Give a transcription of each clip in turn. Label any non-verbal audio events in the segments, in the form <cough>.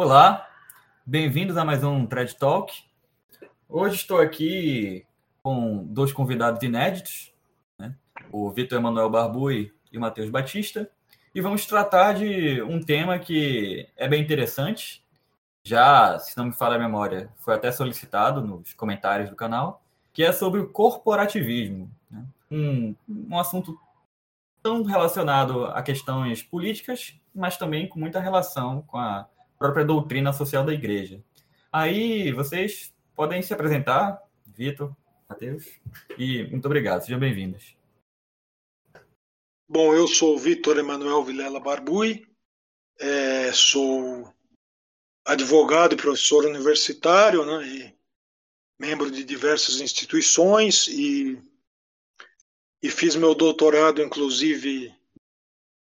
Olá, bem-vindos a mais um Thread Talk. Hoje estou aqui com dois convidados inéditos, né? o Vitor Emanuel Barbui e o Matheus Batista, e vamos tratar de um tema que é bem interessante. Já, se não me falha a memória, foi até solicitado nos comentários do canal, que é sobre o corporativismo. Né? Um, um assunto tão relacionado a questões políticas, mas também com muita relação com a própria doutrina social da igreja. Aí vocês podem se apresentar, Vitor, Matheus, e muito obrigado, sejam bem-vindos. Bom, eu sou Vitor Emanuel Vilela Barbui, é, sou advogado e professor universitário, né, e membro de diversas instituições e, e fiz meu doutorado, inclusive,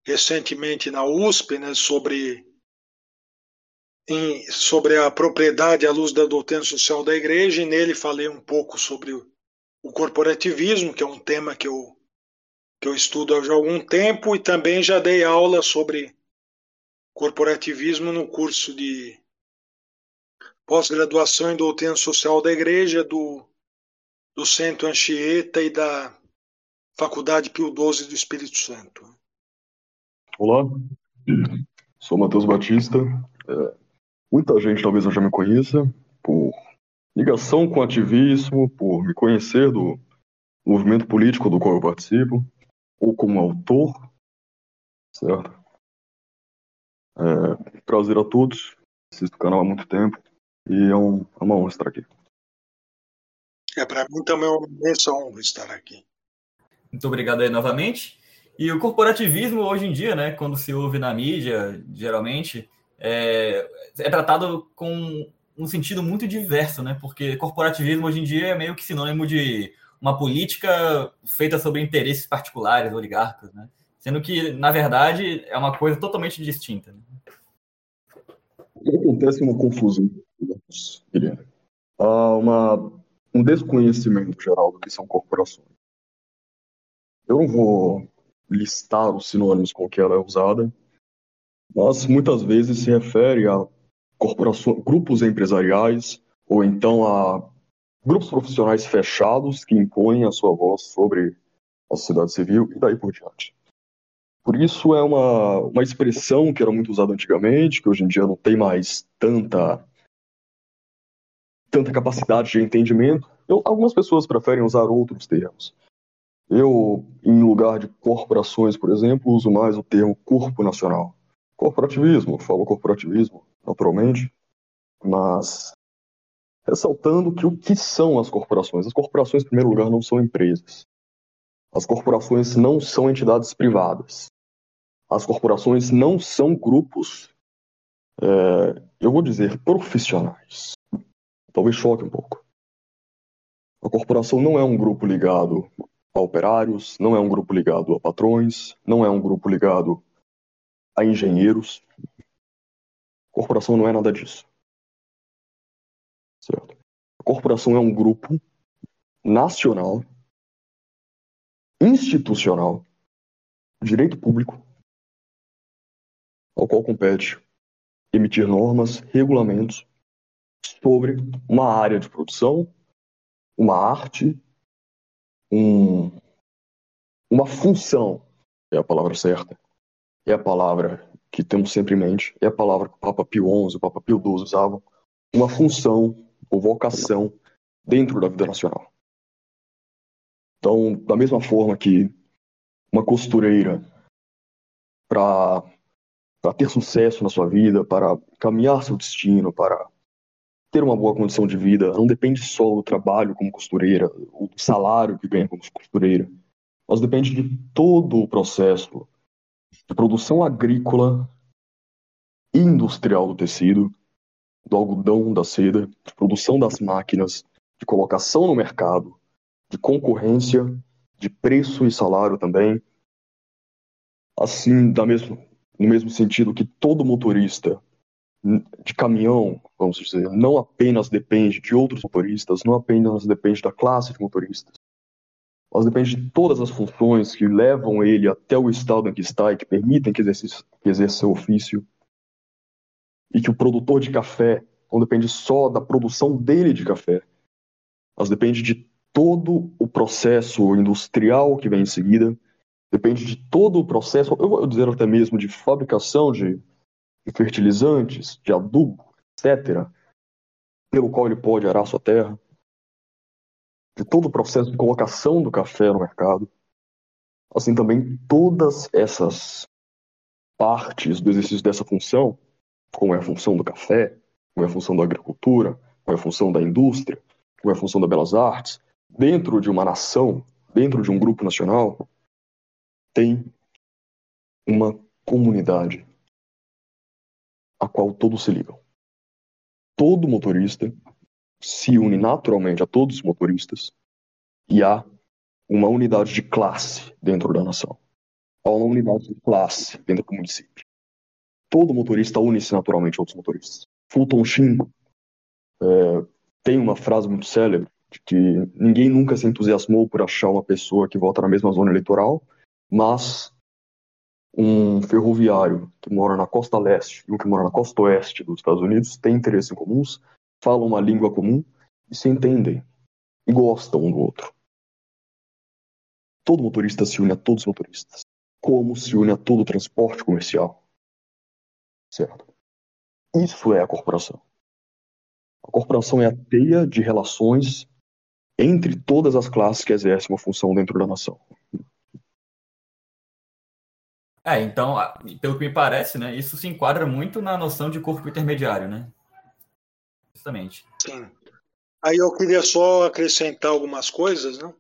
recentemente na USP, né, sobre em, sobre a propriedade à luz da doutrina social da igreja, e nele falei um pouco sobre o, corporativismo, que é um tema que eu, que eu estudo há algum tempo, e também já dei aula sobre corporativismo no curso de pós-graduação em doutrina social da igreja do, do Centro Anchieta e da Faculdade Pio XII do Espírito Santo. Olá, sou Matheus Batista, é, Muita gente talvez já me conheça por ligação com ativismo, por me conhecer do movimento político do qual eu participo, ou como autor, certo? É, prazer a todos, assisto o canal há muito tempo e é, um, é uma honra estar aqui. É, para mim também é uma imensa honra estar aqui. Muito obrigado aí novamente. E o corporativismo hoje em dia, né, quando se ouve na mídia, geralmente, é, é tratado com um sentido muito diverso, né? Porque corporativismo hoje em dia é meio que sinônimo de uma política feita sobre interesses particulares, oligarcas, né? Sendo que, na verdade, é uma coisa totalmente distinta. Né? Acontece uma confusão, Guilherme. Há uma, um desconhecimento geral do que são corporações. Eu não vou listar os sinônimos com que ela é usada, mas muitas vezes se refere a corporações, grupos empresariais ou então a grupos profissionais fechados que impõem a sua voz sobre a sociedade civil e daí por diante. Por isso é uma, uma expressão que era muito usada antigamente, que hoje em dia não tem mais tanta tanta capacidade de entendimento. Eu, algumas pessoas preferem usar outros termos. Eu, em lugar de corporações, por exemplo, uso mais o termo corpo nacional. Corporativismo, falo corporativismo, naturalmente, mas ressaltando que o que são as corporações? As corporações, em primeiro lugar, não são empresas. As corporações não são entidades privadas. As corporações não são grupos, é, eu vou dizer, profissionais. Talvez choque um pouco. A corporação não é um grupo ligado a operários, não é um grupo ligado a patrões, não é um grupo ligado a engenheiros. Corporação não é nada disso. Certo? A corporação é um grupo nacional, institucional, direito público, ao qual compete emitir normas, regulamentos sobre uma área de produção, uma arte, um, uma função, é a palavra certa, é a palavra que temos sempre em mente, é a palavra que o Papa Pio XI, o Papa Pio XII usavam, uma função ou vocação dentro da vida nacional. Então, da mesma forma que uma costureira, para ter sucesso na sua vida, para caminhar seu destino, para ter uma boa condição de vida, não depende só do trabalho como costureira, o salário que ganha como costureira, mas depende de todo o processo produção agrícola e industrial do tecido, do algodão, da seda, de produção das máquinas, de colocação no mercado, de concorrência, de preço e salário também. Assim, da mesmo, no mesmo sentido que todo motorista de caminhão, vamos dizer, não apenas depende de outros motoristas, não apenas depende da classe de motoristas, mas depende de todas as funções que levam ele até o estado em que está e que permitem que exerça, que exerça seu ofício. e que o produtor de café não depende só da produção dele de café, mas depende de todo o processo industrial que vem em seguida, depende de todo o processo, eu vou dizer até mesmo de fabricação de, de fertilizantes, de adubo, etc., pelo qual ele pode arar sua terra, de todo o processo de colocação do café no mercado. Assim também todas essas partes do exercício dessa função, como é a função do café, como é a função da agricultura, como é a função da indústria, como é a função das belas artes, dentro de uma nação, dentro de um grupo nacional, tem uma comunidade a qual todos se ligam. Todo motorista se une naturalmente a todos os motoristas e há uma unidade de classe dentro da nação. Há uma unidade de classe dentro do município. Todo motorista une-se naturalmente a outros motoristas. Fulton Sheen é, tem uma frase muito célebre de que ninguém nunca se entusiasmou por achar uma pessoa que vota na mesma zona eleitoral, mas um ferroviário que mora na costa leste e um que mora na costa oeste dos Estados Unidos têm interesses comuns, falam uma língua comum e se entendem e gostam um do outro. Todo motorista se une a todos os motoristas, como se une a todo o transporte comercial. Certo? Isso é a corporação. A corporação é a teia de relações entre todas as classes que exercem uma função dentro da nação. É, então, pelo que me parece, né, isso se enquadra muito na noção de corpo intermediário, né? Sim. Aí eu queria só acrescentar algumas coisas, né?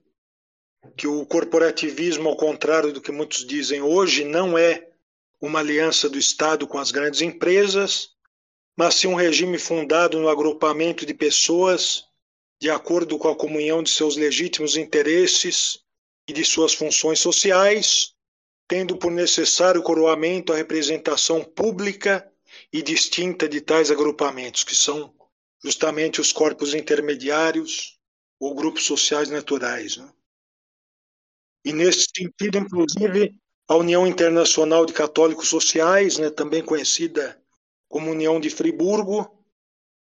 Que o corporativismo, ao contrário do que muitos dizem hoje, não é uma aliança do Estado com as grandes empresas, mas sim um regime fundado no agrupamento de pessoas de acordo com a comunhão de seus legítimos interesses e de suas funções sociais, tendo por necessário coroamento a representação pública e distinta de tais agrupamentos, que são justamente os corpos intermediários ou grupos sociais naturais. Né? E nesse sentido, inclusive, a União Internacional de Católicos Sociais, né, também conhecida como União de Friburgo,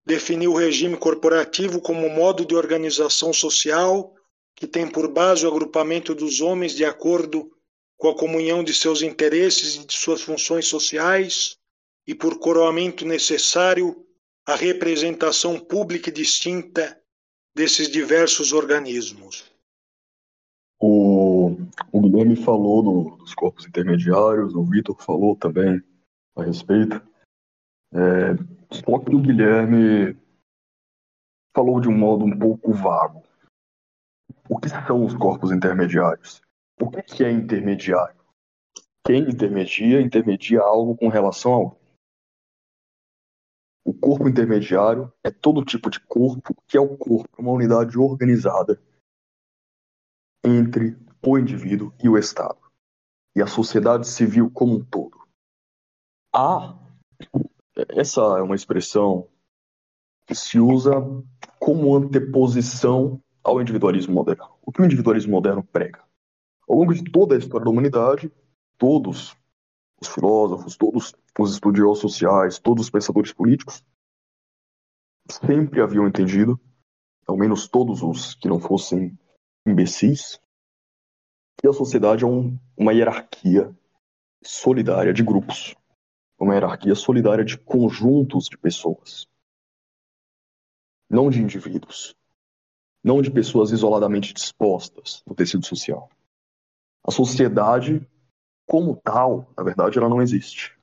definiu o regime corporativo como modo de organização social que tem por base o agrupamento dos homens de acordo com a comunhão de seus interesses e de suas funções sociais e por coroamento necessário a representação pública e distinta desses diversos organismos. O, o Guilherme falou do, dos corpos intermediários, o Vitor falou também a respeito. É, só que o Guilherme falou de um modo um pouco vago. O que são os corpos intermediários? O que é intermediário? Quem intermedia, intermedia algo com relação ao. O corpo intermediário é todo tipo de corpo que é o corpo, uma unidade organizada entre o indivíduo e o Estado, e a sociedade civil como um todo. Há essa é uma expressão que se usa como anteposição ao individualismo moderno. O que o individualismo moderno prega? Ao longo de toda a história da humanidade, todos os filósofos, todos os estudiosos sociais, todos os pensadores políticos sempre haviam entendido, ao menos todos os que não fossem imbecis, que a sociedade é um, uma hierarquia solidária de grupos uma hierarquia solidária de conjuntos de pessoas, não de indivíduos, não de pessoas isoladamente dispostas no tecido social. A sociedade, como tal, na verdade, ela não existe.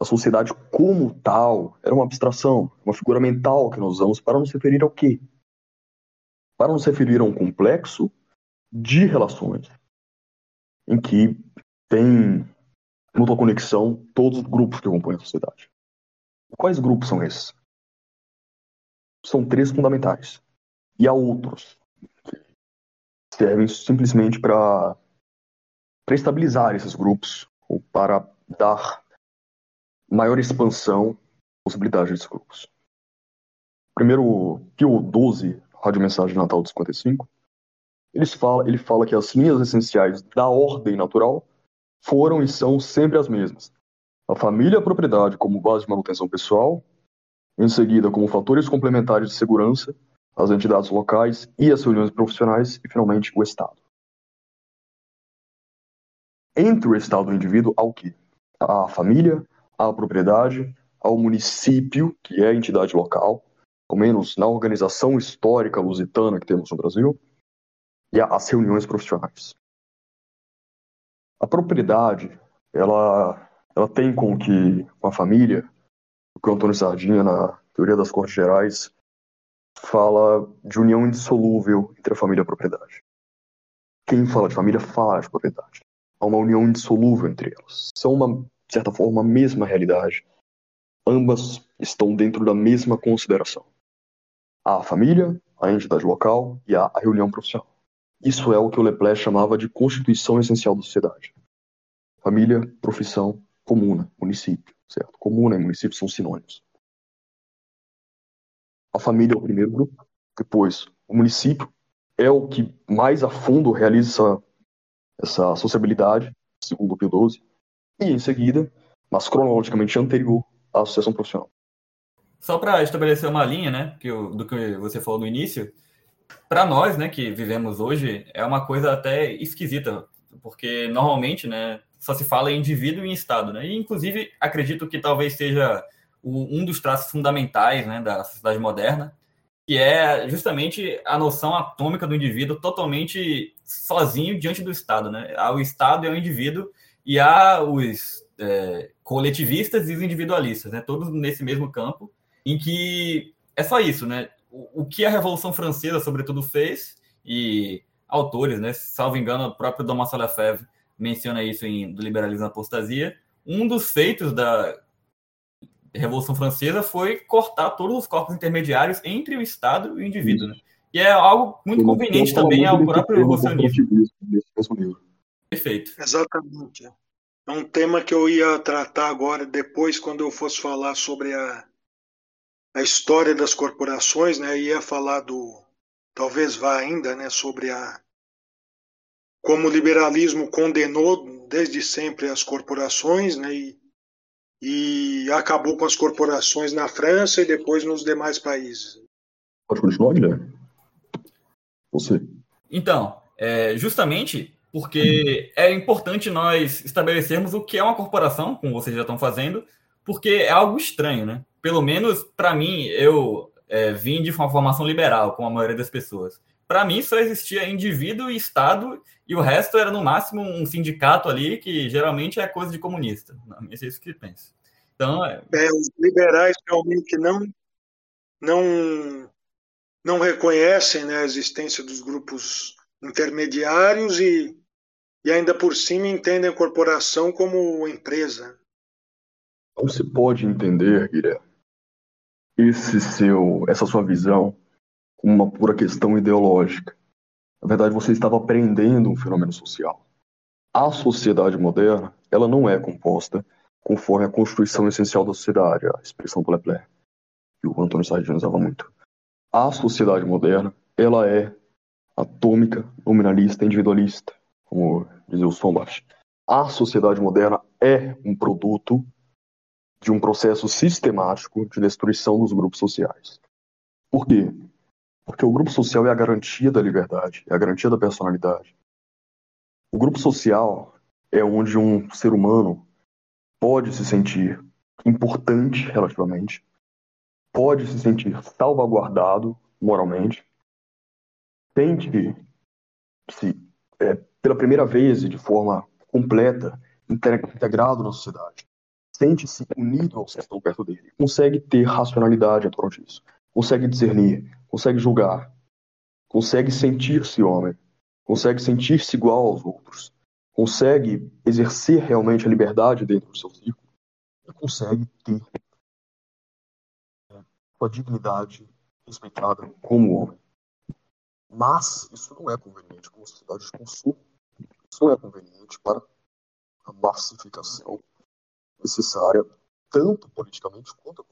A sociedade, como tal, era uma abstração, uma figura mental que nós usamos para nos referir ao quê? Para nos referir a um complexo de relações em que tem mútua conexão todos os grupos que compõem a sociedade. Quais grupos são esses? São três fundamentais. E há outros que servem simplesmente para para estabilizar esses grupos ou para dar maior expansão possibilidade desses grupos. Primeiro, Pio 12, Rádio Mensagem Natal de 55, ele fala, ele fala que as linhas essenciais da ordem natural foram e são sempre as mesmas. A família e a propriedade como base de manutenção pessoal, em seguida como fatores complementares de segurança, as entidades locais e as reuniões profissionais e finalmente o Estado. Entre o Estado e o indivíduo há o quê? A família, a propriedade, ao município, que é a entidade local, ao menos na organização histórica lusitana que temos no Brasil, e as reuniões profissionais. A propriedade, ela, ela tem com que com a família, o que o Antônio Sardinha, na teoria das Cortes Gerais, fala de união indissolúvel entre a família e a propriedade. Quem fala de família fala de propriedade. Há uma união indissolúvel entre elas. São, uma, de certa forma, a mesma realidade. Ambas estão dentro da mesma consideração. Há a família, a entidade local e há a reunião profissional. Isso é o que o Lepleche chamava de constituição essencial da sociedade. Família, profissão, comuna, município, certo? Comuna e município são sinônimos. A família é o primeiro grupo, depois o município é o que mais a fundo realiza essa, essa sociabilidade, segundo o Pio XII, e em seguida, mas cronologicamente anterior, a associação profissional. Só para estabelecer uma linha, né, que eu, do que você falou no início, para nós, né, que vivemos hoje, é uma coisa até esquisita, porque normalmente, né, só se fala em indivíduo e em Estado, né? E inclusive acredito que talvez seja o, um dos traços fundamentais, né, da sociedade moderna, que é justamente a noção atômica do indivíduo totalmente sozinho diante do Estado, né? O Estado é o indivíduo e há os é, coletivistas e os individualistas, né? Todos nesse mesmo campo, em que é só isso, né? o, que a Revolução Francesa, sobretudo, fez, e autores, né, salvo engano, o próprio Thomas Lefebvre menciona isso em Do Liberalismo à Apostasia, um dos feitos da Revolução Francesa foi cortar todos os corpos intermediários entre o Estado e o indivíduo. Né? E é algo muito conveniente também ao próprio revolucionismo. Perfeito. Exatamente. É um tema que eu ia tratar agora, depois, quando eu fosse falar sobre a a história das corporações, né? Ia falar do, talvez vá ainda, né? Sobre a como o liberalismo condenou desde sempre as corporações, né? E, e acabou com as corporações na França e depois nos demais países. Pode continuar, Guilherme. Você. Então, é, justamente porque é importante nós estabelecermos o que é uma corporação, como vocês já estão fazendo, porque é algo estranho, né? pelo menos para mim, eu é, vim de uma formação liberal, como a maioria das pessoas. Para mim, só existia indivíduo e Estado, e o resto era no máximo um sindicato ali, que geralmente é coisa de comunista. Não, é isso que penso. Então, é... É, os liberais realmente não, não, não reconhecem né, a existência dos grupos intermediários e, e ainda por cima entendem a corporação como empresa. Não se pode entender, Guilherme, esse seu, essa sua visão como uma pura questão ideológica. Na verdade, você estava aprendendo um fenômeno social. A sociedade moderna, ela não é composta conforme a constituição essencial da sociedade, a expressão do Lepler, que o Antônio Sardinha usava muito. A sociedade moderna, ela é atômica, nominalista, individualista, como dizia o Sombart. A sociedade moderna é um produto de um processo sistemático de destruição dos grupos sociais. Por quê? Porque o grupo social é a garantia da liberdade, é a garantia da personalidade. O grupo social é onde um ser humano pode se sentir importante relativamente, pode se sentir salvaguardado moralmente, sente se é, pela primeira vez e de forma completa integrado na sociedade sente-se unido aos que estão perto dele, consegue ter racionalidade em torno disso, consegue discernir, consegue julgar, consegue sentir-se homem, consegue sentir-se igual aos outros, consegue exercer realmente a liberdade dentro do seu círculo e consegue ter sua dignidade respeitada como homem. Mas isso não é conveniente com a sociedade de consumo. Isso não é conveniente para a massificação necessária, tanto politicamente quanto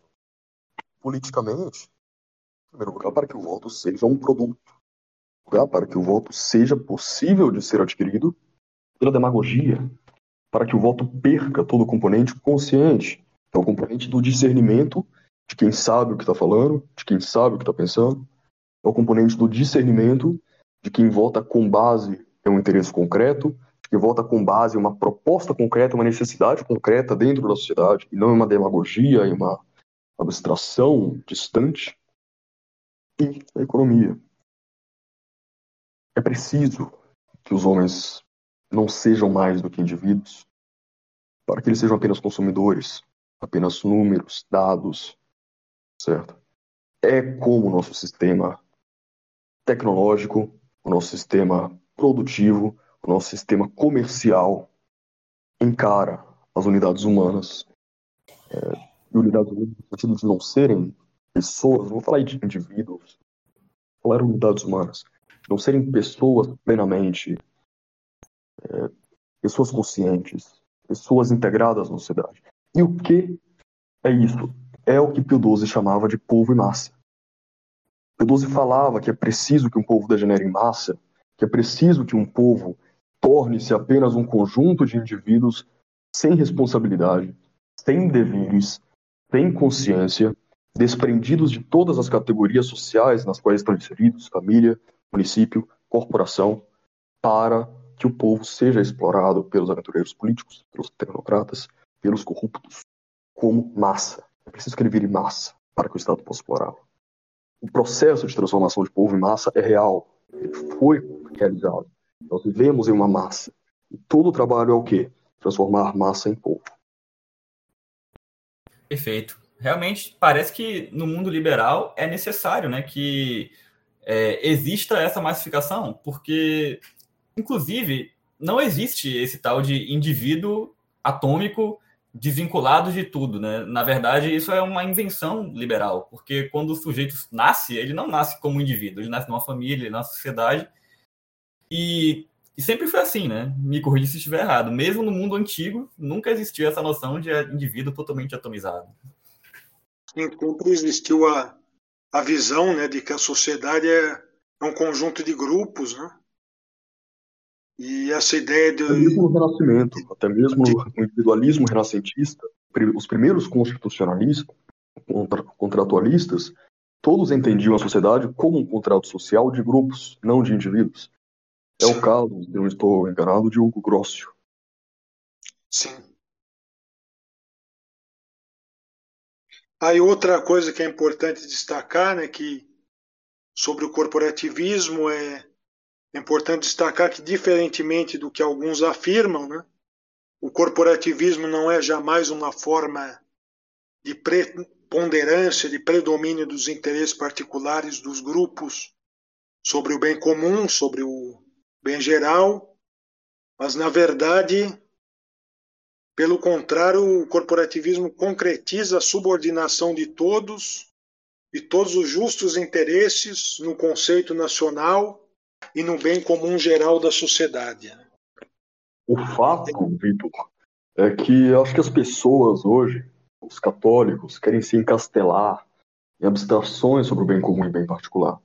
politicamente, primeiro lugar, para que o voto seja um produto, lugar, para que o voto seja possível de ser adquirido pela demagogia, para que o voto perca todo o componente consciente, é o componente do discernimento de quem sabe o que está falando, de quem sabe o que está pensando, é o componente do discernimento de quem vota com base em um interesse concreto, de quem vota com base em uma proposta concreta, uma necessidade concreta dentro da sociedade, e não em uma demagogia, em uma abstração distante, e a economia. É preciso que os homens não sejam mais do que indivíduos, para que eles sejam apenas consumidores, apenas números, dados, certo? É como o nosso sistema tecnológico, o nosso sistema produtivo, o nosso sistema comercial encara as unidades humanas. É, e unidades humanas no sentido de não serem pessoas, não vou falar de indivíduos, vou falar unidades humanas, não serem pessoas plenamente, é, pessoas conscientes, pessoas integradas na sociedade. E o que é isso? É o que Pio XII chamava de povo e massa. Pio XII falava que é preciso que um povo degenere em massa, que é preciso que um povo torne-se apenas um conjunto de indivíduos sem responsabilidade, sem deveres, sem consciência, desprendidos de todas as categorias sociais nas quais estão inseridos família, município, corporação para que o povo seja explorado pelos aventureiros políticos, pelos tecnocratas, pelos corruptos, como massa. É preciso que ele vire massa para que o Estado possa explorá-lo. O processo de transformação de povo em massa é real. Ele foi realizado. Nós vivemos em uma massa. E todo o trabalho é o quê? Transformar massa em povo. Perfeito. Realmente parece que no mundo liberal é necessário né, que é, exista essa massificação, porque, inclusive, não existe esse tal de indivíduo atômico desvinculado de tudo, né? Na verdade, isso é uma invenção liberal, porque quando o sujeito nasce, ele não nasce como indivíduo, ele nasce numa família, numa sociedade, e, e sempre foi assim, né? Me corrija se estiver errado. Mesmo no mundo antigo, nunca existiu essa noção de indivíduo totalmente atomizado. Sempre existiu a, a visão né, de que a sociedade é, é um conjunto de grupos, né? E essa ideia de. Até mesmo no Renascimento, até mesmo no individualismo renascentista, os primeiros constitucionalistas, contra, contratualistas, todos entendiam a sociedade como um contrato social de grupos, não de indivíduos. É o caso, se não estou enganado, de Hugo Grossio. Sim. Aí outra coisa que é importante destacar, né, que sobre o corporativismo é, é importante destacar que diferentemente do que alguns afirmam, né, o corporativismo não é jamais uma forma de preponderância, de predomínio dos interesses particulares dos grupos sobre o bem comum, sobre o bem geral, mas na verdade pelo contrário, o corporativismo concretiza a subordinação de todos e todos os justos interesses no conceito nacional e no bem comum geral da sociedade. O fato, Vitor, é que acho que as pessoas hoje, os católicos, querem se encastelar em abstrações sobre o bem comum e bem particular.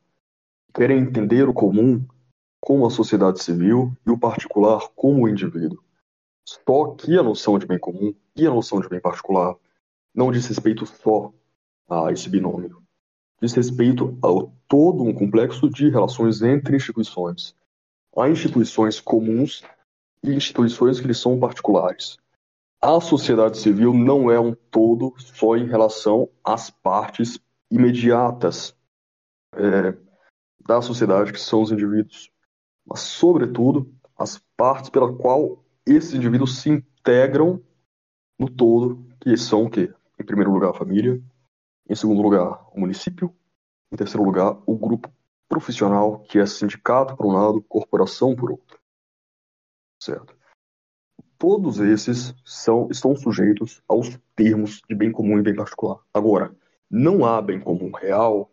Querem entender o comum como a sociedade civil e o particular como o indivíduo. Só que a noção de bem comum e a noção de bem particular não diz respeito só a esse binômio. Diz respeito a todo um complexo de relações entre instituições. Há instituições comuns e instituições que lhes são particulares. A sociedade civil não é um todo só em relação às partes imediatas é, da sociedade, que são os indivíduos, mas, sobretudo, as partes pela qual esses indivíduos se integram no todo, que são o quê? Em primeiro lugar, a família, em segundo lugar, o município, em terceiro lugar, o grupo profissional, que é sindicato por um lado, corporação por outro. Certo? Todos esses são, estão sujeitos aos termos de bem comum e bem particular. Agora, não há bem comum real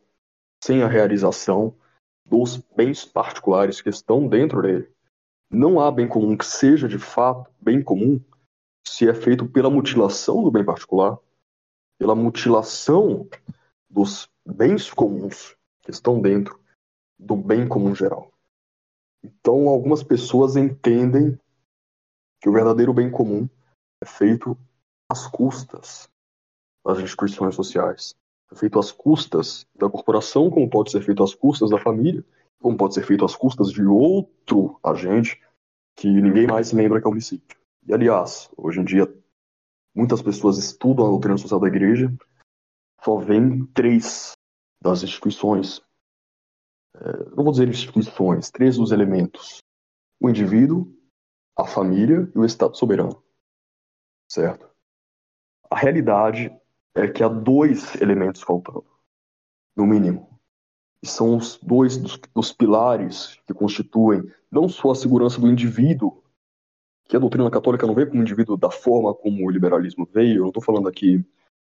sem a realização dos bens particulares que estão dentro dele não há bem comum que seja de fato bem comum se é feito pela mutilação do bem particular, pela mutilação dos bens comuns que estão dentro do bem comum geral. Então, algumas pessoas entendem que o verdadeiro bem comum é feito às custas das instituições sociais, é feito às custas da corporação, como pode ser feito às custas da família, como pode ser feito às custas de outro agente que ninguém mais se lembra que é o município. E, aliás, hoje em dia, muitas pessoas estudam a doutrina social da igreja, só vêm três das instituições, é, não vou dizer instituições, três dos elementos: o indivíduo, a família e o Estado soberano. Certo? A realidade é que há dois elementos faltando, no mínimo. E são os dois dos, dos pilares que constituem não só a segurança do indivíduo, que a doutrina católica não vê como indivíduo da forma como o liberalismo veio, eu não estou falando aqui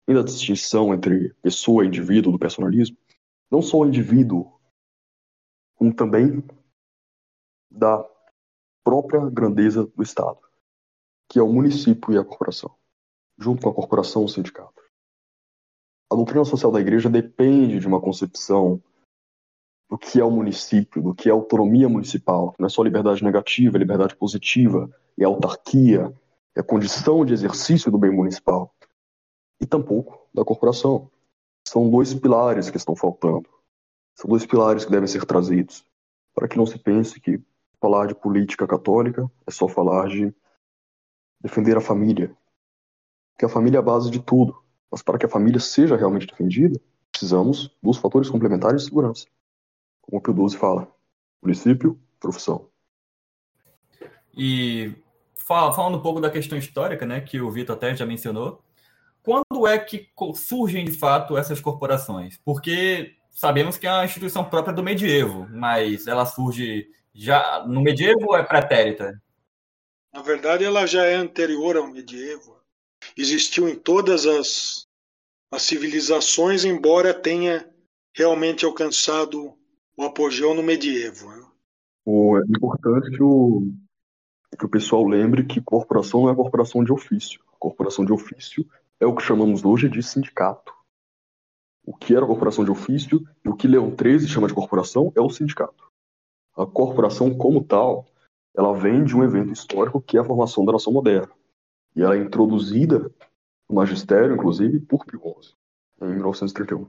nem da distinção entre pessoa e indivíduo do personalismo, não só o indivíduo, como também da própria grandeza do Estado, que é o município e a corporação, junto com a corporação o sindicato. A doutrina social da igreja depende de uma concepção do que é o município, do que é autonomia municipal. Não é só liberdade negativa, é liberdade positiva, é autarquia, é condição de exercício do bem municipal. E tampouco da corporação. São dois pilares que estão faltando. São dois pilares que devem ser trazidos, para que não se pense que falar de política católica é só falar de defender a família. Que a família é a base de tudo. Mas para que a família seja realmente defendida, precisamos dos fatores complementares de segurança como o Pio 12 fala. Município, profissão. E falando um pouco da questão histórica, né, que o Vitor até já mencionou, quando é que surgem de fato essas corporações? Porque sabemos que é uma instituição própria do medievo, mas ela surge já no medievo ou é pretérita? Na verdade, ela já é anterior ao medievo. Existiu em todas as, as civilizações, embora tenha realmente alcançado o apogeu no medievo. Né? O, é importante que o, que o pessoal lembre que corporação não é corporação de ofício. corporação de ofício é o que chamamos hoje de sindicato. O que era corporação de ofício e o que Leão XIII chama de corporação é o sindicato. A corporação como tal, ela vem de um evento histórico que é a formação da nação moderna. E ela é introduzida no magistério, inclusive, por Pio XI, em 1931.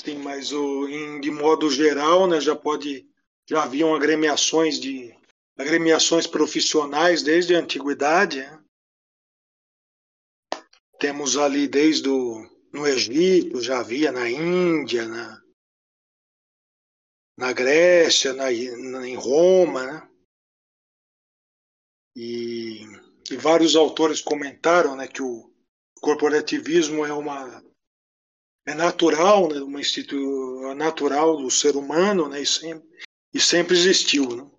Sim, mas o, em, de modo geral, né, já pode já haviam agremiações de agremiações profissionais desde a antiguidade. Né? Temos ali desde o, no Egito, já havia na Índia, na, na Grécia, na, na, em Roma, né? E, e vários autores comentaram né, que o corporativismo é uma é natural, né, uma instituição é natural do ser humano, né, e sempre, e sempre existiu, né?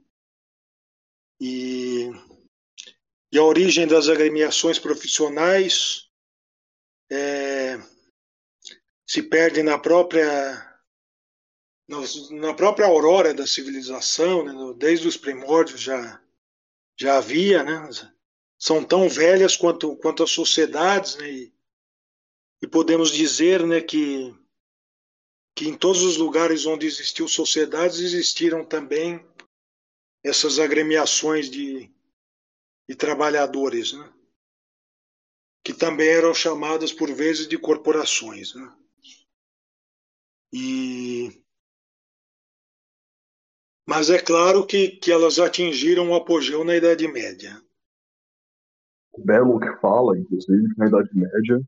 E, e a origem das agremiações profissionais é, se perde na própria na própria aurora da civilização, né, desde os primórdios já já havia, né? São tão velhas quanto quanto as sociedades, né? E, e podemos dizer né, que, que em todos os lugares onde existiu sociedades existiram também essas agremiações de, de trabalhadores, né, que também eram chamadas por vezes de corporações. Né. E mas é claro que, que elas atingiram o apogeu na Idade Média. Belo que fala, inclusive, na Idade Média,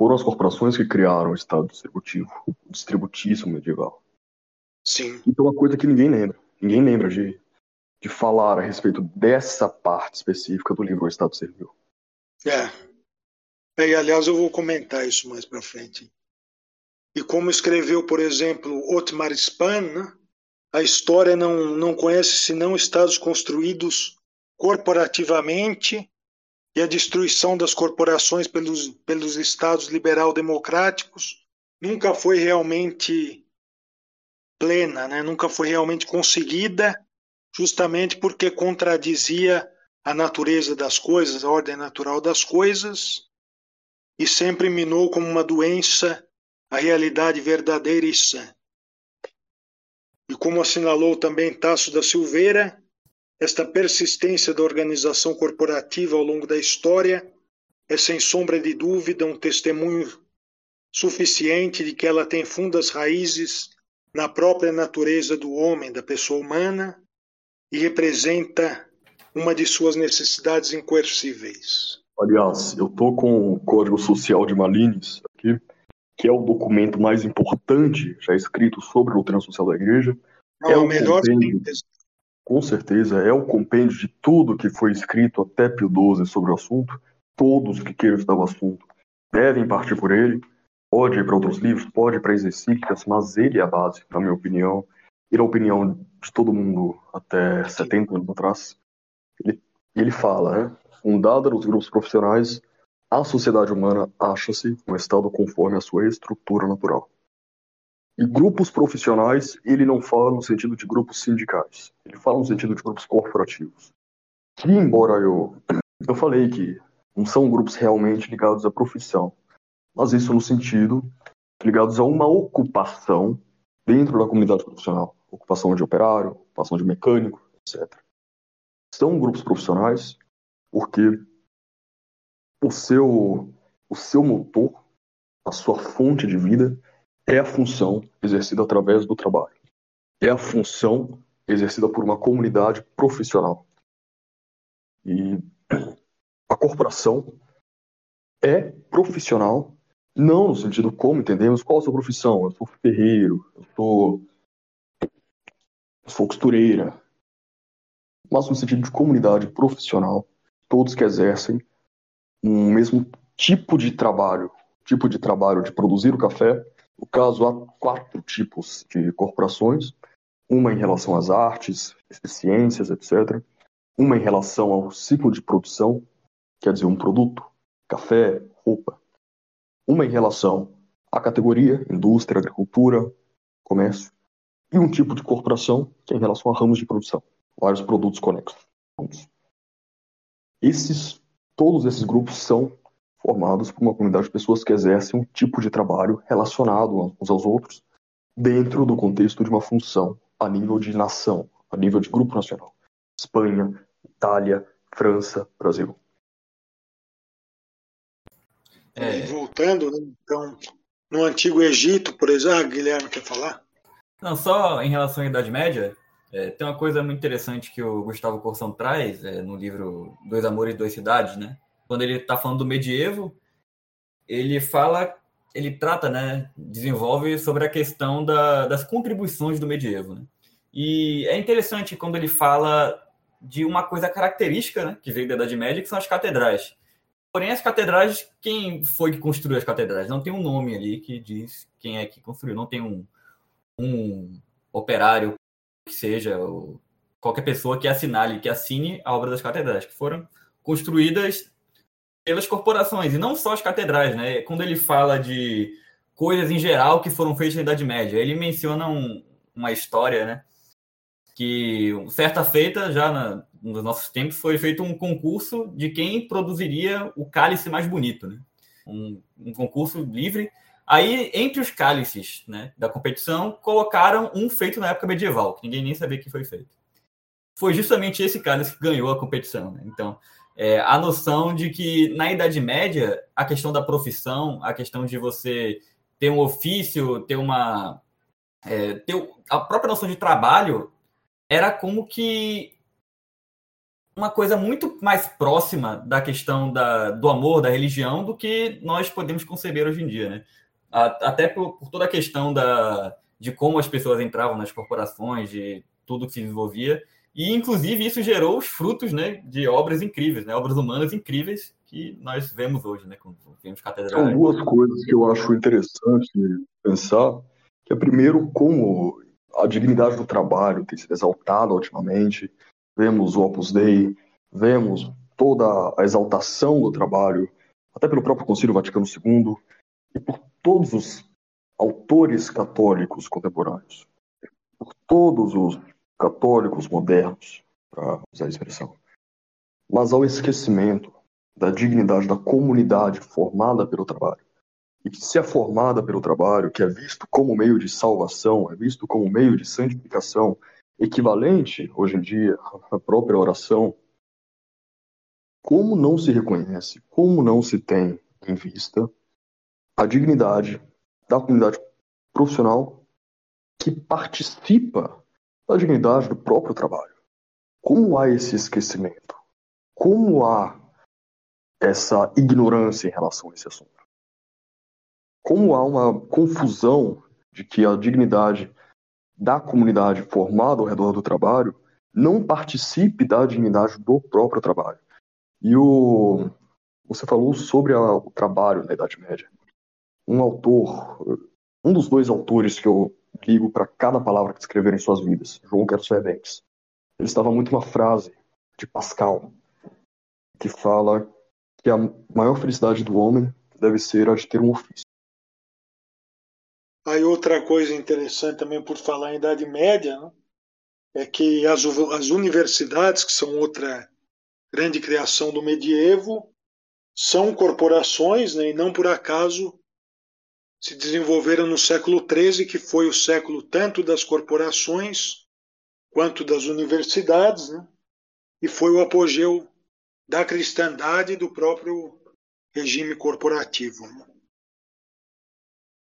foram as corporações que criaram o Estado distributivo, o distributíssimo medieval. Sim. Então, uma coisa que ninguém lembra. Ninguém lembra de, de falar a respeito dessa parte específica do livro O Estado Servil. É. é. E, aliás, eu vou comentar isso mais para frente. E como escreveu, por exemplo, Otmar Spann, né? a história não, não conhece senão estados construídos corporativamente e a destruição das corporações pelos, pelos estados liberal-democráticos nunca foi realmente plena, né? nunca foi realmente conseguida, justamente porque contradizia a natureza das coisas, a ordem natural das coisas, e sempre minou como uma doença a realidade verdadeira e sã. E como assinalou também Tasso da Silveira, esta persistência da organização corporativa ao longo da história é, sem sombra de dúvida, um testemunho suficiente de que ela tem fundas raízes na própria natureza do homem, da pessoa humana, e representa uma de suas necessidades incoercíveis. Aliás, eu tô com o Código Social de Malines aqui, que é o documento mais importante já escrito sobre a doutrina social da Igreja. Não, é o melhor compêndio, com certeza, é o compêndio de tudo que foi escrito até Pio XII sobre o assunto. Todos que queiram estudar o assunto devem partir por ele. Pode ir para outros livros, pode ir para exercícios, mas ele é a base, na minha opinião, e na opinião de todo mundo até 70 anos atrás. Ele, ele fala, né? Fundada nos grupos profissionais, a sociedade humana acha-se um estado conforme a sua estrutura natural. E grupos profissionais, ele não fala no sentido de grupos sindicais, ele fala no sentido de grupos corporativos. Que, embora eu, <clears throat> eu falei que não são grupos realmente ligados à profissão, mas isso no sentido ligados a uma ocupação dentro da comunidade profissional, ocupação de operário, ocupação de mecânico, etc. São grupos profissionais porque o seu o seu motor, a sua fonte de vida é a função exercida através do trabalho. É a função exercida por uma comunidade profissional. E a corporação é profissional, não no sentido como entendemos qual a sua profissão. Eu sou ferreiro, eu sou, eu sou costureira. Mas no sentido de comunidade profissional, todos que exercem um mesmo tipo de trabalho, tipo de trabalho de produzir o café no caso, há quatro tipos de corporações: uma em relação às artes, ciências, etc., uma em relação ao ciclo de produção, quer dizer, um produto, café, roupa, uma em relação à categoria, indústria, agricultura, comércio, e um tipo de corporação que é em relação a ramos de produção, vários produtos conexos. Esses, todos esses grupos são formados por uma comunidade de pessoas que exercem um tipo de trabalho relacionado uns aos outros dentro do contexto de uma função a nível de nação, a nível de grupo nacional. Espanha, Itália, França, Brasil. É... Voltando, né, então, no Antigo Egito, por exemplo, ah, Guilherme quer falar? Não, só em relação à Idade Média, é, tem uma coisa muito interessante que o Gustavo Corsão traz é, no livro Dois Amores e Duas Cidades, né? Quando ele está falando do medievo, ele fala, ele trata, né, desenvolve sobre a questão da, das contribuições do medievo. Né? E é interessante quando ele fala de uma coisa característica né, que veio da Idade Média, que são as catedrais. Porém, as catedrais, quem foi que construiu as catedrais? Não tem um nome ali que diz quem é que construiu, não tem um, um operário que seja, qualquer pessoa que assinale, que assine a obra das catedrais, que foram construídas pelas corporações, e não só as catedrais, né? Quando ele fala de coisas em geral que foram feitas na Idade Média, ele menciona um, uma história, né? Que certa feita, já na, nos nossos tempos, foi feito um concurso de quem produziria o cálice mais bonito, né? Um, um concurso livre. Aí, entre os cálices né, da competição, colocaram um feito na época medieval, que ninguém nem sabia que foi feito. Foi justamente esse cálice que ganhou a competição. Né? Então, é, a noção de que na Idade Média a questão da profissão, a questão de você ter um ofício, ter uma. É, ter a própria noção de trabalho era como que uma coisa muito mais próxima da questão da, do amor, da religião, do que nós podemos conceber hoje em dia, né? Até por, por toda a questão da, de como as pessoas entravam nas corporações, de tudo que se desenvolvia. E, inclusive, isso gerou os frutos né, de obras incríveis, né, obras humanas incríveis que nós vemos hoje, né, quando vemos catedrais. São duas coisas que eu acho interessante pensar, que é, primeiro, como a dignidade do trabalho tem sido exaltada ultimamente, vemos o Opus Dei, vemos toda a exaltação do trabalho, até pelo próprio Concílio Vaticano II, e por todos os autores católicos contemporâneos, por todos os católicos modernos, para usar a expressão, mas ao esquecimento da dignidade da comunidade formada pelo trabalho. E que se é formada pelo trabalho, que é visto como meio de salvação, é visto como meio de santificação, equivalente, hoje em dia, à própria oração, como não se reconhece, como não se tem em vista a dignidade da comunidade profissional que participa da dignidade do próprio trabalho? Como há esse esquecimento? Como há essa ignorância em relação a esse assunto? Como há uma confusão de que a dignidade da comunidade formada ao redor do trabalho não participe da dignidade do próprio trabalho. E o você falou sobre a, o trabalho na Idade Média. Um autor, um dos dois autores que eu ligo para cada palavra que escreveram em suas vidas, João Gerson Banks, ele estava muito uma frase de Pascal que fala que a maior felicidade do homem deve ser a de ter um ofício. Aí outra coisa interessante também por falar em Idade Média, né, é que as, as universidades, que são outra grande criação do medievo, são corporações, né, e não por acaso se desenvolveram no século XIII, que foi o século tanto das corporações quanto das universidades, né, e foi o apogeu da cristandade e do próprio regime corporativo. Né.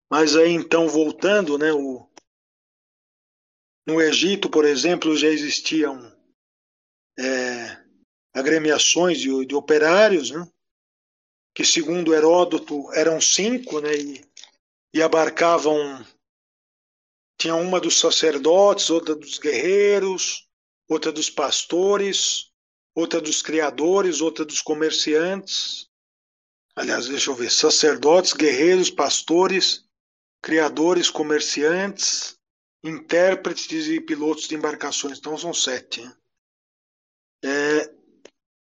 Mas aí então voltando, né, o, no Egito, por exemplo, já existiam é, agremiações de, de operários, né, que segundo Heródoto eram cinco, né, e, e abarcavam tinha uma dos sacerdotes, outra dos guerreiros, outra dos pastores, outra dos criadores, outra dos comerciantes. Aliás, deixa eu ver: sacerdotes, guerreiros, pastores, criadores, comerciantes, intérpretes e pilotos de embarcações. Então são sete. É,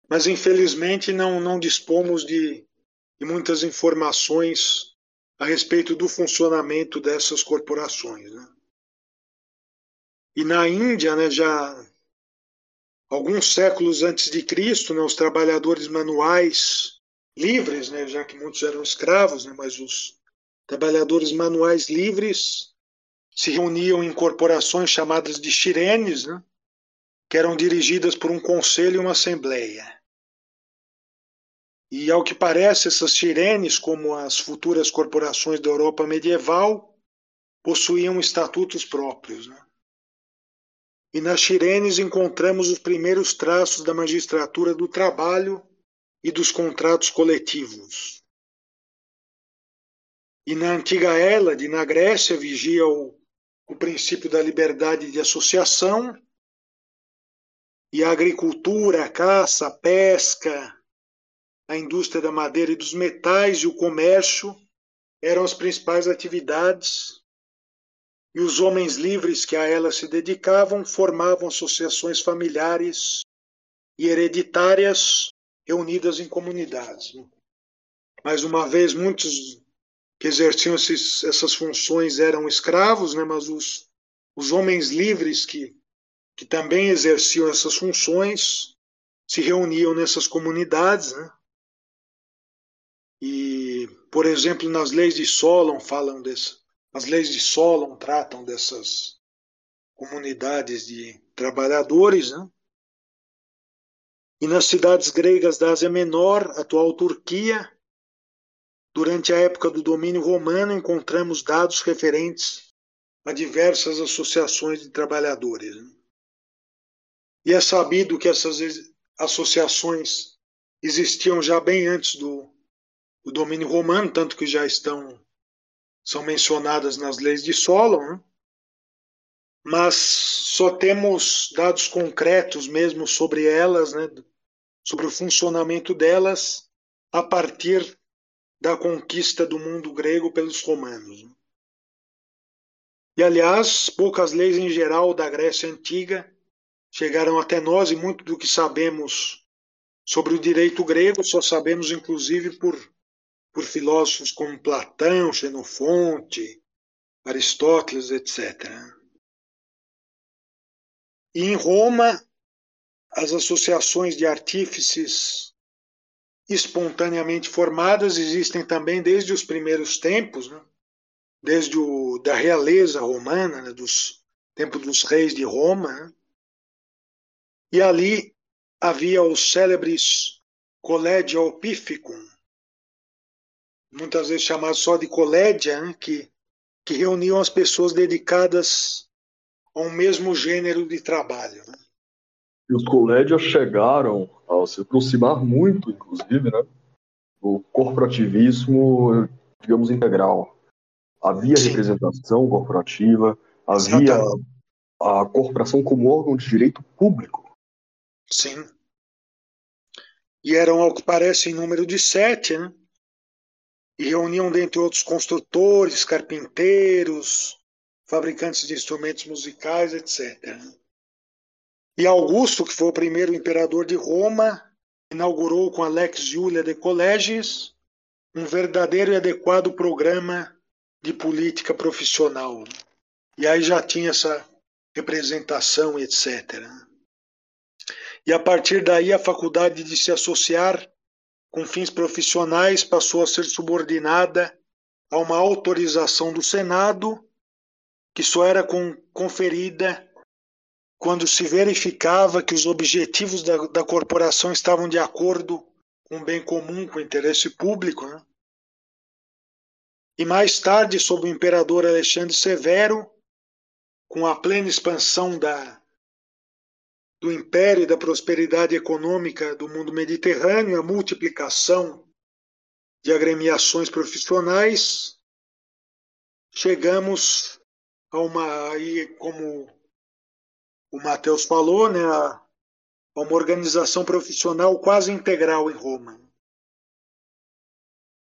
mas infelizmente não, não dispomos de, de muitas informações a respeito do funcionamento dessas corporações. Né? E na Índia, né, já alguns séculos antes de Cristo, né, os trabalhadores manuais livres, né, já que muitos eram escravos, né, mas os trabalhadores manuais livres se reuniam em corporações chamadas de xirenes, né? que eram dirigidas por um conselho e uma assembleia. E ao que parece, essas xirenes, como as futuras corporações da Europa medieval, possuíam estatutos próprios. Né? E nas xirenes encontramos os primeiros traços da magistratura do trabalho e dos contratos coletivos. E na antiga Hélade, na Grécia, vigia o, o princípio da liberdade de associação, e a agricultura, a caça, a pesca, a indústria da madeira e dos metais e o comércio eram as principais atividades. E os homens livres que a elas se dedicavam formavam associações familiares e hereditárias reunidas em comunidades. Mais uma vez, muitos que exerciam esses, essas funções eram escravos, né, mas os, os homens livres que, que também exerciam essas funções se reuniam nessas comunidades. Né? E, por exemplo, nas leis de Solon falam desse, as leis de Solon tratam dessas comunidades de trabalhadores, né? E nas cidades gregas da Ásia Menor, atual Turquia, Durante a época do domínio romano, encontramos dados referentes a diversas associações de trabalhadores. Né? E é sabido que essas associações existiam já bem antes do, do domínio romano, tanto que já estão são mencionadas nas leis de Solon, né? mas só temos dados concretos mesmo sobre elas, né? sobre o funcionamento delas, a partir da conquista do mundo grego pelos romanos. E, aliás, poucas leis em geral da Grécia Antiga chegaram até nós e muito do que sabemos sobre o direito grego só sabemos, inclusive, por, por filósofos como Platão, Xenofonte, Aristóteles, etc. E em Roma, as associações de artífices espontaneamente formadas existem também desde os primeiros tempos, né? desde o, da realeza romana, né? dos tempo dos reis de Roma. Né? E ali havia os célebres Collegia Opificum, muitas vezes chamado só de Collegia, né? que, que reuniam as pessoas dedicadas a um mesmo gênero de trabalho. Né? E os Collegia chegaram a se aproximar muito, inclusive, né, do corporativismo, digamos, integral. Havia Sim. representação corporativa, havia Exatamente. a corporação como órgão de direito público. Sim. E eram, ao que parece, em número de sete, né? E reuniam, dentre outros, construtores, carpinteiros, fabricantes de instrumentos musicais, etc. E Augusto, que foi o primeiro imperador de Roma, inaugurou com Alex Julia de Colleges um verdadeiro e adequado programa de política profissional. E aí já tinha essa representação, etc. E a partir daí a faculdade de se associar com fins profissionais passou a ser subordinada a uma autorização do Senado, que só era conferida quando se verificava que os objetivos da, da corporação estavam de acordo com o bem comum, com o interesse público. Né? E mais tarde, sob o imperador Alexandre Severo, com a plena expansão da, do império e da prosperidade econômica do mundo mediterrâneo, a multiplicação de agremiações profissionais, chegamos a uma, aí, como o Matheus falou, né, a, uma organização profissional quase integral em Roma.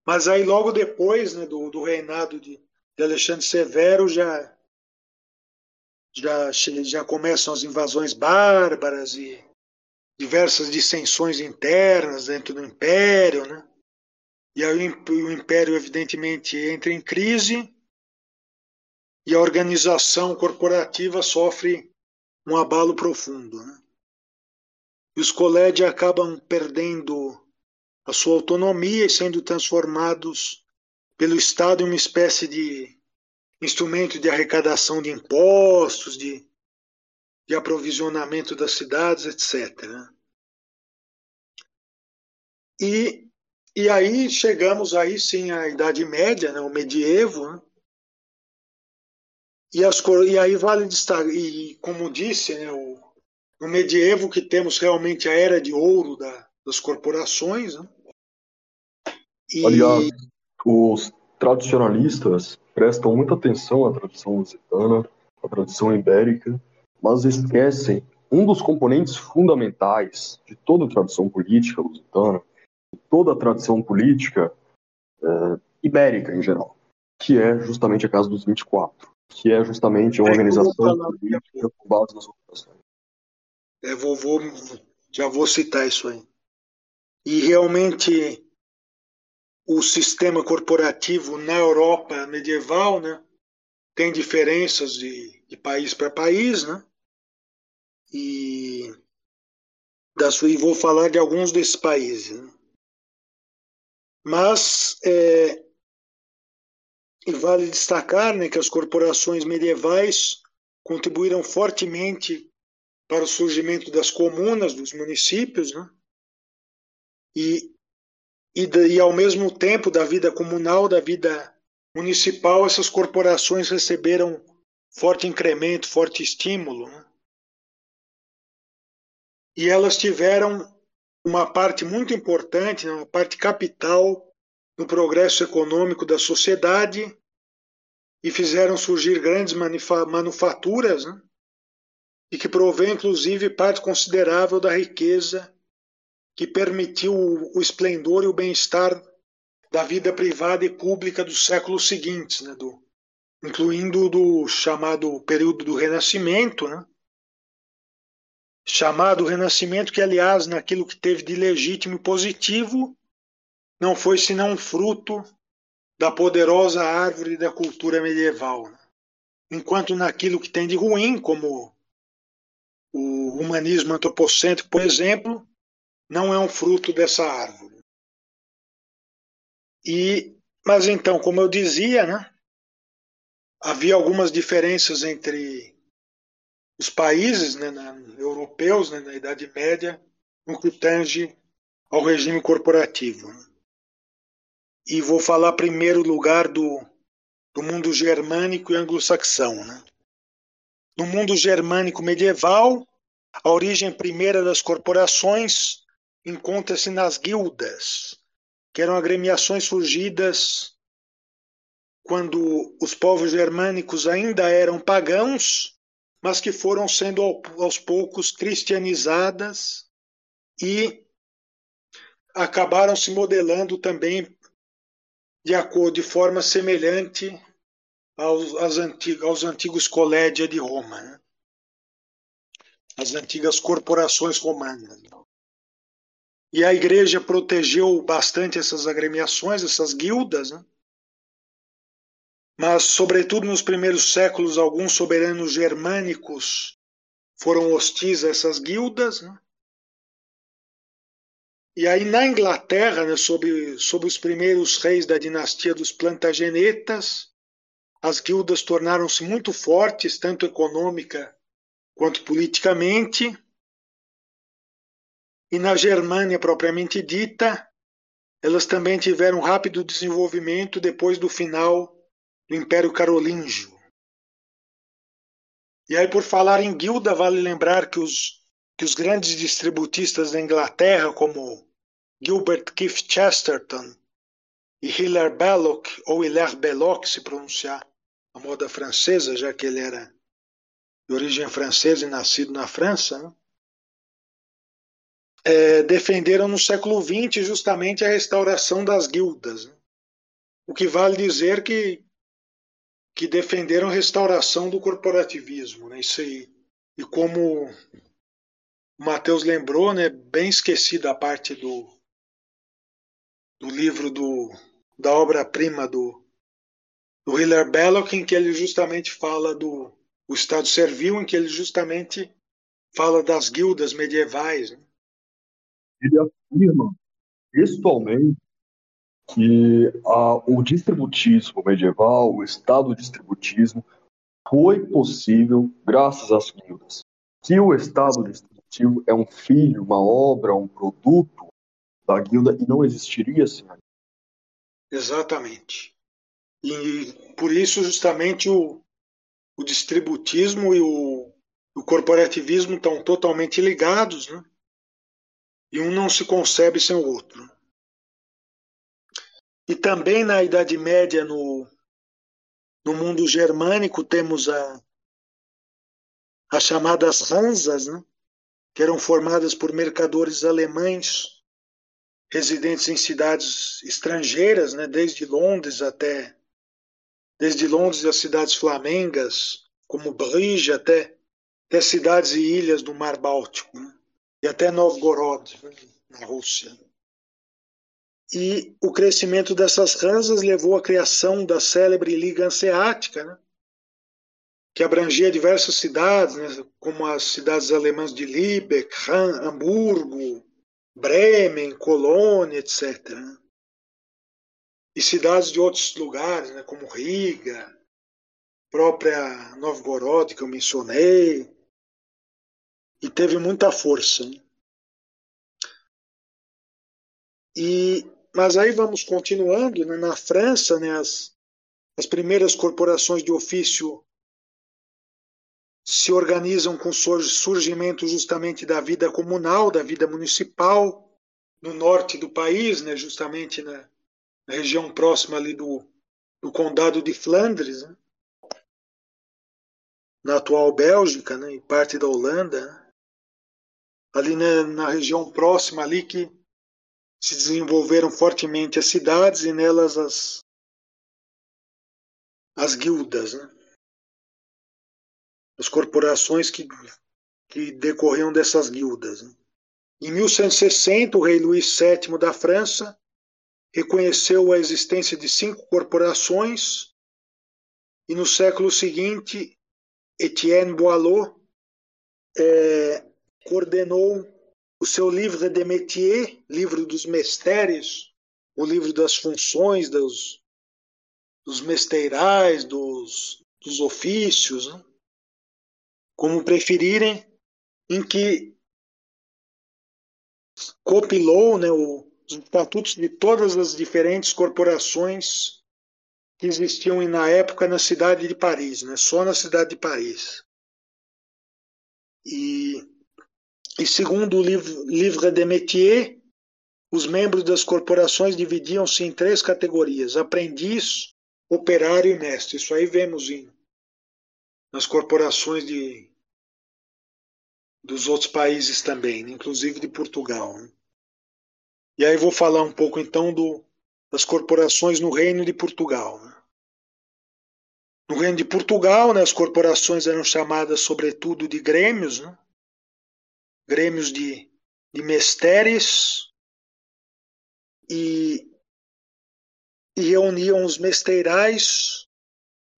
Mas aí logo depois né, do, do reinado de, de Alexandre Severo já, já, já começam as invasões bárbaras e diversas dissensões internas dentro do império, né? E aí o império evidentemente entra em crise e a organização corporativa sofre um abalo profundo. Né? E os colégios acabam perdendo a sua autonomia e sendo transformados pelo Estado em uma espécie de instrumento de arrecadação de impostos, de, de aprovisionamento das cidades, etc. Né? E, e aí chegamos aí sim à Idade Média, né, o medievo, né? E, as, e aí vale destacar, e como disse, né, o, no medievo que temos realmente a era de ouro da, das corporações. Né? E... Os tradicionalistas prestam muita atenção à tradição lusitana, à tradição ibérica, mas esquecem um dos componentes fundamentais de toda a tradição política lusitana, de toda a tradição política é, ibérica em geral, que é justamente a Casa dos 24 que é justamente uma é organização política com base nas ocupações. É, vou, vou, já vou citar isso aí. E realmente o sistema corporativo na Europa medieval, né, tem diferenças de, de país para país, né? E, da, e vou falar de alguns desses países. Né? Mas é, vale destacar né, que as corporações medievais contribuíram fortemente para o surgimento das comunas, dos municípios, né? e, e, e ao mesmo tempo da vida comunal, da vida municipal, essas corporações receberam forte incremento, forte estímulo. Né? E elas tiveram uma parte muito importante, né, uma parte capital no progresso econômico da sociedade e fizeram surgir grandes manufaturas, né? e que provém inclusive parte considerável da riqueza que permitiu o esplendor e o bem-estar da vida privada e pública dos séculos seguintes, né? do, incluindo do chamado período do Renascimento, né? chamado Renascimento, que aliás, naquilo que teve de legítimo e positivo, não foi senão fruto da poderosa árvore da cultura medieval. Né? Enquanto naquilo que tem de ruim, como o humanismo antropocêntrico, por exemplo, não é um fruto dessa árvore. E, mas então, como eu dizia, né, havia algumas diferenças entre os países né, na, europeus né, na Idade Média no que tange ao regime corporativo. E vou falar primeiro lugar do, do mundo germânico e anglo-saxão. Né? No mundo germânico medieval, a origem primeira das corporações encontra-se nas guildas, que eram agremiações surgidas quando os povos germânicos ainda eram pagãos, mas que foram sendo aos poucos cristianizadas e acabaram se modelando também de acordo de forma semelhante aos, aos, antigos, aos antigos colédia de Roma, né? as antigas corporações romanas. E a igreja protegeu bastante essas agremiações, essas guildas, né? mas, sobretudo nos primeiros séculos, alguns soberanos germânicos foram hostis a essas guildas. Né? E aí, na Inglaterra, né, sob, sob os primeiros reis da dinastia dos Plantagenetas, as guildas tornaram-se muito fortes, tanto econômica quanto politicamente. E na Germânia propriamente dita, elas também tiveram rápido desenvolvimento depois do final do Império Carolíngio. E aí, por falar em guilda, vale lembrar que os, que os grandes distributistas da Inglaterra, como Gilbert Keith Chesterton e Hilaire Belloc, ou Hilaire Belloc, se pronunciar a moda francesa, já que ele era de origem francesa e nascido na França, né? É, defenderam no século XX justamente a restauração das guildas. Né? O que vale dizer que, que defenderam a restauração do corporativismo. Né? Isso aí. E como o Matheus lembrou, né, bem esquecida a parte do, do livro do, da obra-prima do, do Hiller Belloc, em que ele justamente fala do o Estado Servil, em que ele justamente fala das guildas medievais. Né? Ele afirma textualmente que a, o distributismo medieval, o Estado distributismo, foi possível graças às guildas. Que o Estado distributivo é um filho, uma obra, um produto da guilda e não existiria sem a Exatamente. E por isso, justamente, o, o distributismo e o, o corporativismo estão totalmente ligados, né? E um não se concebe sem o outro. E também na Idade Média, no, no mundo germânico, temos a, as chamadas Hansas, né? que eram formadas por mercadores alemães residentes em cidades estrangeiras, né, desde Londres até desde Londres as cidades flamengas, como Bruges até até cidades e ilhas do Mar Báltico, né, e até Novgorod, na Rússia. E o crescimento dessas ranzas levou à criação da célebre Liga Hanseática, né, que abrangia diversas cidades, né, como as cidades alemãs de Lübeck, Hamburgo, Bremen, Colônia, etc. E cidades de outros lugares, né, como Riga, própria Novgorod, que eu mencionei, e teve muita força. E, mas aí vamos continuando, né, na França, né, as, as primeiras corporações de ofício se organizam com o surgimento justamente da vida comunal, da vida municipal, no norte do país, né, justamente na, na região próxima ali do, do condado de Flandres, né, na atual Bélgica né, e parte da Holanda, né, ali né, na região próxima ali que se desenvolveram fortemente as cidades e nelas as, as guildas. Né as corporações que, que decorriam dessas guildas. Né? Em 1160, o rei Luís VII da França reconheceu a existência de cinco corporações e no século seguinte, Etienne Boileau é, coordenou o seu livro de métier, livro dos mistérios, o livro das funções dos, dos mesteirais, dos, dos ofícios, né? como preferirem, em que compilou né, os estatutos de todas as diferentes corporações que existiam na época na cidade de Paris, né, só na cidade de Paris. E, e segundo o Livre de Métier, os membros das corporações dividiam-se em três categorias: aprendiz, operário e mestre. Isso aí vemos em, nas corporações de, dos outros países também, né? inclusive de Portugal. Né? E aí vou falar um pouco então do, das corporações no Reino de Portugal. Né? No Reino de Portugal, né, as corporações eram chamadas sobretudo de grêmios, né? Grêmios de, de mesteres, e, e reuniam os mesteirais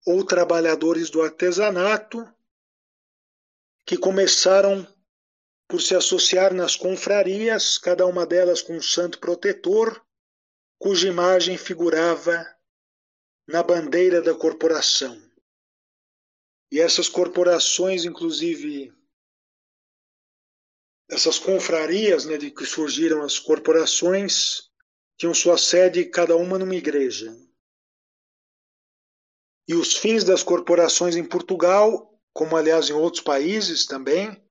ou trabalhadores do artesanato que começaram por se associar nas confrarias, cada uma delas com um santo protetor, cuja imagem figurava na bandeira da corporação. E essas corporações, inclusive, essas confrarias né, de que surgiram as corporações, tinham sua sede cada uma numa igreja. E os fins das corporações em Portugal, como aliás em outros países também,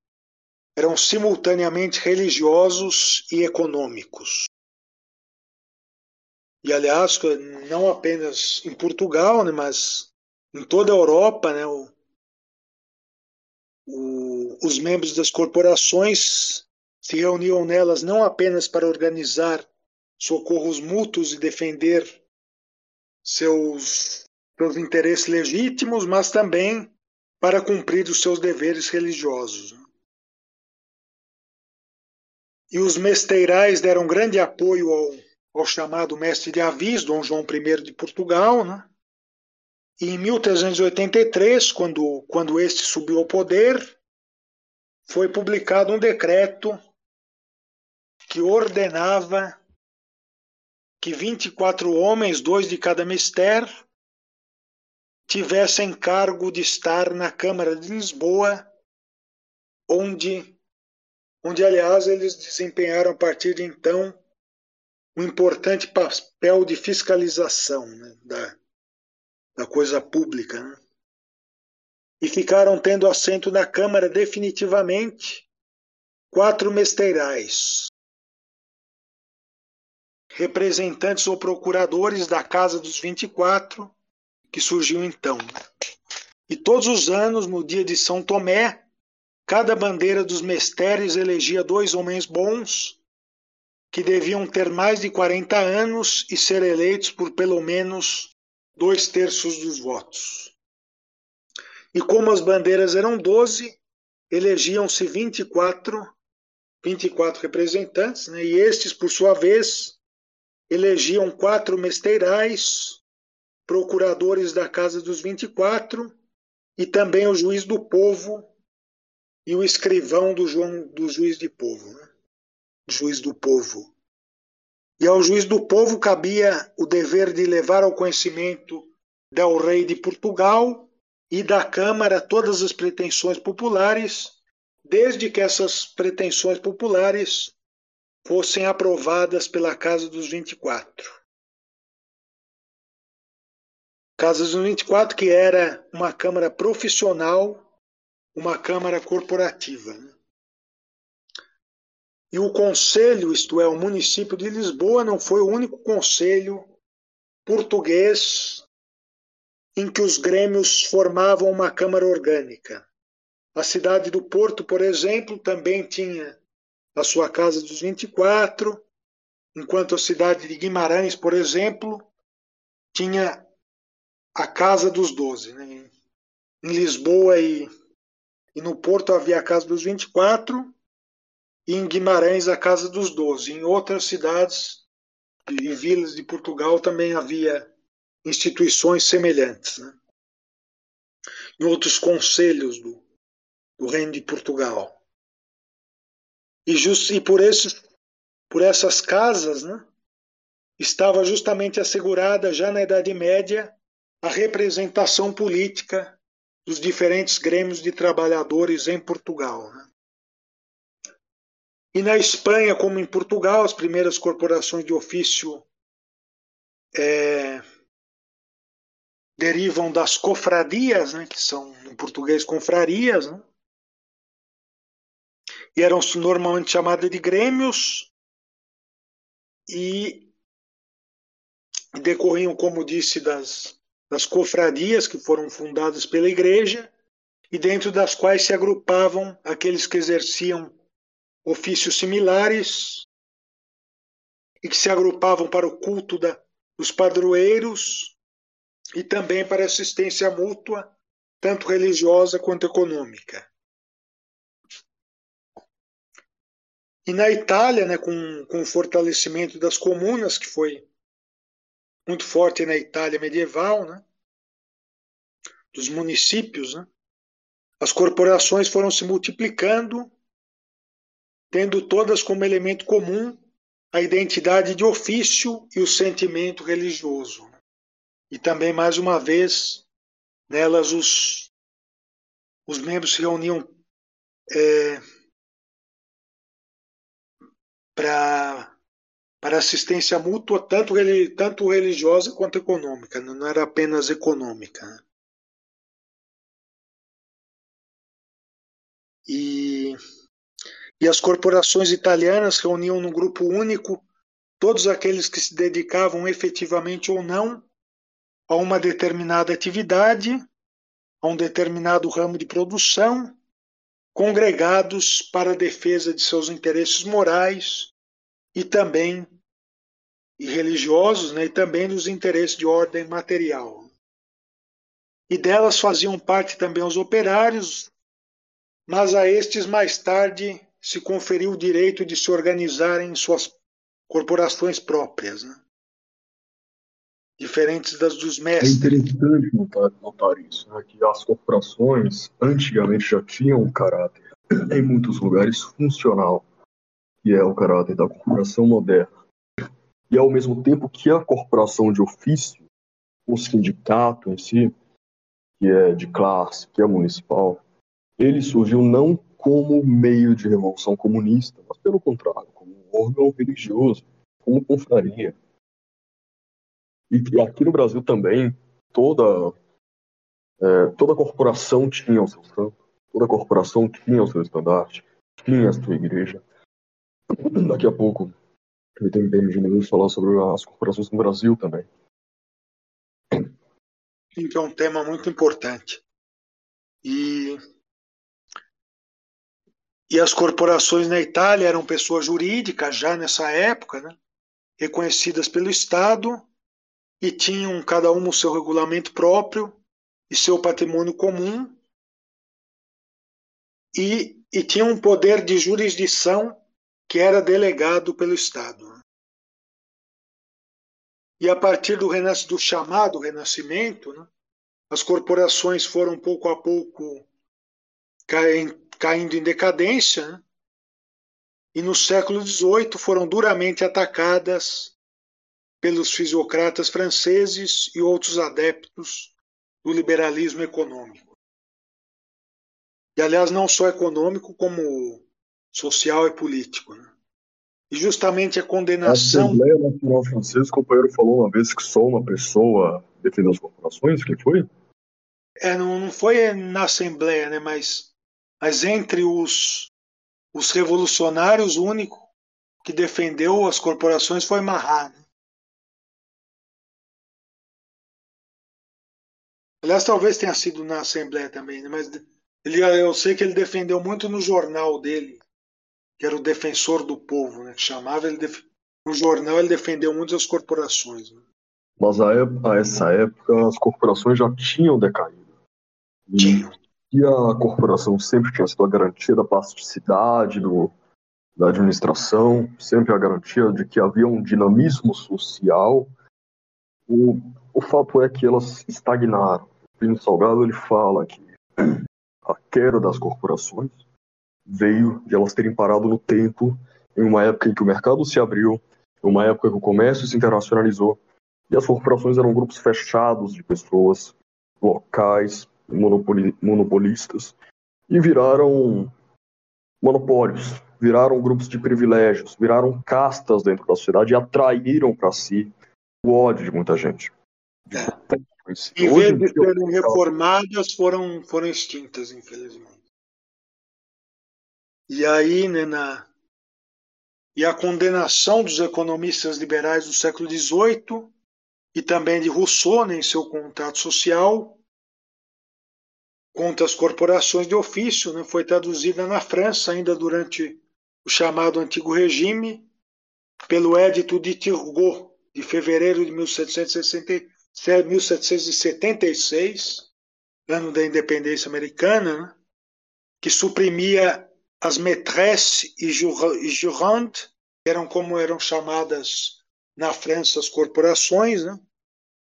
eram simultaneamente religiosos e econômicos. E, aliás, não apenas em Portugal, né, mas em toda a Europa, né, o, o, os membros das corporações se reuniam nelas não apenas para organizar socorros mútuos e defender seus, seus interesses legítimos, mas também para cumprir os seus deveres religiosos. E os mesteirais deram grande apoio ao ao chamado mestre de Avis, Dom João I de Portugal, né? Em 1383, quando, quando este subiu ao poder, foi publicado um decreto que ordenava que 24 homens, dois de cada mister, tivessem cargo de estar na Câmara de Lisboa, onde, onde aliás, eles desempenharam a partir de então um importante papel de fiscalização né, da, da coisa pública. Né? E ficaram tendo assento na Câmara definitivamente quatro mesteirais, representantes ou procuradores da Casa dos 24, que surgiu então. E todos os anos, no dia de São Tomé, cada bandeira dos mestérios elegia dois homens bons que deviam ter mais de 40 anos e ser eleitos por pelo menos dois terços dos votos. E como as bandeiras eram 12, elegiam-se 24, 24 representantes, né? e estes, por sua vez, elegiam quatro mesteirais, procuradores da Casa dos 24, e também o juiz do povo e o escrivão do, João, do juiz de povo. Né? juiz do povo. E ao juiz do povo cabia o dever de levar ao conhecimento del rei de Portugal e da Câmara todas as pretensões populares, desde que essas pretensões populares fossem aprovadas pela Casa dos 24. Casa dos 24, que era uma Câmara profissional, uma Câmara corporativa. Né? E o conselho, isto é, o município de Lisboa, não foi o único conselho português em que os grêmios formavam uma Câmara Orgânica. A cidade do Porto, por exemplo, também tinha a sua Casa dos 24, enquanto a cidade de Guimarães, por exemplo, tinha a Casa dos Doze. Né? Em Lisboa e, e no Porto havia a Casa dos 24, e em Guimarães a Casa dos Doze. Em outras cidades e vilas de Portugal também havia instituições semelhantes. Né? Em outros conselhos do, do Reino de Portugal. E, just, e por, esses, por essas casas né, estava justamente assegurada, já na Idade Média, a representação política dos diferentes grêmios de trabalhadores em Portugal. Né? E na Espanha, como em Portugal, as primeiras corporações de ofício é, derivam das cofradias, né, que são em português confrarias, né, e eram normalmente chamadas de grêmios e decorriam, como disse, das, das cofradias que foram fundadas pela igreja e dentro das quais se agrupavam aqueles que exerciam ofícios similares e que se agrupavam para o culto da, dos padroeiros e também para assistência mútua, tanto religiosa quanto econômica. E na Itália, né, com, com o fortalecimento das comunas, que foi muito forte na Itália medieval, né, dos municípios, né, as corporações foram se multiplicando, tendo todas como elemento comum a identidade de ofício e o sentimento religioso. E também, mais uma vez, nelas os, os membros se reuniam é, para para assistência mútua, tanto, tanto religiosa quanto econômica, não era apenas econômica. E, e as corporações italianas reuniam num grupo único todos aqueles que se dedicavam efetivamente ou não a uma determinada atividade, a um determinado ramo de produção, congregados para a defesa de seus interesses morais e também e religiosos, né, e também dos interesses de ordem material. E delas faziam parte também os operários, mas a estes mais tarde se conferiu o direito de se organizarem em suas corporações próprias. Né? diferentes das dos mestres. É interessante notar, notar isso, né, que as corporações antigamente já tinham um caráter, em muitos lugares, funcional, que é o caráter da corporação moderna. E ao mesmo tempo que a corporação de ofício, o sindicato em si, que é de classe, que é municipal, ele surgiu não como meio de revolução comunista, mas pelo contrário, como órgão religioso, como confraria, e aqui no Brasil também, toda, é, toda corporação tinha o seu santo, toda corporação tinha o seu estandarte, tinha a sua igreja. Daqui a pouco eu tenho bem de falar sobre as corporações no Brasil também. Sim, que é um tema muito importante. E, e as corporações na Itália eram pessoas jurídicas já nessa época, né? reconhecidas pelo Estado e tinham cada uma o seu regulamento próprio e seu patrimônio comum e, e tinham um poder de jurisdição que era delegado pelo Estado. E a partir do, do chamado Renascimento, né, as corporações foram pouco a pouco caindo em decadência, né, e no século XVIII foram duramente atacadas pelos fisiocratas franceses e outros adeptos do liberalismo econômico. E, aliás, não só econômico, como social e político. Né? E justamente a condenação. A Assembleia Nacional Francesa, o companheiro falou uma vez que só uma pessoa defendeu as corporações, quem foi? É, não, não foi na Assembleia, né, mas, mas entre os, os revolucionários, o único que defendeu as corporações foi Marat. Né? Aliás, talvez tenha sido na Assembleia também, né? mas ele, eu sei que ele defendeu muito no jornal dele, que era o Defensor do Povo, né? que chamava ele def... no jornal ele defendeu muitas corporações. Né? Mas a, a, essa época as corporações já tinham decaído. E, tinham. E a corporação sempre tinha sido a garantia da plasticidade do, da administração, sempre a garantia de que havia um dinamismo social. O, o fato é que elas estagnaram. O Pino Salgado ele fala que a queda das corporações veio de elas terem parado no tempo, em uma época em que o mercado se abriu, em uma época em que o comércio se internacionalizou, e as corporações eram grupos fechados de pessoas locais, monopoli monopolistas e viraram monopólios, viraram grupos de privilégios, viraram castas dentro da sociedade e atraíram para si o ódio de muita gente. É. Em vez de serem reformadas, foram, foram extintas, infelizmente. E aí, né, na, e a condenação dos economistas liberais do século XVIII e também de Rousseau né, em seu contrato social contra as corporações de ofício né, foi traduzida na França ainda durante o chamado Antigo Regime pelo Édito de Turgot de fevereiro de 1776, ano da independência americana, né, que suprimia as maîtresses e jurantes, eram como eram chamadas na França as corporações, né,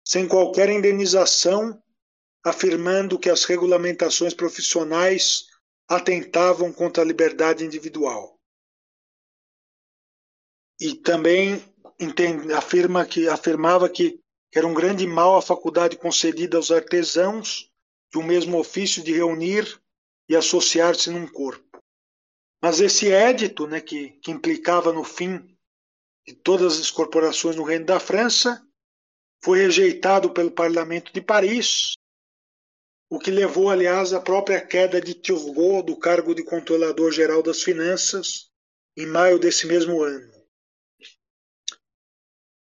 sem qualquer indenização, afirmando que as regulamentações profissionais atentavam contra a liberdade individual. E também afirma que, afirmava que era um grande mal a faculdade concedida aos artesãos de um mesmo ofício de reunir e associar-se num corpo. Mas esse édito, né, que, que implicava no fim de todas as corporações no Reino da França, foi rejeitado pelo Parlamento de Paris, o que levou, aliás, à própria queda de Turgot do cargo de controlador geral das finanças em maio desse mesmo ano.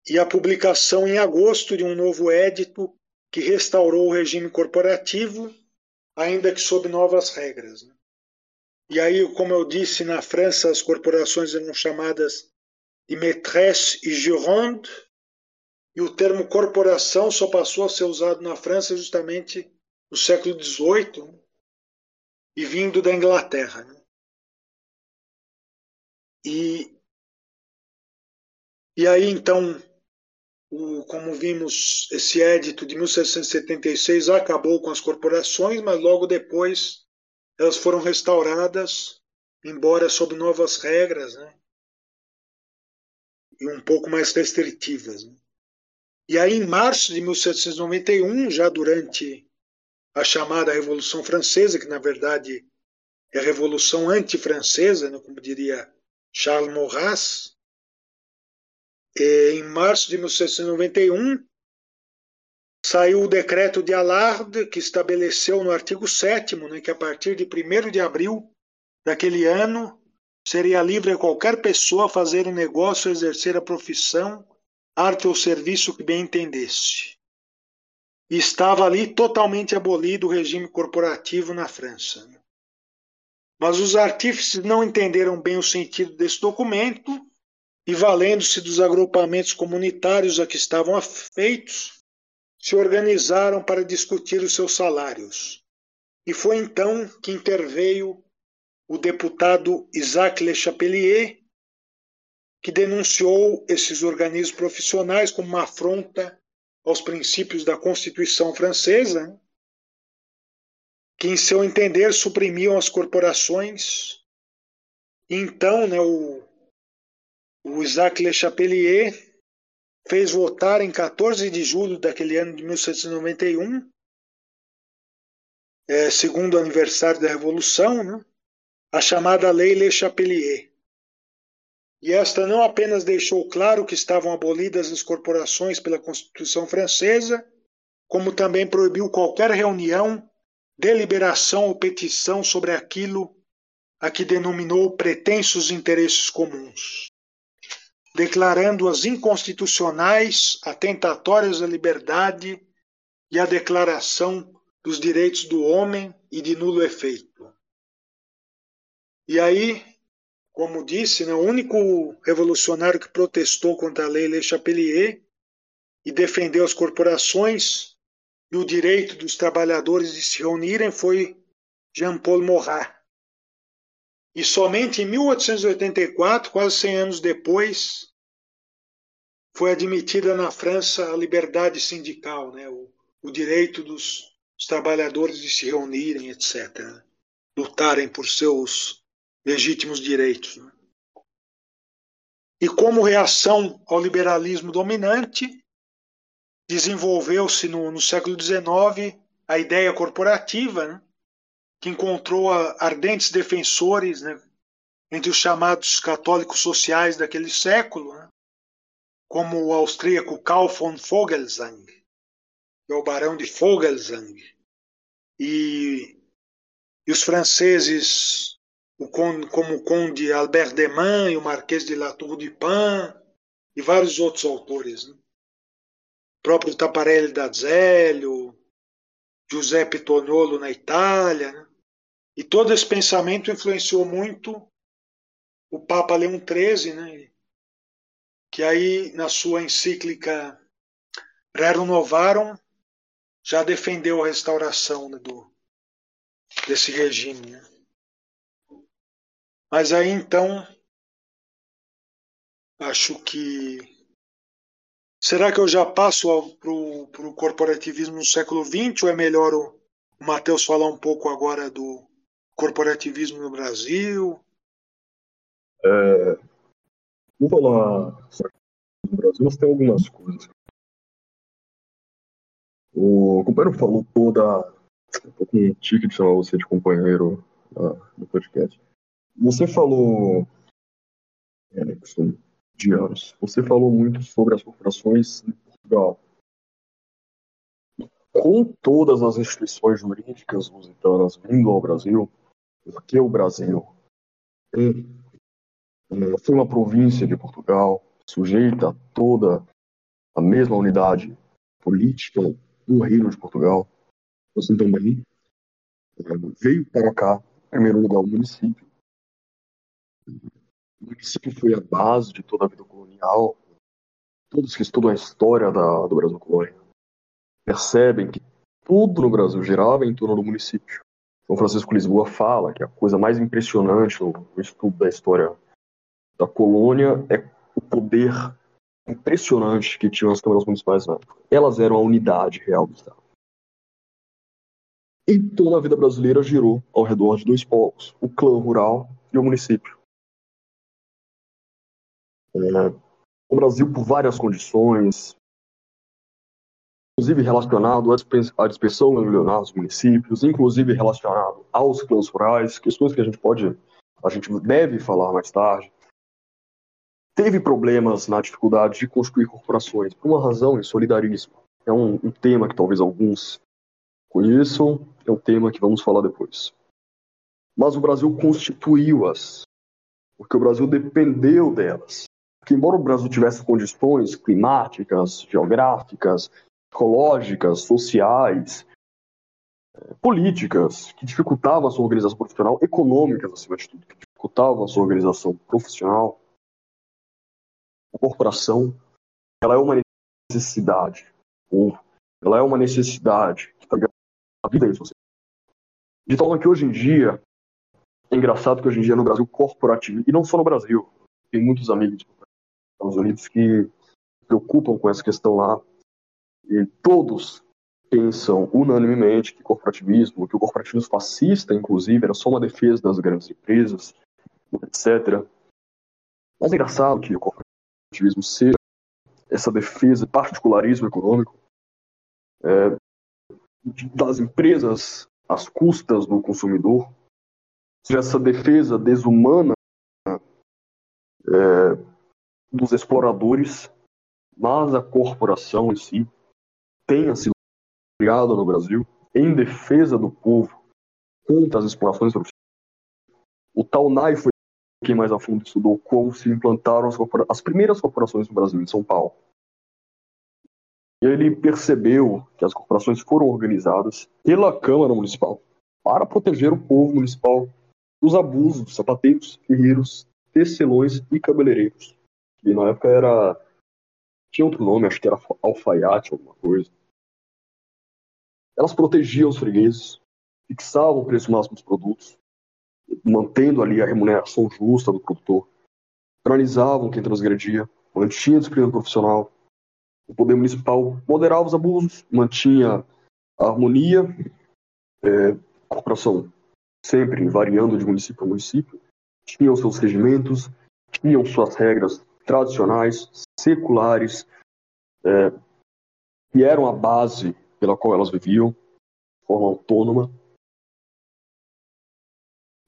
E a publicação em agosto de um novo édito que restaurou o regime corporativo, ainda que sob novas regras. Né? E aí, como eu disse, na França as corporações eram chamadas de maîtresse e gironde, e o termo corporação só passou a ser usado na França justamente no século XVIII e vindo da Inglaterra. Né? E, e aí, então, o, como vimos, esse édito de 1776 acabou com as corporações, mas logo depois elas foram restauradas, embora sob novas regras, né? e um pouco mais restritivas. Né? E aí, em março de 1791, já durante a chamada Revolução Francesa, que na verdade é a Revolução Antifrancesa, né, como diria Charles Maurras, em março de 1791, saiu o decreto de Allard, que estabeleceu no artigo 7 né, que a partir de 1 de abril daquele ano seria livre a qualquer pessoa fazer um negócio, exercer a profissão, arte ou serviço que bem entendesse. Estava ali totalmente abolido o regime corporativo na França. Mas os artífices não entenderam bem o sentido desse documento e, valendo-se dos agrupamentos comunitários a que estavam afeitos, se organizaram para discutir os seus salários. E foi então que interveio o deputado Isaac Le Chapelier, que denunciou esses organismos profissionais como uma afronta aos princípios da Constituição francesa, que, em seu entender, suprimiam as corporações. Então, né, o, o Isaac Le Chapelier fez votar em 14 de julho daquele ano de 1791, é, segundo aniversário da Revolução, né, a chamada Lei Le Chapelier. E esta não apenas deixou claro que estavam abolidas as corporações pela Constituição Francesa, como também proibiu qualquer reunião, deliberação ou petição sobre aquilo a que denominou pretensos interesses comuns declarando-as inconstitucionais, atentatórias à liberdade e à Declaração dos Direitos do Homem e de nulo efeito. E aí, como disse, né, o único revolucionário que protestou contra a lei Le Chapelier e defendeu as corporações e o direito dos trabalhadores de se reunirem foi Jean-Paul Marat. E somente em 1884, quase 100 anos depois, foi admitida na França a liberdade sindical, né? o, o direito dos, dos, trabalhadores de se reunirem, etc., lutarem por seus legítimos direitos. Né? E como reação ao liberalismo dominante, desenvolveu-se no, no século XIX a ideia corporativa, né, que encontrou ardentes defensores né, entre os chamados católicos sociais daquele século, né, como o austríaco Karl von Vogelsang, que é o barão de Vogelsang, e, e os franceses o como o conde Albert Man e o marquês de Latour du Pin e vários outros autores. Né? O próprio Taparelli da Zélio, Giuseppe Toniolo na Itália. Né? E todo esse pensamento influenciou muito o Papa Leão XIII, né? que aí na sua encíclica Rerum Novarum já defendeu a restauração né, do, desse regime. Né? Mas aí então acho que será que eu já passo para o corporativismo no século XX ou é melhor o, o Matheus falar um pouco agora do corporativismo no Brasil? É, vou falar no Brasil, mas tem algumas coisas. O companheiro falou toda. Um pouco um tique de chamar você de companheiro uh, no podcast. Você falou, é, de anos, você falou muito sobre as corporações em Portugal. Com todas as instituições jurídicas lusitanas vindo ao Brasil, porque o Brasil é, é, foi uma província de Portugal, sujeita a toda a mesma unidade política do Reino de Portugal, assim também veio para cá, em primeiro lugar, o município, o município foi a base de toda a vida colonial. Todos que estudam a história da, do Brasil colônia percebem que tudo no Brasil girava em torno do município. São Francisco Lisboa fala que a coisa mais impressionante no, estudo da história da colônia é o poder impressionante que tinham as câmaras municipais na época. Elas eram a unidade real do Estado. E toda a vida brasileira girou ao redor de dois povos, o clã rural e o município. É, o Brasil, por várias condições, inclusive relacionado à dispersão milionária dos municípios, inclusive relacionado aos clãs rurais, questões que a gente pode, a gente deve falar mais tarde, teve problemas na dificuldade de construir corporações por uma razão em solidarismo. É um, um tema que talvez alguns conheçam, é um tema que vamos falar depois. Mas o Brasil constituiu-as, porque o Brasil dependeu delas que embora o Brasil tivesse condições climáticas, geográficas, ecológicas, sociais, eh, políticas que dificultavam a sua organização profissional, econômicas acima de tudo, que dificultavam a sua organização profissional, a corporação, ela é uma necessidade, ou ela é uma necessidade que está a vida em sociedade. De forma que hoje em dia, é engraçado que hoje em dia no Brasil corporativo, e não só no Brasil, tem muitos amigos Estados Unidos que se preocupam com essa questão lá. E todos pensam unanimemente que corporativismo, que o corporativismo fascista, inclusive, era só uma defesa das grandes empresas, etc. Mas é engraçado que o corporativismo seja essa defesa, particularismo econômico é, das empresas às custas do consumidor, seja essa defesa desumana é, dos exploradores, mas a corporação em si tenha sido criada no Brasil em defesa do povo contra as explorações O tal Nai foi quem mais a fundo estudou como se implantaram as, as primeiras corporações no Brasil, em São Paulo. E ele percebeu que as corporações foram organizadas pela Câmara Municipal para proteger o povo municipal dos abusos dos sapateiros, guerreiros, tecelões e cabeleireiros na época era. Tinha outro nome, acho que era alfaiate, alguma coisa. Elas protegiam os fregueses, fixavam o preço máximo dos produtos, mantendo ali a remuneração justa do produtor, penalizavam quem transgredia, mantinha a disciplina profissional. O poder municipal moderava os abusos, mantinha a harmonia, é, a corporação sempre variando de município a município, tinham seus regimentos, tinham suas regras tradicionais, seculares, é, que eram a base pela qual elas viviam. de forma autônoma.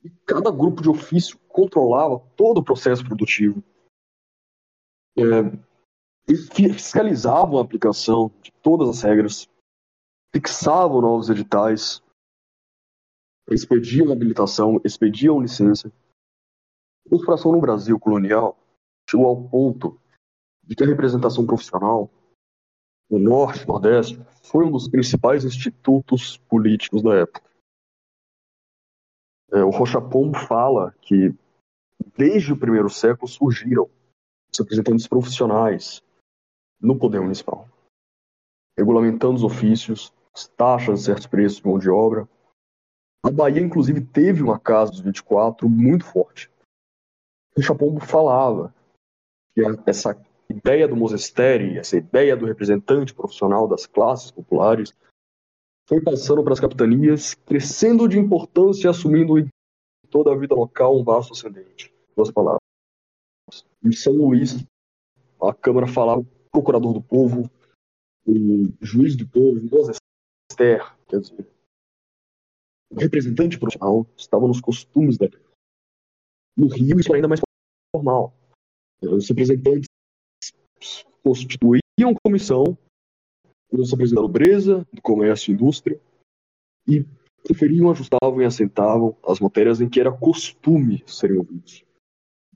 E cada grupo de ofício controlava todo o processo produtivo. É, fiscalizavam a aplicação de todas as regras, fixavam novos editais, expediam habilitação, expediam licença. A corporação no Brasil colonial chegou ao ponto de que a representação profissional no Norte e Nordeste foi um dos principais institutos políticos da época. É, o Rocha Pombo fala que desde o primeiro século surgiram os representantes profissionais no poder municipal, regulamentando os ofícios, as taxas de certos preços de mão de obra. A Bahia, inclusive, teve uma casa dos 24 muito forte. O Rocha Pombo falava que essa ideia do Mosesteri, essa ideia do representante profissional das classes populares, foi passando para as capitanias, crescendo de importância e assumindo em toda a vida local um vasto ascendente. Duas palavras. Em São Luís, a Câmara falava procurador do povo, o juiz do povo, Mosester, quer dizer, o representante profissional estava nos costumes da. No Rio, isso era ainda mais formal. Os representantes constituíam comissão, os representantes da nobreza, do comércio e indústria, e preferiam, ajustavam e assentavam as matérias em que era costume serem ouvidos.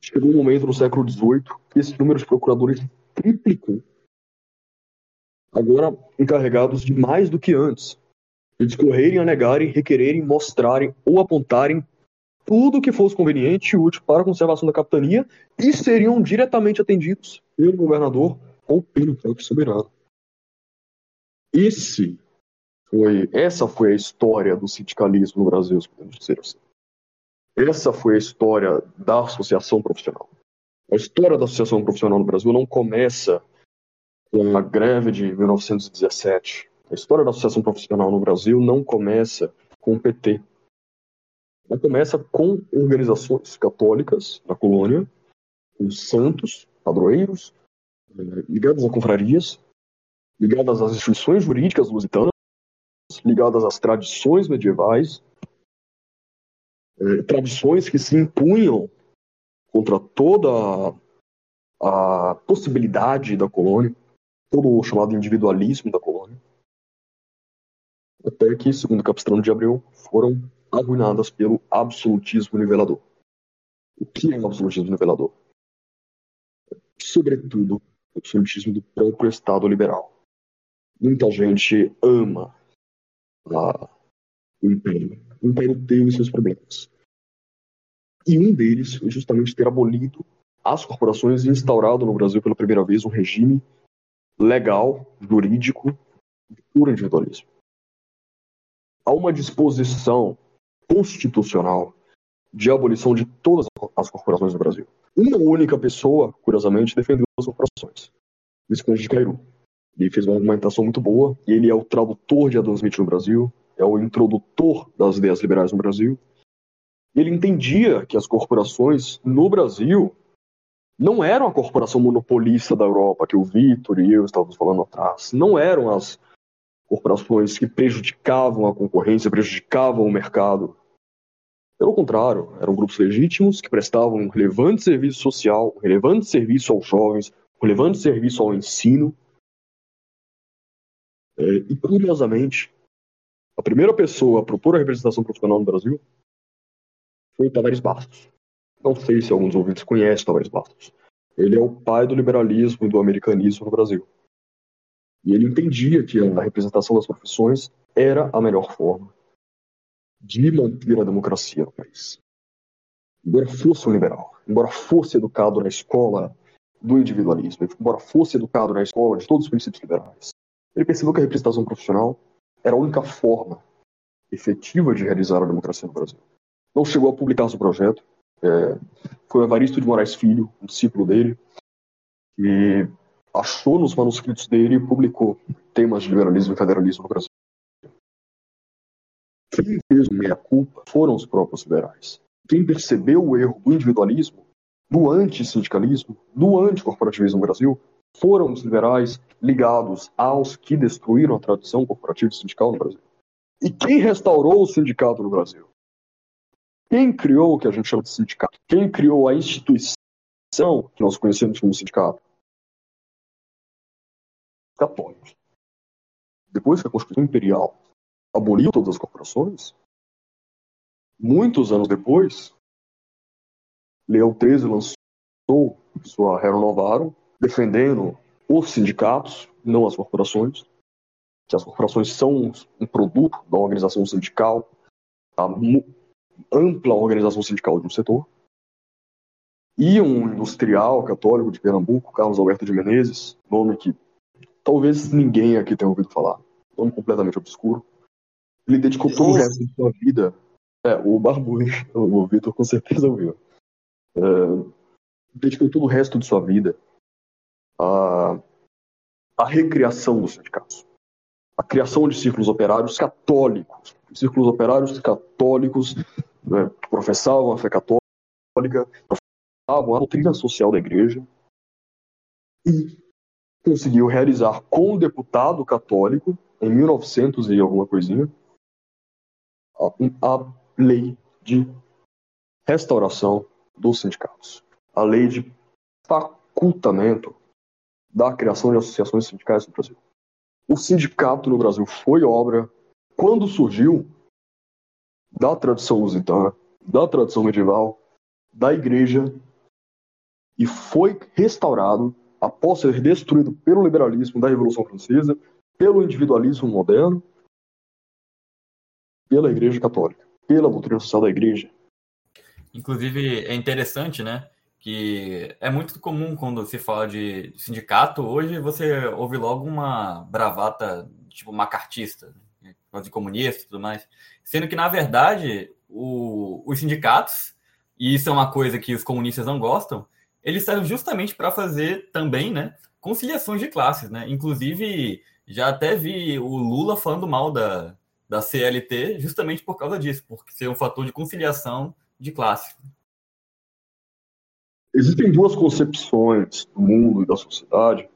Chegou um momento no século XVIII que esse número de procuradores triplicou, agora encarregados de mais do que antes, de discorrerem, anegarem, requererem, mostrarem ou apontarem tudo que fosse conveniente e útil para a conservação da capitania e seriam diretamente atendidos pelo governador ou pelo próprio soberano. Esse foi, essa foi a história do sindicalismo no Brasil, podemos dizer assim. Essa foi a história da associação profissional. A história da associação profissional no Brasil não começa com a greve de 1917. A história da associação profissional no Brasil não começa com o PT. Começa com organizações católicas na colônia, os santos, padroeiros, eh, ligadas a confrarias, ligadas às instituições jurídicas lusitanas, ligadas às tradições medievais, eh, tradições que se impunham contra toda a possibilidade da colônia, todo o chamado individualismo da colônia, até que, segundo Capistrano de Abreu, foram arruinadas pelo absolutismo nivelador. O que é o absolutismo nivelador? Sobretudo, o absolutismo do próprio Estado liberal. Muita gente ama a, o Império. O Império teve seus problemas. E um deles foi justamente ter abolido as corporações e instaurado no Brasil pela primeira vez um regime legal, jurídico, de puro individualismo. Há uma disposição constitucional de abolição de todas as corporações do Brasil. Uma única pessoa, curiosamente, defendeu as corporações. Visconde de Cairu. Ele fez uma argumentação muito boa, e ele é o tradutor de Adam Smith no Brasil, é o introdutor das ideias liberais no Brasil. Ele entendia que as corporações no Brasil não eram a corporação monopolista da Europa, que o Vitor e eu estávamos falando atrás. Não eram as corporações que prejudicavam a concorrência, prejudicavam o mercado. Pelo contrário, eram grupos legítimos que prestavam um relevante serviço social, um relevante serviço aos jovens, um relevante serviço ao ensino. É, e, curiosamente, a primeira pessoa a propor a representação profissional no Brasil foi Tavares Bastos. Não sei se alguns ouvintes conhecem Tavares Bastos. Ele é o pai do liberalismo e do americanismo no Brasil. E ele entendia que a representação das profissões era a melhor forma de manter a democracia no país. Embora fosse um liberal, embora fosse educado na escola do individualismo, embora fosse educado na escola de todos os princípios liberais, ele percebeu que a representação profissional era a única forma efetiva de realizar a democracia no Brasil. Não chegou a publicar seu projeto. É, foi o Evaristo de Moraes Filho, um discípulo dele, que achou nos manuscritos dele e publicou temas de liberalismo e federalismo no Brasil. Quem fez o meia-culpa foram os próprios liberais. Quem percebeu o erro do individualismo, do antissindicalismo, do anticorporativismo no Brasil, foram os liberais ligados aos que destruíram a tradição corporativa e sindical no Brasil. E quem restaurou o sindicato no Brasil? Quem criou o que a gente chama de sindicato? Quem criou a instituição que nós conhecemos como sindicato? Católicos. Depois que a Constituição Imperial aboliu todas as corporações, muitos anos depois, Leão XIII lançou sua Renovaram, defendendo os sindicatos, não as corporações, que as corporações são um produto da organização sindical, a ampla organização sindical de um setor. E um industrial católico de Pernambuco, Carlos Alberto de Menezes, nome que talvez ninguém aqui tenha ouvido falar, nome completamente obscuro. Ele dedicou todo o resto de sua vida. É, o Barbuí, <laughs> o Vitor com certeza ouviu. É, dedicou todo o resto de sua vida à, à recriação dos sindicatos, a criação de círculos operários católicos, círculos operários católicos né, que professavam a fé católica, professavam a doutrina social da igreja e conseguiu realizar com um deputado católico em 1900 e alguma coisinha a, lei de restauração dos sindicatos, a lei de facultamento da criação de associações sindicais no Brasil. O sindicato no Brasil foi obra, quando surgiu, da tradição lusitana, da tradição medieval, da igreja, e foi restaurado após ser destruído pelo liberalismo da Revolução Francesa, pelo individualismo moderno, pela Igreja Católica, pela doutrina social da Igreja. Inclusive, é interessante, né? que é muito comum quando se fala de sindicato, hoje você ouve logo uma bravata tipo macartista, de comunista e tudo mais, sendo que, na verdade, o, os sindicatos, e isso é uma coisa que os comunistas não gostam, eles servem justamente para fazer também né, conciliações de classes. Né? Inclusive, já até vi o Lula falando mal da, da CLT justamente por causa disso, porque ser um fator de conciliação de classes. Existem duas concepções do mundo e da sociedade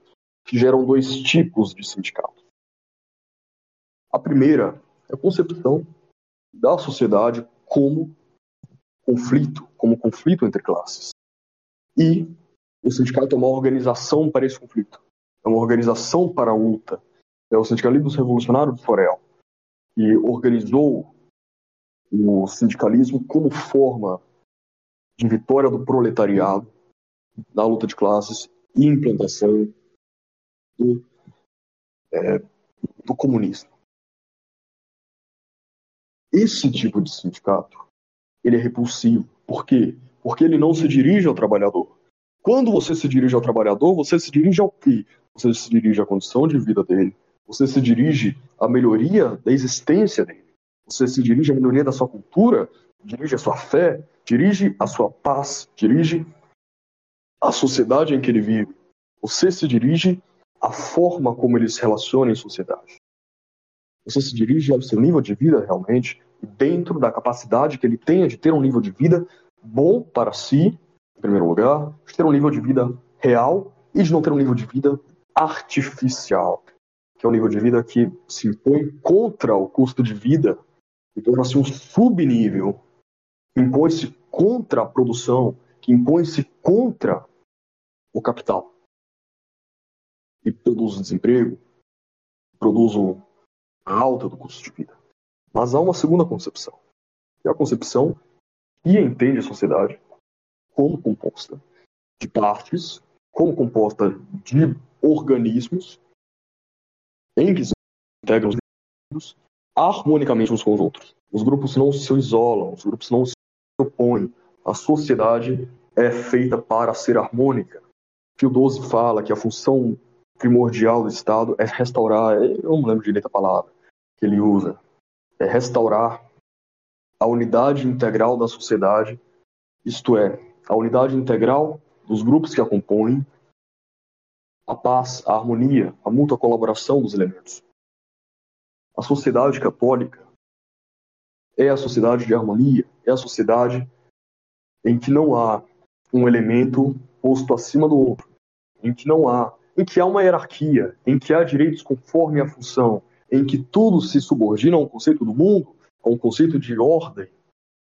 que geram dois tipos de sindicatos. A primeira é a concepção da sociedade como conflito, como conflito entre classes. E o sindicato é uma organização para esse conflito, é uma organização para a luta. É o Sindicalismo Revolucionário de Forel, que organizou o sindicalismo como forma de vitória do proletariado na luta de classes e implantação do, é, do comunismo. Esse tipo de sindicato ele é repulsivo. Por quê? Porque ele não se dirige ao trabalhador. Quando você se dirige ao trabalhador, você se dirige ao quê? Você se dirige à condição de vida dele. Você se dirige à melhoria da existência dele. Você se dirige à melhoria da sua cultura, dirige a sua fé, dirige a sua paz, dirige a sociedade em que ele vive. Você se dirige à forma como ele se relaciona em sociedade. Você se dirige ao seu nível de vida realmente, dentro da capacidade que ele tenha de ter um nível de vida bom para si, em primeiro lugar, de ter um nível de vida real e de não ter um nível de vida artificial, que é um nível de vida que se impõe contra o custo de vida e torna-se um subnível impõe-se contra a produção, que impõe-se contra o capital. E produz desemprego, produz a alta do custo de vida. Mas há uma segunda concepção, que é a concepção que entende a sociedade como composta de partes, como composta de organismos se integram os indivíduos harmonicamente uns com os outros. Os grupos não se isolam, os grupos não se propõe. A sociedade é feita para ser harmônica. Pio XII fala que a função primordial do Estado é restaurar, eu não lembro direito a palavra que ele usa, é restaurar a unidade integral da sociedade, isto é, a unidade integral dos grupos que a compõem, a paz, a harmonia, a mútua colaboração dos elementos. A sociedade católica é a sociedade de harmonia, é a sociedade em que não há um elemento posto acima do outro, em que não há, em que há uma hierarquia, em que há direitos conforme a função, em que tudo se subordina a um conceito do mundo, a um conceito de ordem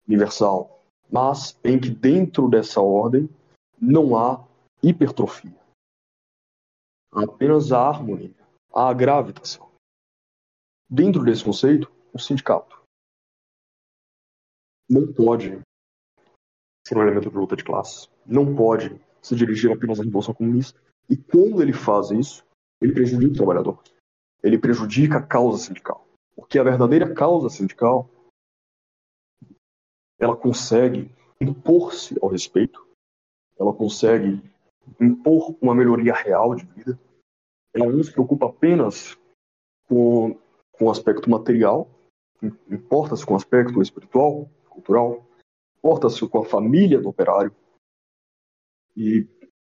universal, mas em que dentro dessa ordem não há hipertrofia. Apenas a harmonia, a gravitação. Dentro desse conceito, o sindicato não pode ser um elemento de luta de classe, não pode se dirigir apenas à Revolução Comunista. E quando ele faz isso, ele prejudica o trabalhador. Ele prejudica a causa sindical. Porque a verdadeira causa sindical ela consegue impor-se ao respeito, ela consegue impor uma melhoria real de vida, ela não se preocupa apenas com, com o aspecto material, importa-se com o aspecto espiritual, cultural, importa-se com a família do operário, e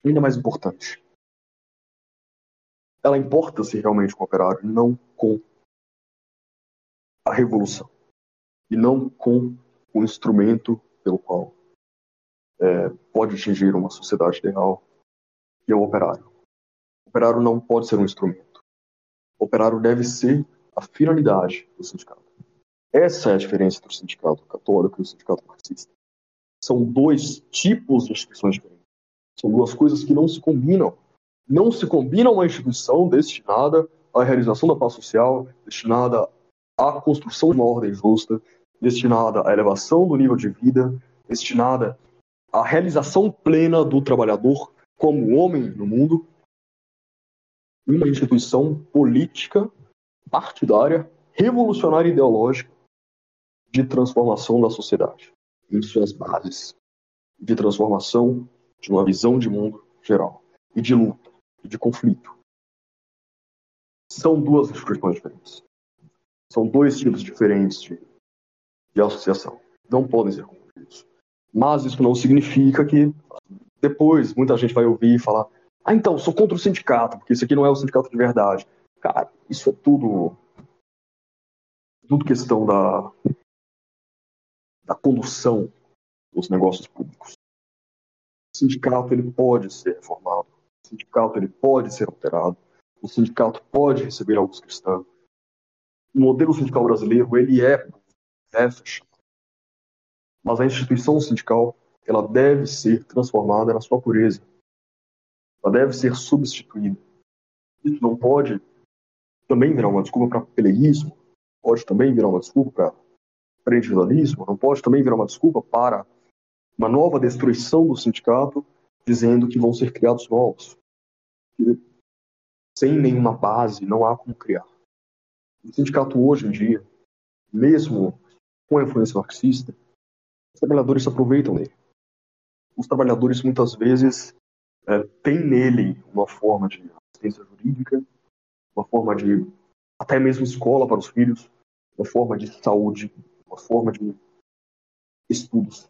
ainda mais importante, ela importa-se realmente com o operário, não com a revolução, e não com o instrumento pelo qual é, pode atingir uma sociedade ideal, que é o operário. Operário não pode ser um instrumento. Operário deve ser a finalidade do sindicato. Essa é a diferença entre o sindicato católico e o sindicato marxista. São dois tipos de instituições diferentes. São duas coisas que não se combinam. Não se combina uma instituição destinada à realização da paz social, destinada à construção de uma ordem justa, destinada à elevação do nível de vida, destinada à realização plena do trabalhador como homem no mundo, uma instituição política, partidária, revolucionária e ideológica de transformação da sociedade em suas bases, de transformação de uma visão de mundo geral e de luta e de conflito. São duas instituições diferentes. São dois tipos diferentes de de associação. Não podem ser confundidos. Mas isso não significa que depois muita gente vai ouvir e falar: ah, então, sou contra o sindicato, porque isso aqui não é o sindicato de verdade. Cara, isso é tudo. Tudo questão da. da condução dos negócios públicos. O sindicato ele pode ser reformado. O sindicato ele pode ser alterado. O sindicato pode receber alguns cristãos. O modelo sindical brasileiro ele é é fechado. Mas a instituição sindical ela deve ser transformada na sua pureza. Ela deve ser substituída. Isso não pode também virar uma desculpa para peleguismo, pode também virar uma desculpa para individualismo, não pode também virar uma desculpa para uma nova destruição do sindicato, dizendo que vão ser criados novos. sem nenhuma base, não há como criar. O sindicato hoje em dia, mesmo com a influência marxista, os trabalhadores se aproveitam dele. Os trabalhadores muitas vezes é, têm nele uma forma de assistência jurídica, uma forma de até mesmo escola para os filhos, uma forma de saúde, uma forma de estudos,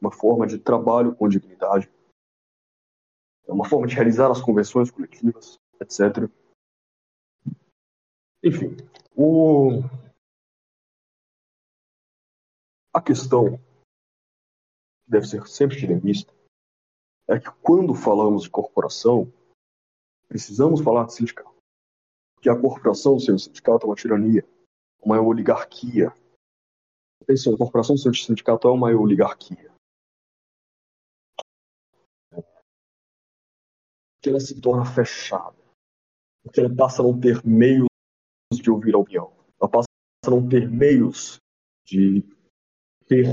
uma forma de trabalho com dignidade, uma forma de realizar as convenções coletivas, etc. Enfim, o a questão que deve ser sempre tida em vista é que quando falamos de corporação, precisamos falar de sindicato. Porque a corporação sem o sindicato é uma tirania, uma oligarquia. Atenção, a corporação sem o sindicato é uma oligarquia. Porque ela se torna fechada. Porque ela passa a não ter meios de ouvir a opinião. Ela passa a não ter meios de ser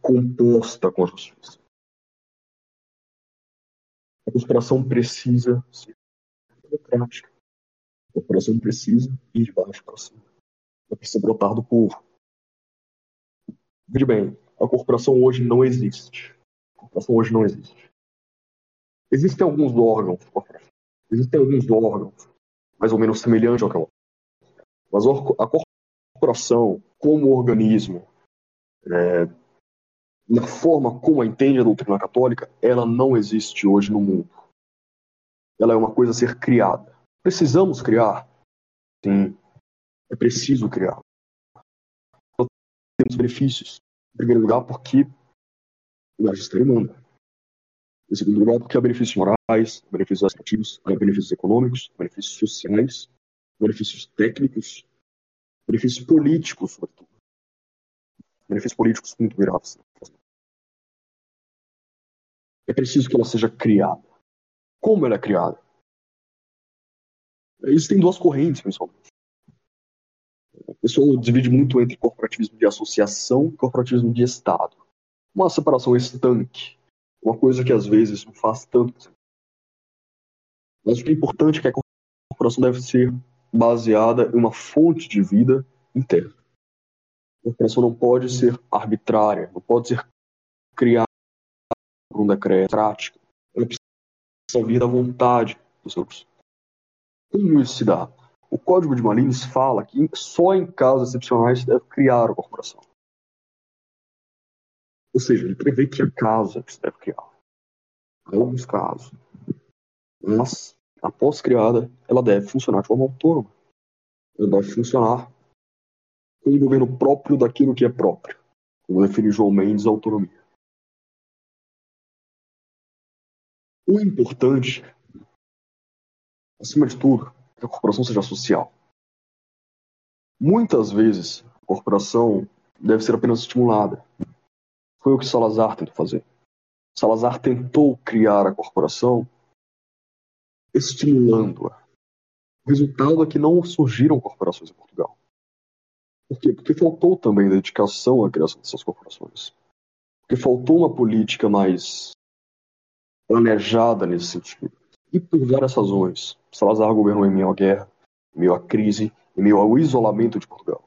composta com a justiça. A conspiração precisa ser democrática. A corporação precisa ir de baixo para cima. Ela precisa brotar do povo. Veja bem, a corporação hoje não existe. A corporação hoje não existe. Existem alguns órgãos, existem alguns órgãos mais ou menos semelhantes ao que. Mas a corporação, como organismo, é, na forma como a entende a doutrina católica, ela não existe hoje no mundo. Ela é uma coisa a ser criada. Precisamos criar? Sim, é preciso criar. Nós temos benefícios. Em primeiro lugar, porque o magistério manda. Em segundo lugar, porque há benefícios morais, benefícios administrativos, há benefícios econômicos, benefícios sociais, benefícios técnicos, benefícios políticos, sobretudo. Benefícios políticos muito graves. É preciso que ela seja criada. Como ela é criada? Existem duas correntes, principalmente. O pessoal divide muito entre corporativismo de associação e corporativismo de Estado. Uma separação estanque. Uma coisa que às vezes não faz tanto. Mas o que é importante é que a corporação deve ser baseada em uma fonte de vida interna. A corporação não pode ser arbitrária, não pode ser criada por um decreto prático. Ela precisa vir da vontade dos seus. Como isso se dá? O Código de Malines fala que só em casos excepcionais se deve criar a corporação. Ou seja, ele prevê que há casos que se deve criar. Há alguns casos. Mas, após criada, ela deve funcionar de forma autônoma. Ela deve funcionar um governo próprio daquilo que é próprio. Como define João Mendes, a autonomia. O importante, acima de tudo, que a corporação seja social. Muitas vezes, a corporação deve ser apenas estimulada. Foi o que Salazar tentou fazer. Salazar tentou criar a corporação estimulando-a. O resultado é que não surgiram corporações em Portugal. Por quê? Porque faltou também dedicação à criação dessas corporações. Porque faltou uma política mais planejada nesse sentido. E por várias razões. Salazar governou em meio à guerra, em meio à crise, em meio ao isolamento de Portugal.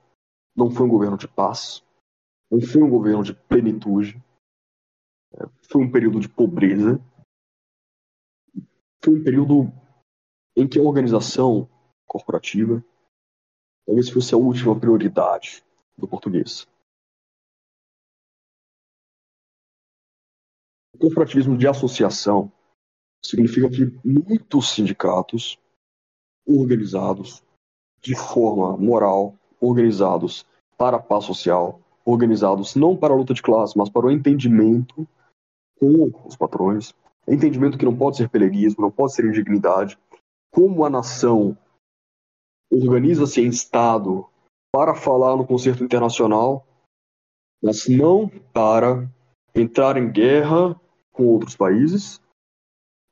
Não foi um governo de paz, não foi um governo de plenitude, é, foi um período de pobreza, foi um período em que a organização corporativa talvez fosse a última prioridade do português. O corporativismo de associação significa que muitos sindicatos organizados de forma moral, organizados para a paz social, organizados não para a luta de classe, mas para o entendimento com os patrões, entendimento que não pode ser peleguismo, não pode ser indignidade, como a nação organiza-se em Estado para falar no concerto internacional, mas não para entrar em guerra com outros países,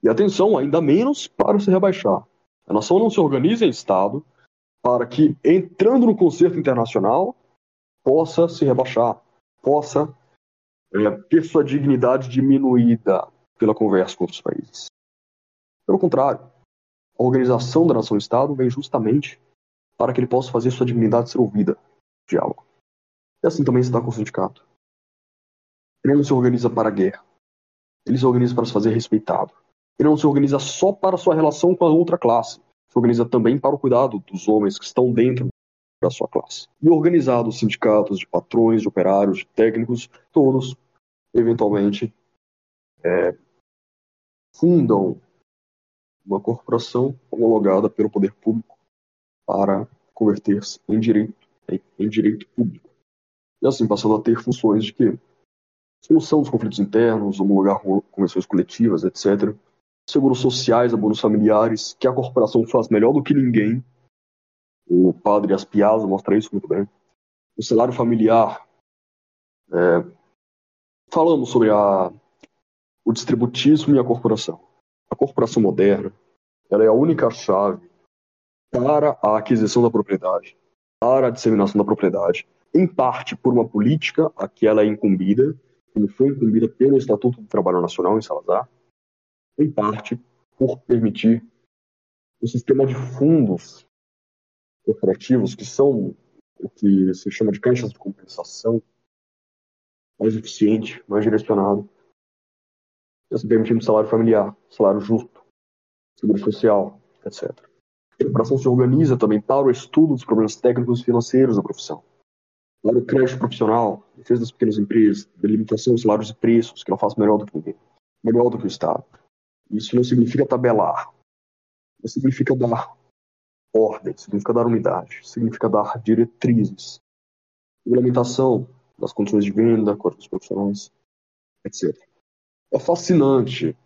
e atenção, ainda menos para se rebaixar. A nação não se organiza em Estado para que, entrando no concerto internacional, possa se rebaixar, possa é, ter sua dignidade diminuída pela conversa com outros países. Pelo contrário, a organização da nação-Estado vem justamente para que ele possa fazer sua dignidade ser ouvida. Diálogo. E assim também se dá com o sindicato. Ele não se organiza para a guerra. Ele se organiza para se fazer respeitado. Ele não se organiza só para sua relação com a outra classe, se organiza também para o cuidado dos homens que estão dentro da sua classe. E organizado os sindicatos de patrões, de operários, de técnicos, todos, eventualmente, é, fundam uma corporação homologada pelo poder público para converter-se em direito, em, em direito público. E assim passando a ter funções de que solução dos conflitos internos, homologar convenções coletivas, etc seguros sociais, abonos familiares, que a corporação faz melhor do que ninguém. O padre Aspiazo mostra isso muito bem. O salário familiar. É, falamos sobre a, o distributismo e a corporação. A corporação moderna ela é a única chave para a aquisição da propriedade, para a disseminação da propriedade, em parte por uma política a que ela é incumbida, como foi incumbida pelo Estatuto do Trabalho Nacional em Salazar, em parte por permitir o sistema de fundos corporativos, que são o que se chama de caixas de compensação, mais eficiente, mais direcionado, assim, permitindo salário familiar, salário justo, seguro social, etc. A corporação se organiza também para o estudo dos problemas técnicos e financeiros da profissão, para o crédito profissional, defesa das pequenas empresas, delimitação dos salários e preços, que não faz melhor do que ninguém, melhor do que o Estado. Isso não significa tabelar. Não significa dar ordem, significa dar unidade, significa dar diretrizes. Regulamentação das condições de venda, corpos profissionais, etc. É fascinante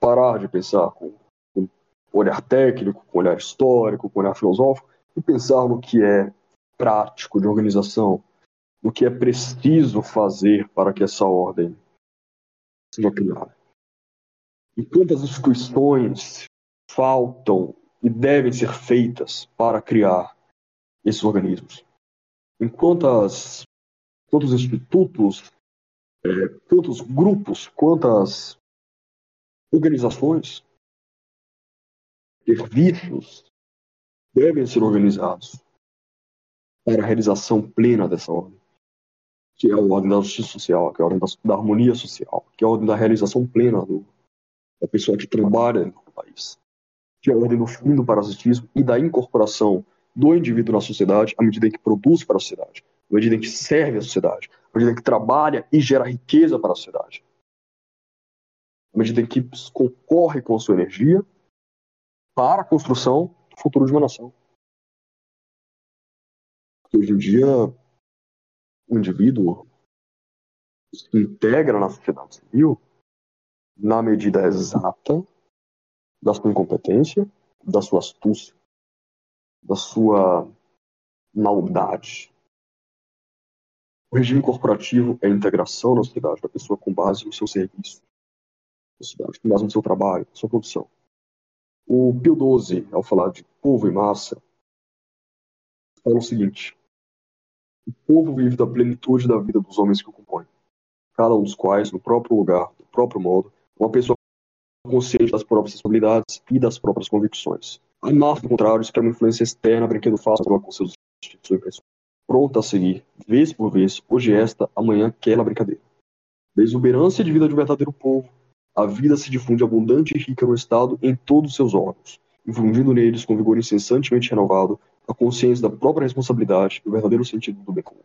parar de pensar com, com olhar técnico, com olhar histórico, com olhar filosófico e pensar no que é prático de organização, do que é preciso fazer para que essa ordem seja criada. E quantas instituições faltam e devem ser feitas para criar esses organismos? Em quantas, quantos institutos, é, quantos grupos, quantas organizações, serviços devem ser organizados para a realização plena dessa ordem, que é a ordem da justiça social, que é a ordem da, da harmonia social, que é a ordem da realização plena do, da pessoa que trabalha no país, que é a ordem do fim do parasitismo e da incorporação do indivíduo na sociedade à medida em que produz para a sociedade, à medida em que serve a sociedade, à medida que trabalha e gera riqueza para a sociedade, à medida que concorre com a sua energia para a construção do futuro de uma nação. Porque hoje em dia, o indivíduo se integra na sociedade civil na medida exata da sua incompetência, da sua astúcia, da sua maldade. O regime corporativo é a integração na sociedade da pessoa com base no seu serviço, na sociedade, com base no seu trabalho, na sua produção. O Pio XII, ao falar de povo e massa, fala o seguinte: o povo vive da plenitude da vida dos homens que o compõem, cada um dos quais, no próprio lugar, do próprio modo, uma pessoa consciente das próprias responsabilidades e das próprias convicções. A massa, ao contrário, espera uma influência externa, brinquedo fácil com seus instintos e pronta a seguir, vez por vez, hoje esta, amanhã aquela brincadeira. Da exuberância de vida de um verdadeiro povo, a vida se difunde abundante e rica no Estado em todos os seus órgãos, infundindo neles com vigor incessantemente renovado a consciência da própria responsabilidade e o verdadeiro sentido do bem comum.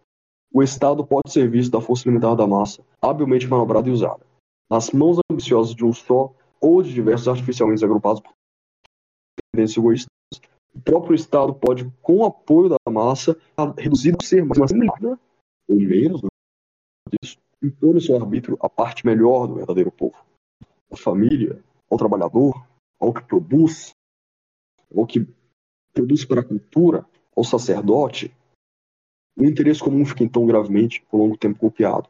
O Estado pode ser visto da força limitada da massa, habilmente manobrada e usada, nas mãos ambiciosas de um só ou de diversos artificialmente agrupados por tendências egoístas. O próprio Estado pode, com o apoio da massa, reduzir a ser mais limitada, ou menos disso, impor no seu arbítrio a parte melhor do verdadeiro povo à família, ao trabalhador, ao que produz, ao que produz para a cultura, ao sacerdote, o interesse comum fica então gravemente, por longo tempo, copiado.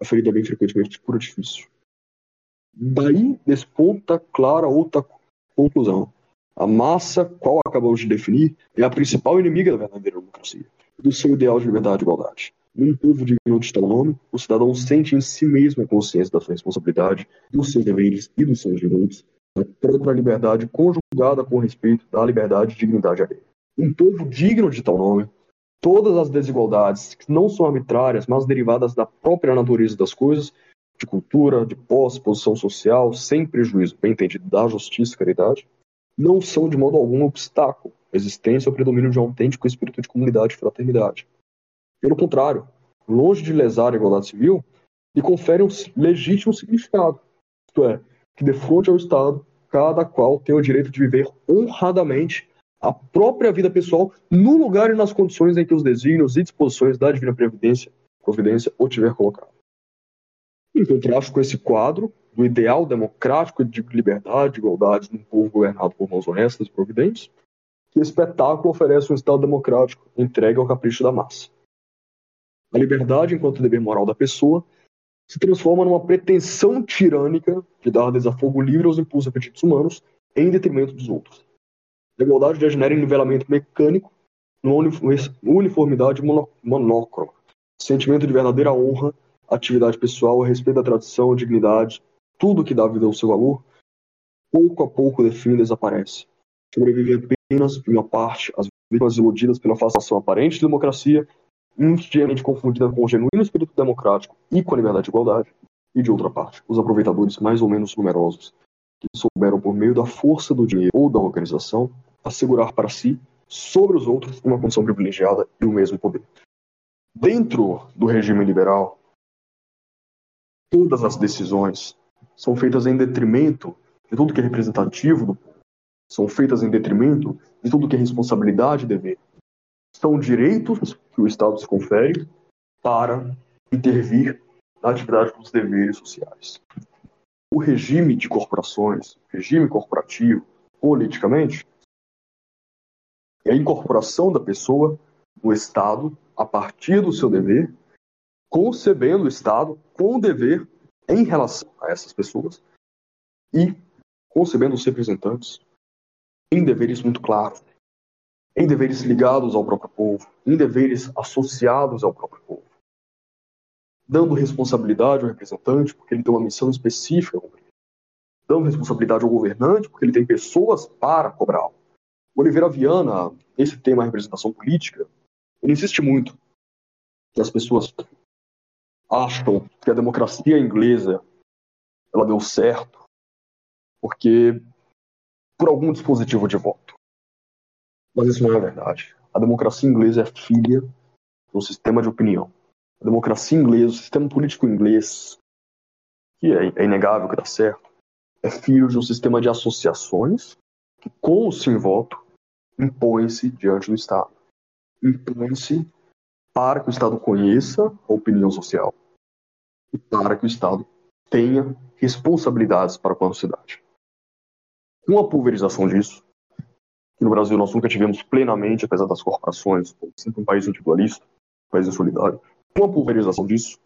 A ferida bem frequentemente cura difícil. Daí desponta clara outra conclusão. A massa, qual acabamos de definir, é a principal inimiga da verdadeira democracia, do seu ideal de liberdade e igualdade. Num povo digno de tal nome, o cidadão sente em si mesmo a consciência da sua responsabilidade, dos seus deveres e dos seus direitos, a própria liberdade conjugada com respeito da liberdade e dignidade alheia. Um povo digno de tal nome, todas as desigualdades, que não são arbitrárias, mas derivadas da própria natureza das coisas, de cultura, de posse, posição social, sem prejuízo, bem entendido, da justiça e caridade, não são de modo algum um obstáculo à existência ou predomínio de um autêntico espírito de comunidade e fraternidade. Pelo contrário, longe de lesar a igualdade civil, lhe confere um legítimo significado, isto é, que defronte ao Estado, cada qual tem o direito de viver honradamente a própria vida pessoal no lugar e nas condições em que os desígnios e disposições da divina previdência, providência o tiver colocado. Em contraste com esse quadro do ideal democrático de liberdade igualdade num povo governado por mãos honestas e providentes, que espetáculo oferece um Estado democrático entregue ao capricho da massa. A liberdade, enquanto dever moral da pessoa, se transforma numa pretensão tirânica de dar desafogo livre aos impulsos e apetites humanos em detrimento dos outros. A igualdade degenera em nivelamento mecânico, numa uniformidade monócroma, sentimento de verdadeira honra, atividade pessoal, respeito à tradição, dignidade, tudo que dá vida ao seu valor, pouco a pouco define e desaparece. Sobrevive apenas uma parte, as vítimas iludidas pela fascinação aparente de democracia injustamente confundida com o genuíno espírito democrático e com a liberdade e igualdade, e de outra parte, os aproveitadores mais ou menos numerosos, que souberam, por meio da força do dinheiro ou da organização, assegurar para si, sobre os outros, uma condição privilegiada e o mesmo poder. Dentro do regime liberal, todas as decisões são feitas em detrimento de tudo que é representativo do povo, são feitas em detrimento de tudo que é responsabilidade e dever são direitos que o Estado se confere para intervir na atividade dos deveres sociais. O regime de corporações, regime corporativo, politicamente, é a incorporação da pessoa no Estado a partir do seu dever, concebendo o Estado com o dever em relação a essas pessoas e concebendo os representantes em deveres muito claros, em deveres ligados ao próprio povo, em deveres associados ao próprio povo, dando responsabilidade ao representante porque ele tem uma missão específica dando responsabilidade ao governante porque ele tem pessoas para cobrá-lo. Oliveira Viana, esse tema representação política, ele insiste muito que as pessoas acham que a democracia inglesa ela deu certo porque por algum dispositivo de voto. Mas isso não é verdade. A democracia inglesa é filha do sistema de opinião. A democracia inglesa, o sistema político inglês, que é, é inegável que dá certo, é filho de um sistema de associações que, com o sim voto, impõe-se diante do Estado. Impõe-se para que o Estado conheça a opinião social para que o Estado tenha responsabilidades para com a sociedade. Com a pulverização disso, que no Brasil nós nunca tivemos plenamente, apesar das corporações, sempre um país individualista, um país insolidário, com a pulverização disso,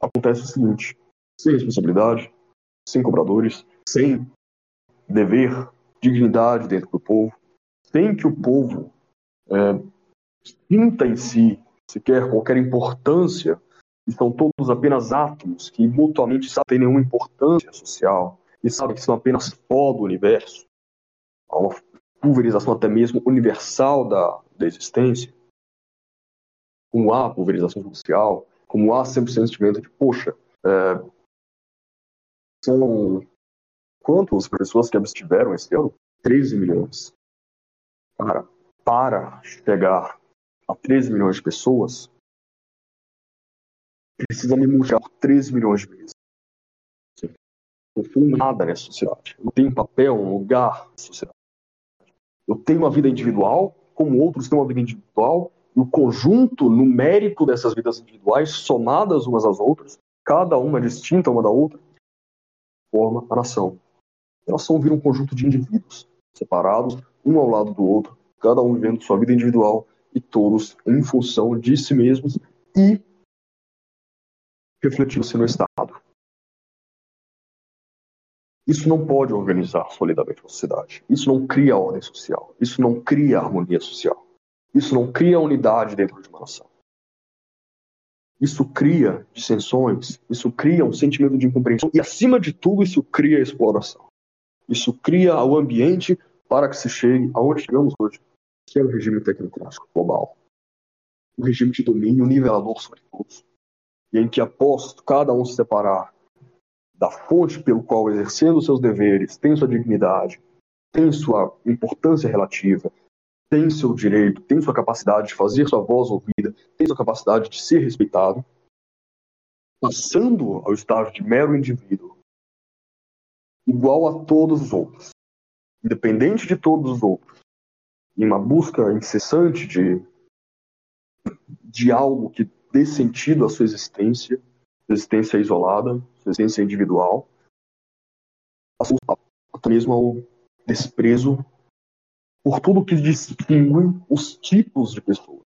acontece o seguinte: sem responsabilidade, sem cobradores, sem dever, dignidade dentro do povo, sem que o povo é, sinta em si sequer qualquer importância, e são todos apenas átomos que mutuamente sabem nenhuma importância social e sabem que são apenas pó do universo. Há uma pulverização até mesmo universal da, da existência. Como há pulverização social, como há sempre o sentimento de, poxa, é, são quantas pessoas que abstiveram esse ano? 13 milhões. Cara, para chegar a 13 milhões de pessoas, precisa me por 13 milhões de vezes. Eu sou nada nessa sociedade. Eu tenho papel, lugar na sociedade. Eu tenho uma vida individual, como outros têm uma vida individual, e o conjunto numérico dessas vidas individuais, somadas umas às outras, cada uma distinta uma da outra, forma a nação. A nação vira um conjunto de indivíduos, separados, um ao lado do outro, cada um vivendo sua vida individual e todos em função de si mesmos e refletindo-se no Estado. Isso não pode organizar solidamente a sociedade. Isso não cria ordem social. Isso não cria harmonia social. Isso não cria unidade dentro de uma nação. Isso cria dissensões, isso cria um sentimento de incompreensão e, acima de tudo, isso cria exploração. Isso cria o ambiente para que se chegue aonde chegamos hoje, que é o regime tecnocrático global. Um regime de domínio nivelador sobre todos, e em que, após cada um se separar da fonte pelo qual, exercendo seus deveres, tem sua dignidade, tem sua importância relativa, tem seu direito, tem sua capacidade de fazer sua voz ouvida, tem sua capacidade de ser respeitado, passando ao estágio de mero indivíduo, igual a todos os outros, independente de todos os outros, em uma busca incessante de, de algo que dê sentido à sua existência, sua existência isolada, sua existência individual, até mesmo ao desprezo por tudo que distingue os tipos de pessoas,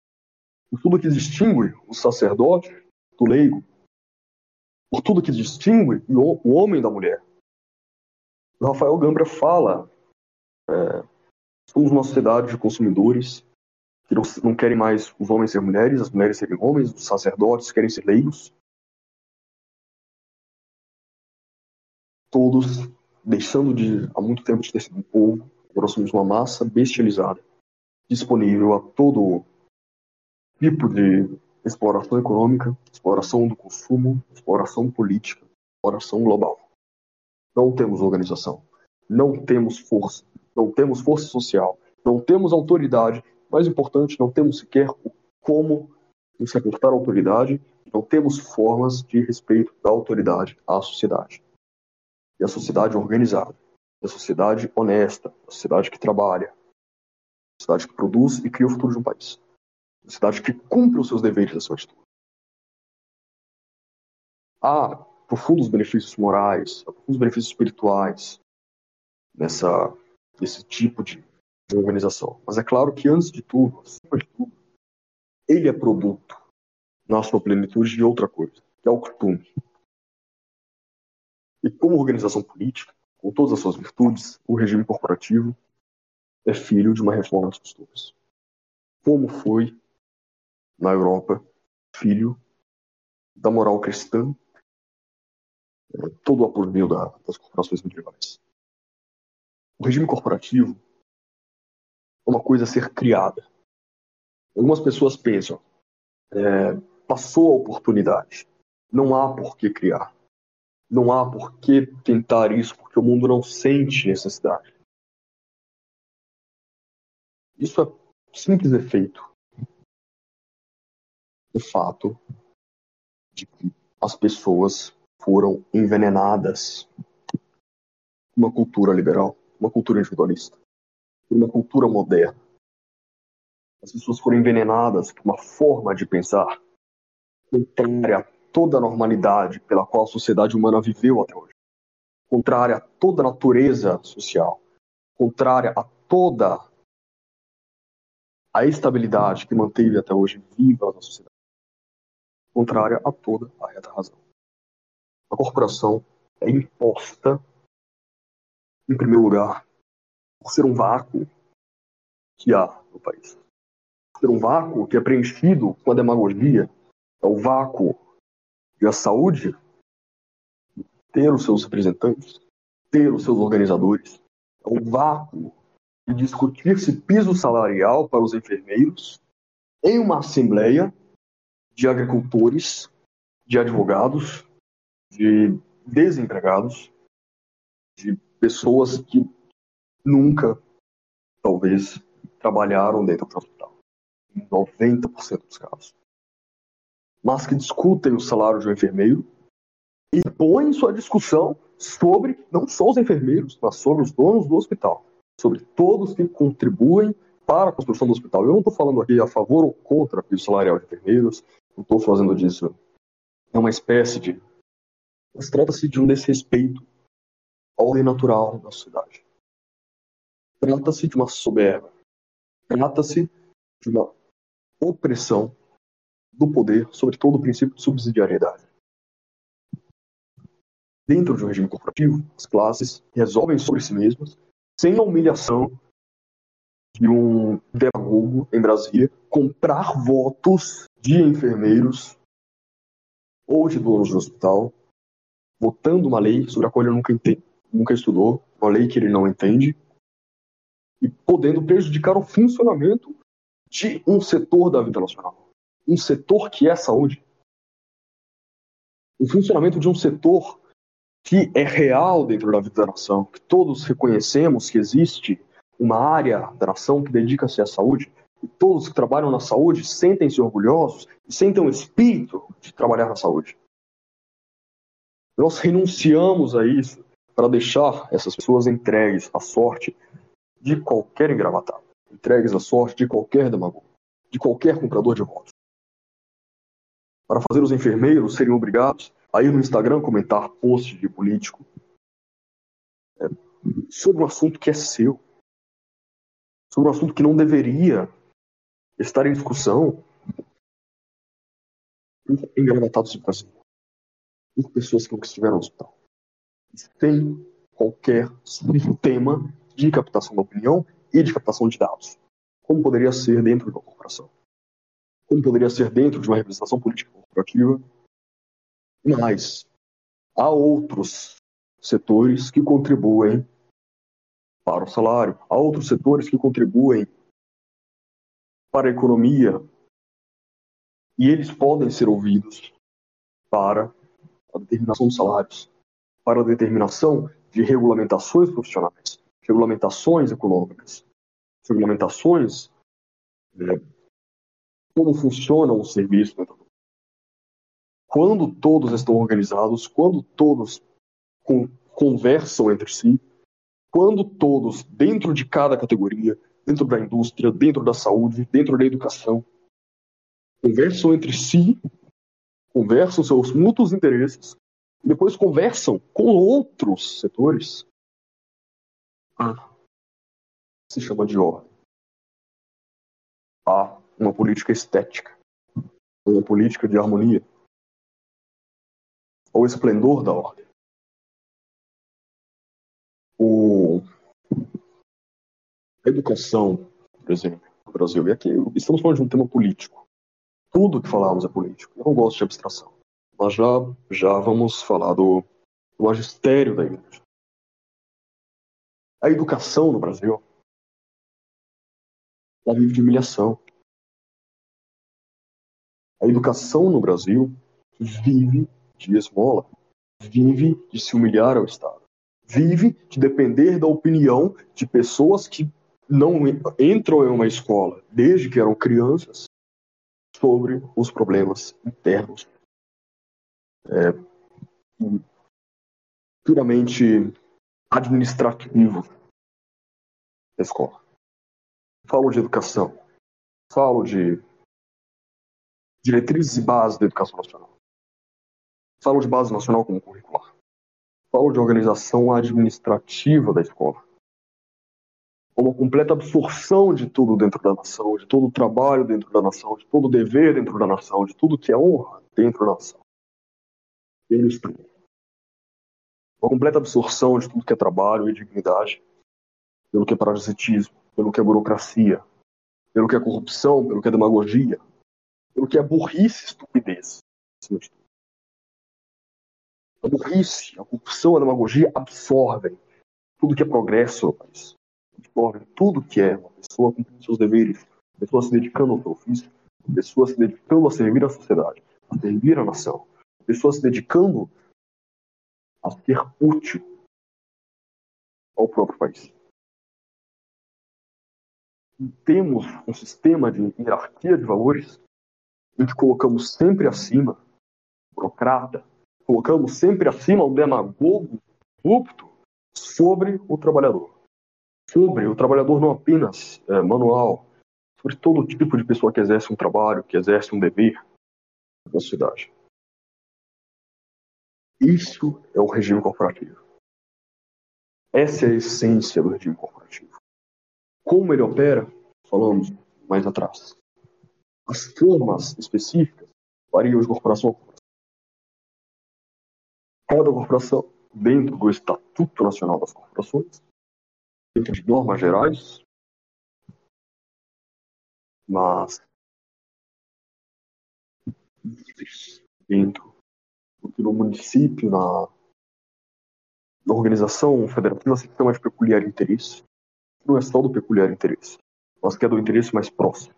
por tudo que distingue o sacerdote do leigo, por tudo que distingue o homem da mulher. Rafael Gambra fala: é, somos uma sociedade de consumidores que não, não querem mais os homens ser mulheres, as mulheres serem homens, os sacerdotes querem ser leigos. Todos deixando de há muito tempo de ter sido um povo Agora somos uma massa bestializada, disponível a todo tipo de exploração econômica, exploração do consumo, exploração política, exploração global. Não temos organização, não temos força, não temos força social, não temos autoridade, mais importante, não temos sequer como nos reportar a autoridade, não temos formas de respeito da autoridade à sociedade. E a sociedade organizada da sociedade honesta, da sociedade que trabalha, da sociedade que produz e cria o futuro de um país, da sociedade que cumpre os seus deveres acima de tudo. Há profundos benefícios morais, há profundos benefícios espirituais nessa nesse tipo de, de organização. Mas é claro que antes de tudo, acima de tudo, ele é produto, na sua plenitude, de outra coisa, que é o costume. E como organização política, com todas as suas virtudes, o regime corporativo é filho de uma reforma dos costumes. Como foi, na Europa, filho da moral cristã, é, todo o da, das corporações medievais. O regime corporativo uma coisa a ser criada. Algumas pessoas pensam, é, passou a oportunidade, não há por que criar. Não há por que tentar isso, porque o mundo não sente necessidade. Isso é simples efeito do fato de que as pessoas foram envenenadas uma cultura liberal, uma cultura individualista, por uma cultura moderna. As pessoas foram envenenadas por uma forma de pensar contrária a toda a normalidade pela qual a sociedade humana viveu até hoje, contrária a toda a natureza social, contrária a toda a estabilidade que manteve até hoje viva na sociedade, contrária a toda a reta razão. A corporação é imposta, em primeiro lugar, por ser um vácuo que há no país. Por ser um vácuo que é preenchido com a demagogia, é o vácuo e a saúde, ter os seus representantes, ter os seus organizadores, é o vácuo de discutir-se piso salarial para os enfermeiros em uma assembleia de agricultores, de advogados, de desempregados, de pessoas que nunca, talvez, trabalharam dentro do hospital. Em 90% dos casos mas que discutem o salário de um enfermeiro e põem sua discussão sobre não só os enfermeiros, mas sobre os donos do hospital, sobre todos que contribuem para a construção do hospital. Eu não estou falando aqui a favor ou contra o salarial de enfermeiros, não estou fazendo disso. É uma espécie de. Mas trata-se de um desrespeito ordem natural da sociedade. Trata-se de uma soberba. Trata-se de uma opressão do poder sobre todo o princípio de subsidiariedade. Dentro de um regime corporativo, as classes resolvem sobre si mesmas, sem a humilhação de um demagogo em Brasília, comprar votos de enfermeiros ou de donos de hospital, votando uma lei sobre a qual ele nunca, entende, nunca estudou, uma lei que ele não entende, e podendo prejudicar o funcionamento de um setor da vida nacional um setor que é saúde. O funcionamento de um setor que é real dentro da vida da nação, que todos reconhecemos que existe uma área da nação que dedica-se à saúde, e todos que trabalham na saúde sentem-se orgulhosos e sentem o espírito de trabalhar na saúde. Nós renunciamos a isso para deixar essas pessoas entregues à sorte de qualquer engravatado, entregues à sorte de qualquer demagogo, de qualquer comprador de votos. Para fazer os enfermeiros serem obrigados a ir no Instagram comentar posts de político é, sobre um assunto que é seu, sobre um assunto que não deveria estar em discussão engravatados de Brasil, por pessoas que estiveram no hospital, sem qualquer tema de captação da opinião e de captação de dados, como poderia ser dentro de uma corporação? Como poderia ser dentro de uma representação política corporativa. Mas há outros setores que contribuem para o salário, há outros setores que contribuem para a economia. E eles podem ser ouvidos para a determinação dos salários, para a determinação de regulamentações profissionais, regulamentações econômicas, regulamentações né, como funciona o serviço. Quando todos estão organizados, quando todos conversam entre si, quando todos, dentro de cada categoria, dentro da indústria, dentro da saúde, dentro da educação, conversam entre si, conversam seus mútuos interesses, depois conversam com outros setores, se chama de ordem. Ah, uma política estética uma política de harmonia, ou esplendor da ordem. O... A educação, por exemplo, no Brasil, e aqui estamos falando de um tema político. Tudo que falamos é político. Eu não gosto de abstração. Mas já, já vamos falar do, do magistério da igreja. A educação no Brasil ela vive de humilhação. A educação no Brasil vive de esmola, vive de se humilhar ao Estado, vive de depender da opinião de pessoas que não entram em uma escola desde que eram crianças sobre os problemas internos é, puramente administrativos da escola. Falo de educação, falo de diretrizes e bases da educação nacional. Falo de base nacional como curricular. Falo de organização administrativa da escola. Uma completa absorção de tudo dentro da nação, de todo o trabalho dentro da nação, de todo o dever dentro da nação, de tudo que é honra dentro da nação. Pelo Estado. Uma completa absorção de tudo que é trabalho e dignidade, pelo que é parasitismo, pelo que é burocracia, pelo que é corrupção, pelo que é demagogia, pelo que é burrice e estupidez. A burrice, a corrupção, a demagogia absorvem tudo que é progresso. Absorvem tudo que é uma pessoa cumprindo seus deveres, uma pessoa se dedicando ao seu ofício, uma pessoa se dedicando a servir a sociedade, a servir a nação, uma pessoa se dedicando a ser útil ao próprio país temos um sistema de hierarquia de valores em que colocamos sempre acima o burocrata, colocamos sempre acima o demagogo corrupto sobre o trabalhador. Sobre o trabalhador não apenas é, manual, sobre todo tipo de pessoa que exerce um trabalho, que exerce um dever na sociedade. Isso é o regime corporativo. Essa é a essência do regime corporativo. Como ele opera, falamos mais atrás. As formas específicas variam de corporação a corporação. Cada corporação, dentro do Estatuto Nacional das Corporações, dentro de normas gerais, mas dentro do município, na, na organização federativa, se chama de peculiar interesse não é só do peculiar interesse, mas que é do interesse mais próximo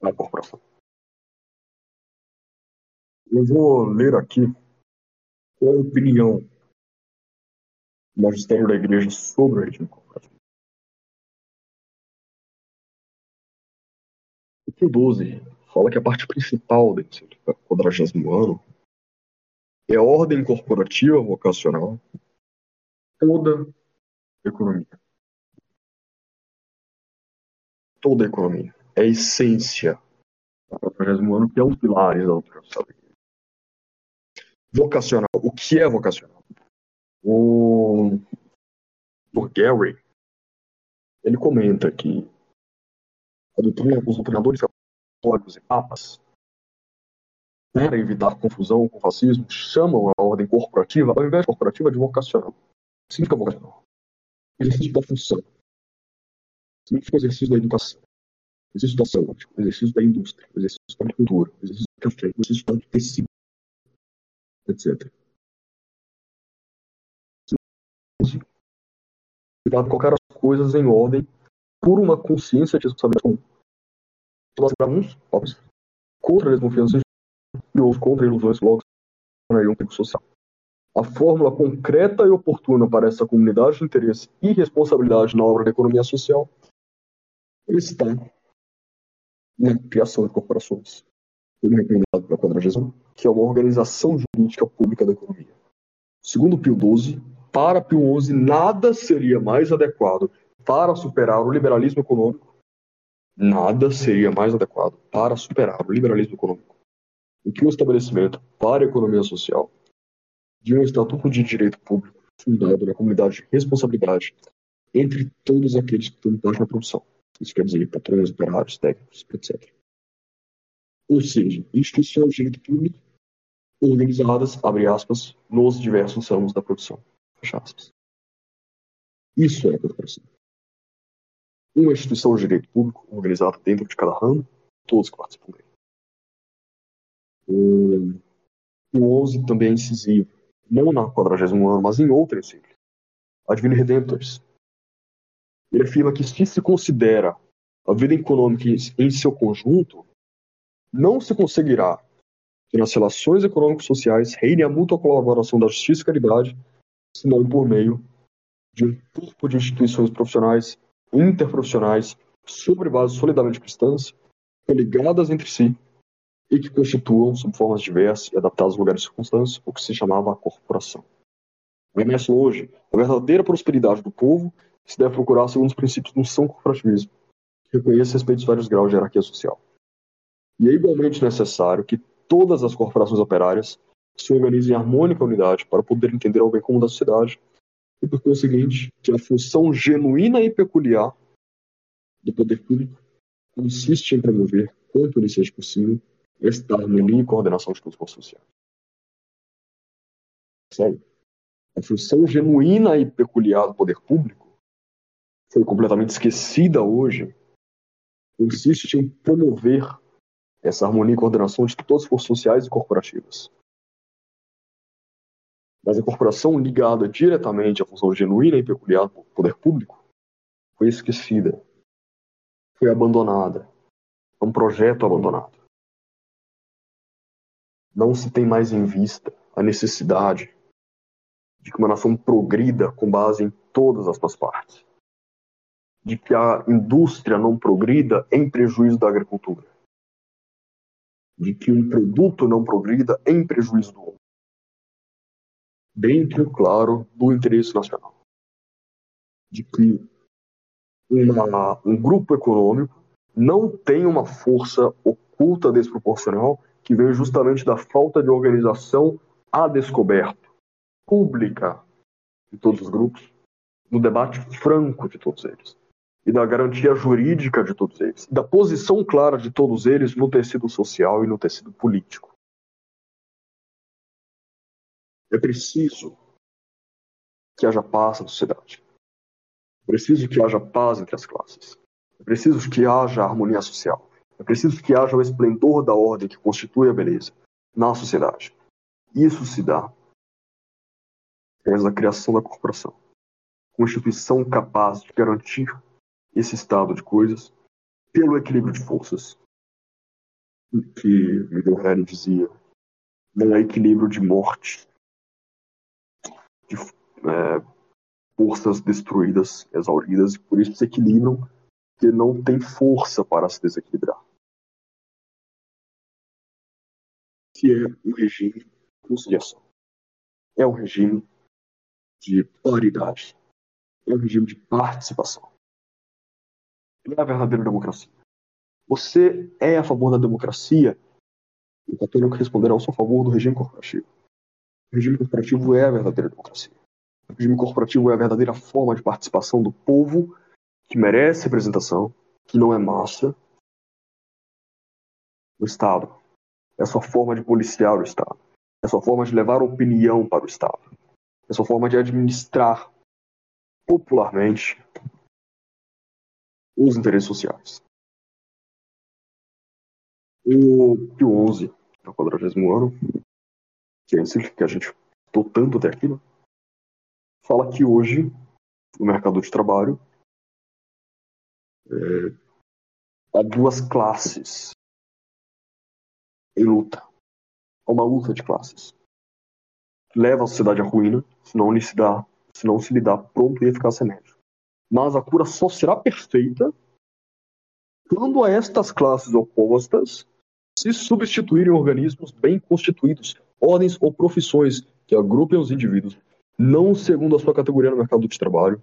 da corporação. Eu vou ler aqui qual a opinião do magistério da igreja sobre o regime corporativo. O Pio 12 fala que a parte principal desse quadragésimo ano é a ordem corporativa vocacional toda economia toda economia. É a essência do 40 ano, que é um pilares da doutrina social Vocacional. O que é vocacional? O, o Gary, ele comenta que a doutrina, os doutrinadores católicos e papas, para evitar confusão com fascismo, chamam a ordem corporativa, ao invés de corporativa, de vocacional. Significa vocacional. Exercício da função significa exercício da educação, exercício da saúde, exercício da indústria, exercício da agricultura, exercício do café, exercício do tecido, etc. Cuidado colocar as coisas em ordem por uma consciência de responsabilidade comum. Nós uns, óbvio, contra a desconfiança e outros contra ilusões, logo um social. A fórmula concreta e oportuna para essa comunidade de interesse e responsabilidade na obra da economia social está na criação de corporações, recomendado pela 40 que é uma organização jurídica pública da economia. Segundo Pio XII, para Pio XI, nada seria mais adequado para superar o liberalismo econômico, nada seria mais adequado para superar o liberalismo econômico do que o estabelecimento para a economia social de um estatuto de direito público fundado na comunidade de responsabilidade entre todos aqueles que tomam parte na produção. Isso quer dizer patrões, operários, técnicos, etc. ou seja, instituições de direito público organizadas, abre aspas, nos diversos ramos da produção, fecha aspas. Isso é a corporação. Uma instituição de direito público organizada dentro de cada ramo, todos que participam dele. O 11 também é incisivo, não na 40 ano, mas em outra encíclica, a Divine Redemptors. Ele afirma que se se considera a vida econômica em seu conjunto, não se conseguirá. Que nas relações econômico-sociais reine a mútua colaboração da justiça e caridade, senão por meio de um corpo de instituições profissionais interprofissionais sobre bases solidamente cristãs, ligadas entre si e que constituam, sob formas diversas e adaptadas aos lugares e circunstâncias, o que se chamava a corporação. Remesso hoje, a verdadeira prosperidade do povo se deve procurar segundo os princípios do são corporativismo, que reconhece e respeita os vários graus de hierarquia social. E é igualmente necessário que todas as corporações operárias se organizem em harmônica unidade para poder entender o bem comum da sociedade e, por conseguinte, que a função genuína e peculiar do poder público consiste em promover, quanto seja possível, esta harmonia e coordenação de todos os sociais. Sério. A função genuína e peculiar do poder público foi completamente esquecida hoje. Consiste em promover essa harmonia e coordenação de todas as forças sociais e corporativas. Mas a corporação ligada diretamente à função genuína e peculiar do poder público foi esquecida, foi abandonada. É um projeto abandonado. Não se tem mais em vista a necessidade de que uma nação progrida com base em todas as suas partes. De que a indústria não progrida em prejuízo da agricultura. De que um produto não progrida em prejuízo do homem dentro, claro, do interesse nacional. De que uma, um grupo econômico não tem uma força oculta desproporcional que vem justamente da falta de organização a descoberto, pública de todos os grupos, do debate franco de todos eles, e da garantia jurídica de todos eles, da posição clara de todos eles no tecido social e no tecido político. É preciso que haja paz na sociedade. É preciso que haja paz entre as classes. É preciso que haja harmonia social. É preciso que haja o esplendor da ordem que constitui a beleza na sociedade. Isso se dá através da criação da corporação. Constituição capaz de garantir esse estado de coisas pelo equilíbrio de forças. Que Miguel Herring dizia, não é equilíbrio de morte, de é, forças destruídas, exauridas, e por isso se equilibram, que não tem força para se desequilibrar. Que é um regime de conciliação. É um regime de paridade. É um regime de participação. É a verdadeira democracia. Você é a favor da democracia? O católico responderá: eu sou a favor do regime corporativo. O regime corporativo é a verdadeira democracia. O regime corporativo é a verdadeira forma de participação do povo que merece representação, que não é massa. O Estado. É a sua forma de policiar o Estado. É a sua forma de levar opinião para o Estado. É a sua forma de administrar popularmente os interesses sociais. O Pio XI, no 40 ano, que é esse que a gente estou tanto até aqui, né? fala que hoje, no mercado de trabalho, é, há duas classes em luta. Há uma luta de classes. Leva a sociedade à ruína se não, lhe se, dá, se não se lhe dá pronto e eficaz remédio. Mas a cura só será perfeita quando a estas classes opostas se substituírem organismos bem constituídos, ordens ou profissões que agrupem os indivíduos, não segundo a sua categoria no mercado de trabalho,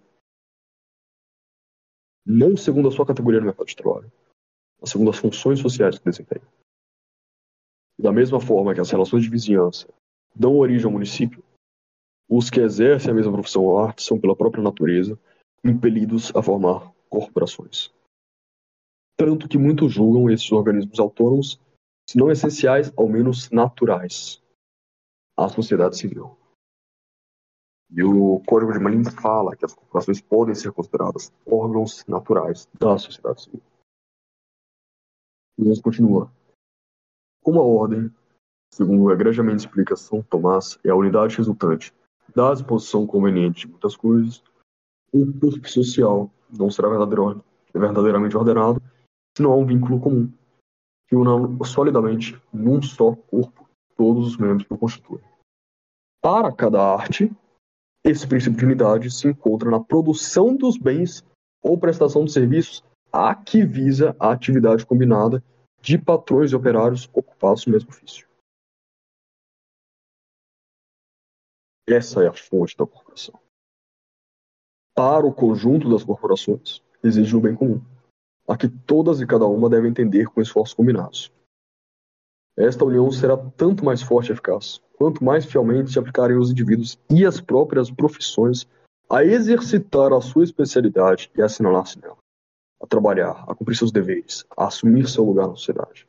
não segundo a sua categoria no mercado de trabalho, mas segundo as funções sociais que desempenham. Da mesma forma que as relações de vizinhança dão origem ao município, os que exercem a mesma profissão ou arte são, pela própria natureza, impelidos a formar corporações. Tanto que muitos julgam esses organismos autônomos se não essenciais, ao menos naturais, à sociedade civil. E o Código de Malin fala que as corporações podem ser consideradas órgãos naturais da sociedade civil. E continua. Uma ordem, segundo egregiamente explica São Tomás, é a unidade resultante da disposição conveniente de muitas coisas. O corpo social não será verdadeiramente ordenado se não há um vínculo comum, que una solidamente num só corpo todos os membros que o constituem. Para cada arte, esse princípio de unidade se encontra na produção dos bens ou prestação de serviços a que visa a atividade combinada de patrões e operários ocupados no mesmo ofício. Essa é a fonte da corporação. Para o conjunto das corporações, exige o bem comum, a que todas e cada uma devem entender com esforços combinados. Esta união será tanto mais forte e eficaz, quanto mais fielmente se aplicarem os indivíduos e as próprias profissões a exercitar a sua especialidade e assinalar-se nela a trabalhar, a cumprir seus deveres, a assumir seu lugar na sociedade,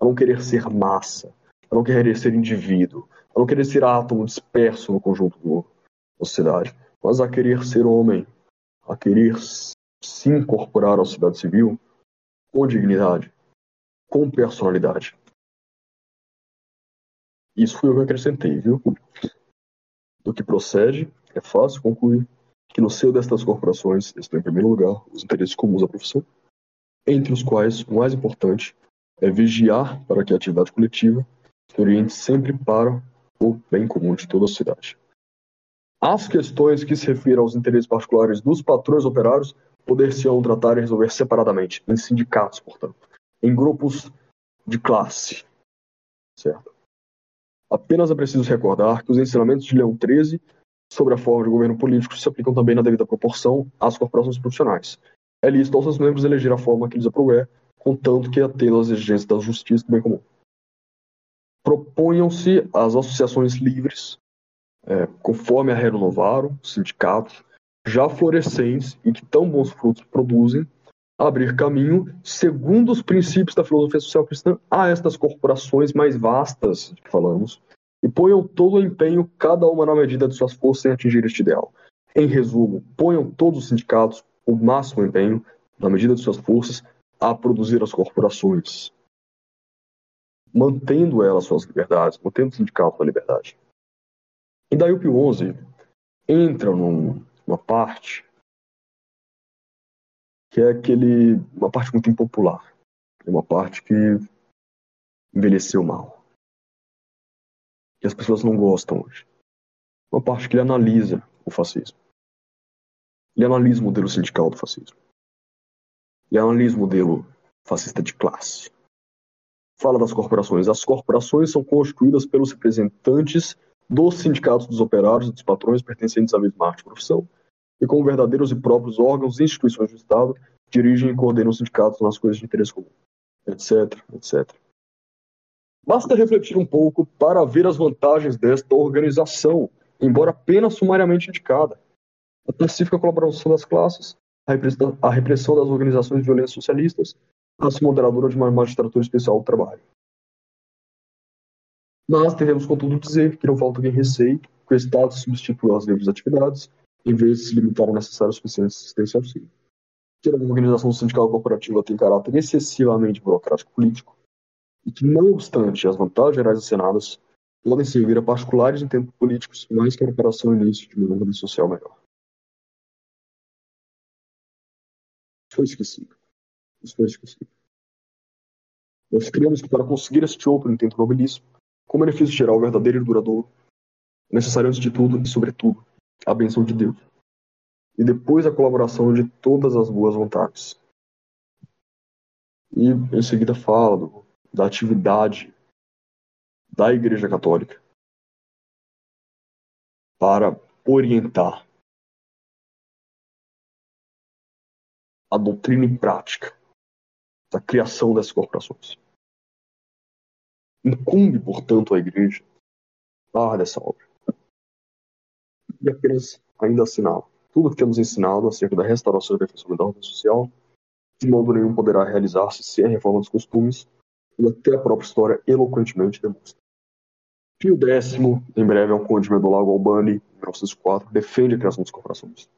a não querer ser massa, a não querer ser indivíduo, a não querer ser átomo disperso no conjunto da sociedade, mas a querer ser homem, a querer se incorporar à sociedade civil com dignidade, com personalidade. Isso foi o que eu acrescentei, viu? Do que procede, é fácil concluir que no seio destas corporações estão em primeiro lugar os interesses comuns da profissão, entre os quais o mais importante é vigiar para que a atividade coletiva se oriente sempre para o bem comum de toda a sociedade. As questões que se referem aos interesses particulares dos patrões operários poder-se-ão tratar e resolver separadamente, em sindicatos, portanto, em grupos de classe. Certo? Apenas é preciso recordar que os ensinamentos de Leão XIII sobre a forma de governo político se aplicam também na devida proporção às corporações profissionais. É lícito aos seus membros eleger a forma que lhes aprouver, contanto que atendam às exigências da justiça e do bem comum. Proponham-se as associações livres, é, conforme a renovaram, sindicatos, já florescentes e que tão bons frutos produzem, abrir caminho, segundo os princípios da filosofia social cristã, a estas corporações mais vastas que falamos, e ponham todo o empenho, cada uma na medida de suas forças, em atingir este ideal. Em resumo, ponham todos os sindicatos o máximo empenho, na medida de suas forças, a produzir as corporações, mantendo elas suas liberdades, mantendo o sindicato na liberdade. E daí o Pio XI entra num, numa parte que é aquele, uma parte muito impopular, uma parte que envelheceu mal que as pessoas não gostam hoje. Uma parte que ele analisa o fascismo. Ele analisa o modelo sindical do fascismo. Ele analisa o modelo fascista de classe. Fala das corporações. As corporações são constituídas pelos representantes dos sindicatos dos operários e dos patrões pertencentes à mesma arte profissão, e como verdadeiros e próprios órgãos e instituições do Estado, dirigem e coordenam os sindicatos nas coisas de interesse comum, etc, etc. Basta refletir um pouco para ver as vantagens desta organização, embora apenas sumariamente indicada. A pacífica colaboração das classes, a repressão das organizações de violência socialistas, a moderadora de uma magistratura especial do trabalho. Mas devemos, contudo, dizer que não falta quem receie que o Estado substitua as livres atividades, em vez de se limitar ao necessário suficiente assistência ao auxílio. Que a organização sindical corporativa tem caráter excessivamente burocrático político, e que, não obstante as vantagens gerais assinadas, podem servir a particulares em tempos políticos mais que a operação início de uma ordem social melhor. Foi esquecido. Isso foi esquecido. Nós cremos que para conseguir este outro intento nobilíssimo, com benefício geral verdadeiro e duradouro, é necessário antes de tudo e sobretudo a benção de Deus. E depois a colaboração de todas as boas vontades. E em seguida fala do da atividade da Igreja Católica para orientar a doutrina e prática da criação dessas corporações. Incumbe, portanto, a Igreja par dessa obra. E apenas ainda assinar tudo que temos ensinado acerca da restauração e aperfeiçoamento da ordem social, de modo nenhum poderá realizar-se sem a reforma dos costumes como até a própria história eloquentemente demonstra. Pio X, em breve é o Conde Medolago Albani, em 1904, defende a criação das corporações.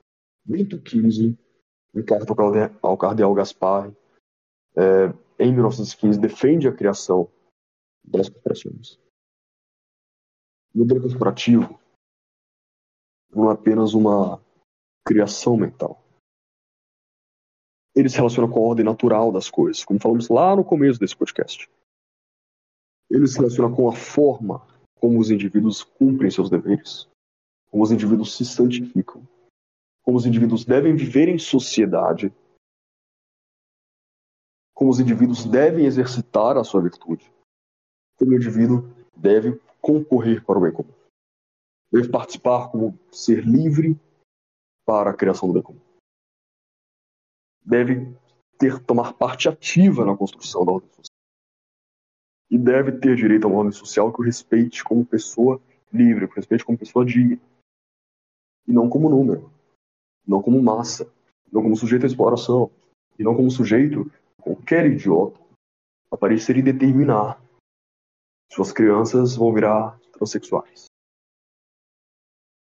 Bento XV, em carta ao cardeal Gaspar, é, em 1915, defende a criação das corporações. O modelo corporativo não é apenas uma criação mental. Ele se relaciona com a ordem natural das coisas, como falamos lá no começo desse podcast. Ele se relaciona com a forma como os indivíduos cumprem seus deveres, como os indivíduos se santificam, como os indivíduos devem viver em sociedade, como os indivíduos devem exercitar a sua virtude, como o indivíduo deve concorrer para o bem comum, deve participar como ser livre para a criação do bem comum, deve ter tomar parte ativa na construção da ordem social e deve ter direito a uma ordem social que o respeite como pessoa livre, que o respeite como pessoa digna. E não como número, não como massa, não como sujeito à exploração, e não como sujeito qualquer idiota a parecer e determinar suas crianças vão virar transexuais.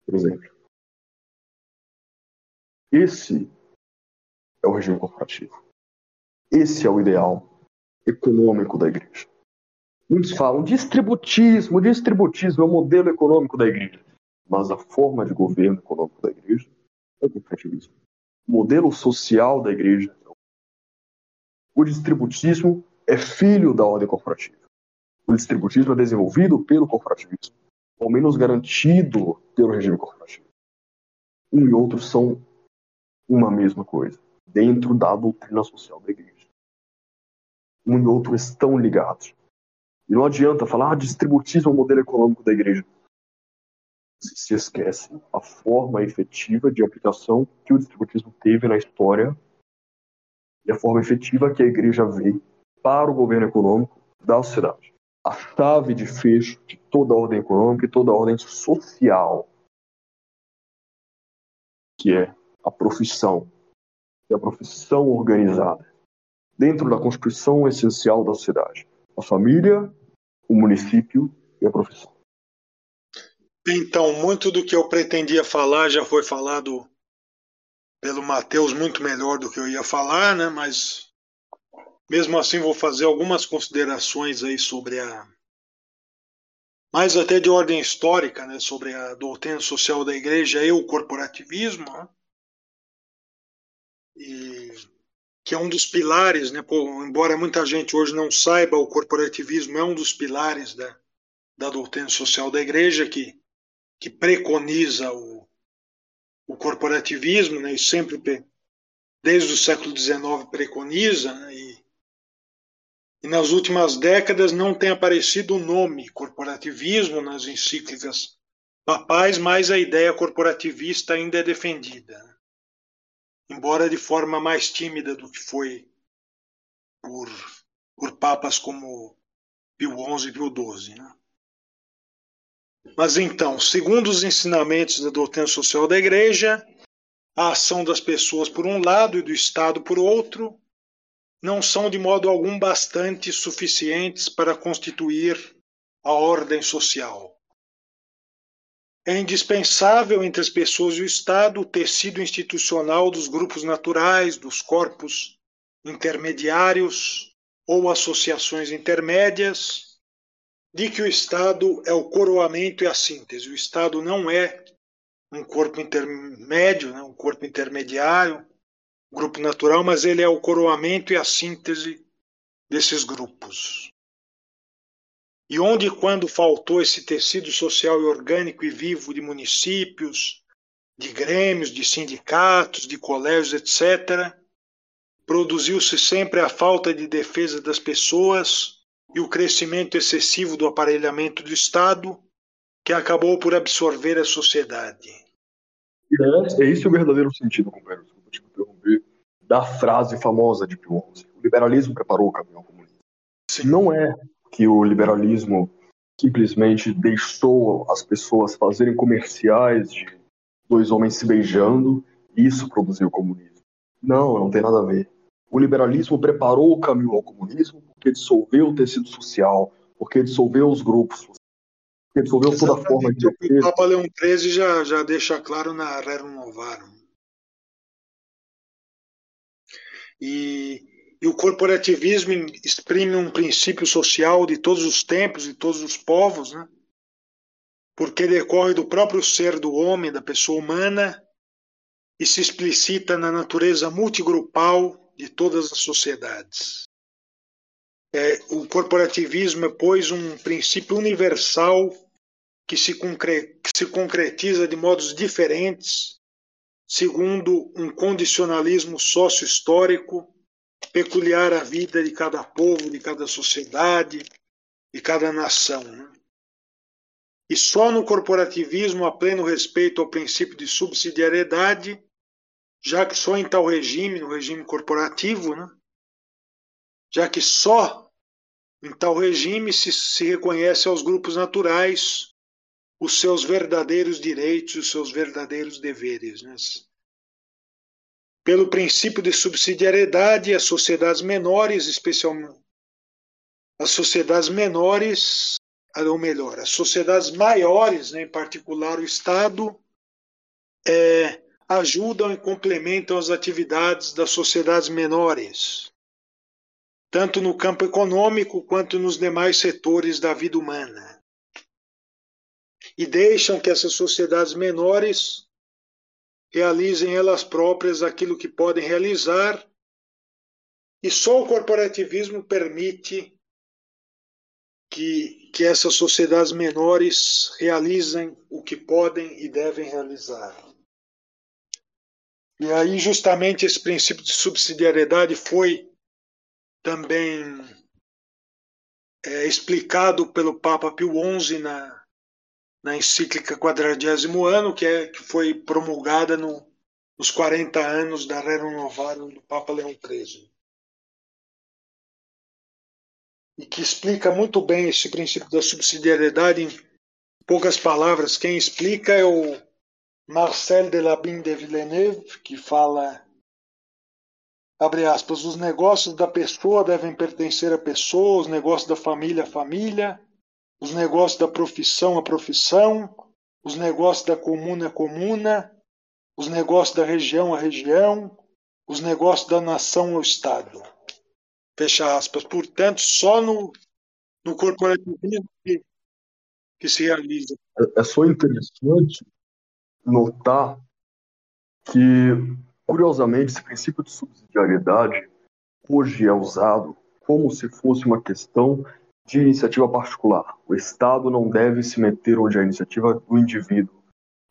Por exemplo. Esse é o regime corporativo. Esse é o ideal econômico da igreja. Muitos falam distributismo, distributismo é o modelo econômico da igreja. Mas a forma de governo econômico da igreja é o cooperativismo. O modelo social da igreja é o distributismo é filho da ordem corporativa. O distributismo é desenvolvido pelo corporativismo, ao menos garantido pelo regime corporativo. Um e outro são uma mesma coisa, dentro da doutrina social da igreja. Um e outro estão ligados. E não adianta falar ah, distributismo é o modelo econômico da igreja. Se esquece a forma efetiva de aplicação que o distributismo teve na história e a forma efetiva que a igreja vê para o governo econômico da sociedade. A chave de fecho de toda a ordem econômica e toda a ordem social, que é a profissão, que é a profissão organizada, dentro da constituição essencial da sociedade. A família, o município e a profissão. Então, muito do que eu pretendia falar já foi falado pelo Matheus muito melhor do que eu ia falar, né? Mas mesmo assim vou fazer algumas considerações aí sobre a mais até de ordem histórica, né, sobre a doutrina social da igreja e o corporativismo, né? E que é um dos pilares, né? Pô, embora muita gente hoje não saiba, o corporativismo é um dos pilares da, da doutrina social da igreja que, que preconiza o, o corporativismo, né? E sempre, desde o século XIX, preconiza, né? E, e nas últimas décadas não tem aparecido o nome corporativismo nas encíclicas papais, mas a ideia corporativista ainda é defendida. Embora de forma mais tímida do que foi por, por papas como Pio XI e Pio XII. Né? Mas então, segundo os ensinamentos da doutrina social da Igreja, a ação das pessoas por um lado e do Estado por outro não são de modo algum bastante suficientes para constituir a ordem social. É indispensável entre as pessoas e o Estado o tecido institucional dos grupos naturais, dos corpos intermediários ou associações intermédias, de que o Estado é o coroamento e a síntese. O Estado não é um corpo intermédio, né, um corpo intermediário, grupo natural, mas ele é o coroamento e a síntese desses grupos. E onde e quando faltou esse tecido social e orgânico e vivo de municípios, de grêmios, de sindicatos, de colégios, etc., produziu-se sempre a falta de defesa das pessoas e o crescimento excessivo do aparelhamento do Estado, que acabou por absorver a sociedade. É, é esse o verdadeiro sentido, companheiro, desculpa te interromper, da frase famosa de Pio XI. O liberalismo preparou o caminho ao comunismo. Sim. Não é que o liberalismo simplesmente deixou as pessoas fazerem comerciais de dois homens se beijando e isso produziu o comunismo. Não, não tem nada a ver. O liberalismo preparou o caminho ao comunismo porque dissolveu o tecido social, porque dissolveu os grupos, porque dissolveu toda a forma de O Papa Leão XIII já, já deixa claro na Rerum Novarum. E, e o corporativismo exprime um princípio social de todos os tempos e todos os povos, né? porque decorre do próprio ser do homem, da pessoa humana, e se explicita na natureza multigrupal de todas as sociedades. É, o corporativismo é, pois, um princípio universal que se, concre que se concretiza de modos diferentes, segundo um condicionalismo sócio-histórico peculiar à vida de cada povo, de cada sociedade, de cada nação. Né? E só no corporativismo há pleno respeito ao princípio de subsidiariedade já que só em tal regime, no regime corporativo, né, já que só em tal regime se, se reconhece aos grupos naturais os seus verdadeiros direitos, os seus verdadeiros deveres. Né? Pelo princípio de subsidiariedade, as sociedades menores, especialmente as sociedades menores, ou melhor, as sociedades maiores, né, em particular o Estado, é, ajudam e complementam as atividades das sociedades menores, tanto no campo econômico quanto nos demais setores da vida humana. E deixam que essas sociedades menores realizem elas próprias aquilo que podem realizar, e só o corporativismo permite que, que essas sociedades menores realizem o que podem e devem realizar. E aí, justamente, esse princípio de subsidiariedade foi também é, explicado pelo Papa Pio XI na, na encíclica Quadragésimo Ano, que, é, que foi promulgada no, nos 40 anos da Rerum Novarum do Papa Leão XIII. E que explica muito bem esse princípio da subsidiariedade em poucas palavras. Quem explica é o Marcel Delabine de Villeneuve, que fala, abre aspas, os negócios da pessoa devem pertencer à pessoa, os negócios da família à família, os negócios da profissão à profissão, os negócios da comuna à comuna, os negócios da região à região, os negócios da nação ao Estado. Fecha aspas. Portanto, só no, no corporativismo que, que se realiza. É, é só interessante notar que, curiosamente, esse princípio de subsidiariedade hoje é usado como se fosse uma questão de iniciativa particular. O Estado não deve se meter onde é a iniciativa do indivíduo.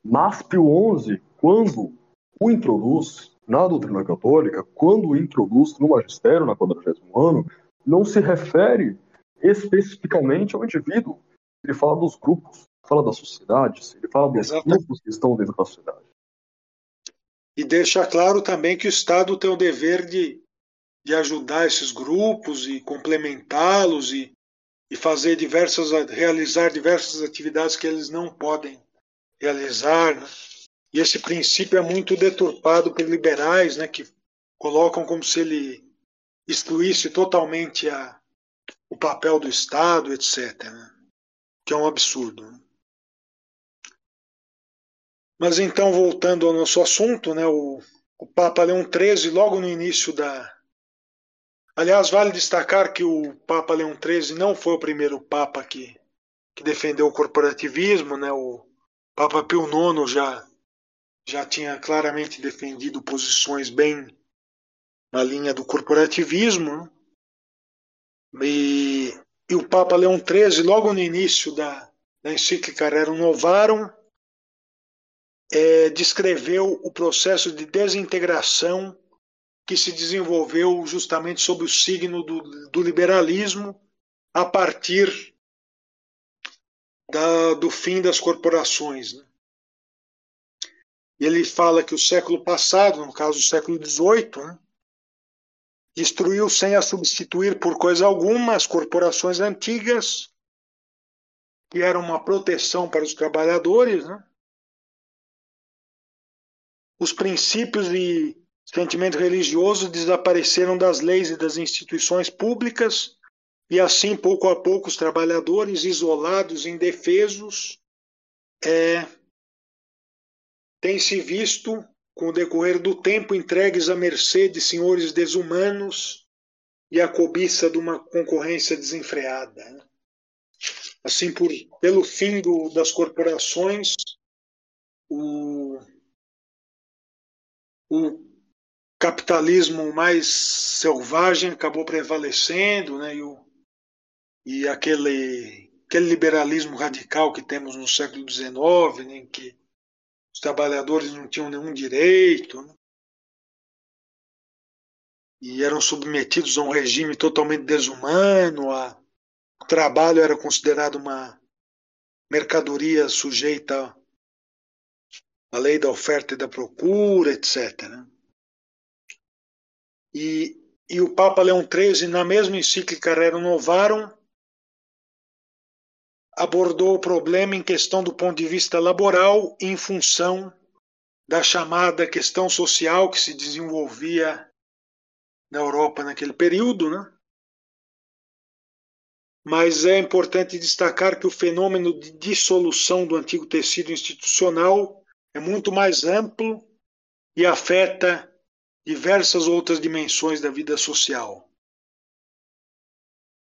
Mas Pio XI, quando o introduz na doutrina católica, quando o introduz no magistério, na 40 ano, não se refere especificamente ao indivíduo. Ele fala dos grupos fala da sociedade, ele fala dos Exatamente. grupos que estão dentro da sociedade. E deixa claro também que o Estado tem o dever de, de ajudar esses grupos e complementá-los e, e fazer diversas, realizar diversas atividades que eles não podem realizar. Né? E esse princípio é muito deturpado por liberais, né, que colocam como se ele excluísse totalmente a, o papel do Estado, etc. Né? Que é um absurdo. Né? Mas então, voltando ao nosso assunto, né, o, o Papa Leão XIII, logo no início da. Aliás, vale destacar que o Papa Leão XIII não foi o primeiro Papa que, que defendeu o corporativismo, né? O Papa Pio IX já, já tinha claramente defendido posições bem na linha do corporativismo. Né? E, e o Papa Leão XIII, logo no início da, da encíclica Rerum Novarum, é, descreveu o processo de desintegração que se desenvolveu justamente sob o signo do, do liberalismo a partir da, do fim das corporações. Né? Ele fala que o século passado, no caso o século XVIII, né, destruiu sem a substituir por coisa alguma as corporações antigas, que eram uma proteção para os trabalhadores, né? os princípios e sentimento religioso desapareceram das leis e das instituições públicas E assim, pouco a pouco, os trabalhadores isolados, indefesos, é, têm se visto, com o decorrer do tempo, entregues à mercê de senhores desumanos e à cobiça de uma concorrência desenfreada. Né? Assim, por, pelo fim do, das corporações, o, o capitalismo mais selvagem acabou prevalecendo, né? E, o, e aquele, aquele liberalismo radical que temos no século XIX, né? em que os trabalhadores não tinham nenhum direito, né? e eram submetidos a um regime totalmente desumano, a, o trabalho era considerado uma mercadoria sujeita à lei da oferta e da procura, etc. Né? E, e o Papa Leão XIII, na mesma encíclica Rerum Novarum, abordou o problema em questão do ponto de vista laboral, em função da chamada questão social que se desenvolvia na Europa naquele período, né? Mas é importante destacar que o fenômeno de dissolução do antigo tecido institucional é muito mais amplo e afeta diversas outras dimensões da vida social.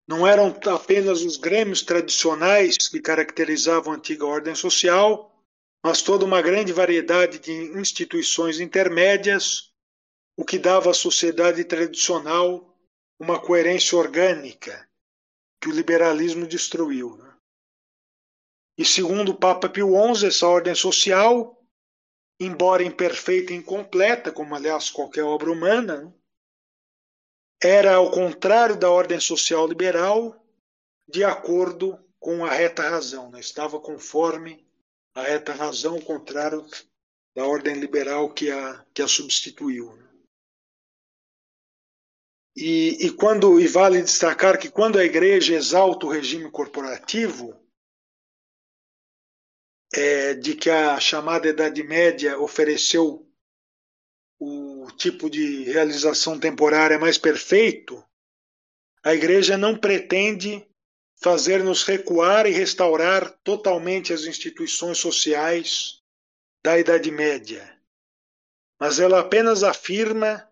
Não eram apenas os grêmios tradicionais que caracterizavam a antiga ordem social, mas toda uma grande variedade de instituições intermédias, o que dava à sociedade tradicional uma coerência orgânica que o liberalismo destruiu. Né? E segundo o Papa Pio XI, essa ordem social embora imperfeita e incompleta, como aliás qualquer obra humana, era ao contrário da ordem social liberal, de acordo com a reta razão, né? estava conforme a reta razão, ao contrário da ordem liberal que a, que a substituiu. Né? E, e, quando, e vale destacar que quando a igreja exalta o regime corporativo, é, de que a chamada Idade Média ofereceu o tipo de realização temporária mais perfeito, a Igreja não pretende fazer-nos recuar e restaurar totalmente as instituições sociais da Idade Média. Mas ela apenas afirma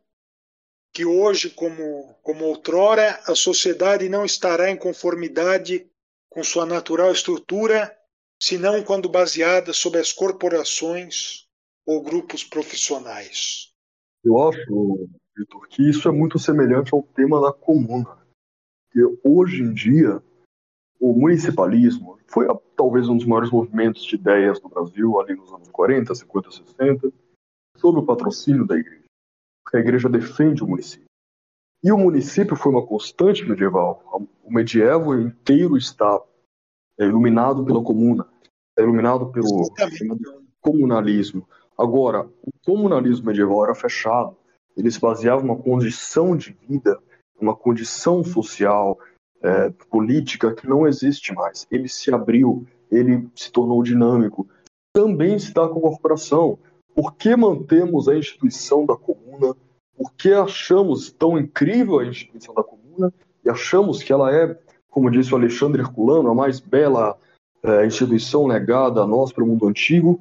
que hoje, como, como outrora, a sociedade não estará em conformidade com sua natural estrutura senão quando baseada sobre as corporações ou grupos profissionais. Eu acho, Vitor, que isso é muito semelhante ao tema da comuna. Porque hoje em dia, o municipalismo foi talvez um dos maiores movimentos de ideias do Brasil ali nos anos 40, 50, 60, sob o patrocínio da igreja. Porque a igreja defende o município. E o município foi uma constante medieval. O medievo inteiro está é iluminado pela comuna, é iluminado pelo comunalismo. Agora, o comunalismo medieval era fechado, ele se baseava numa condição de vida, uma condição social, é, política que não existe mais. Ele se abriu, ele se tornou dinâmico. Também se dá com a corporação. Por que mantemos a instituição da comuna? Por que achamos tão incrível a instituição da comuna e achamos que ela é como disse o Alexandre Herculano, a mais bela é, instituição legada a nós para o mundo antigo,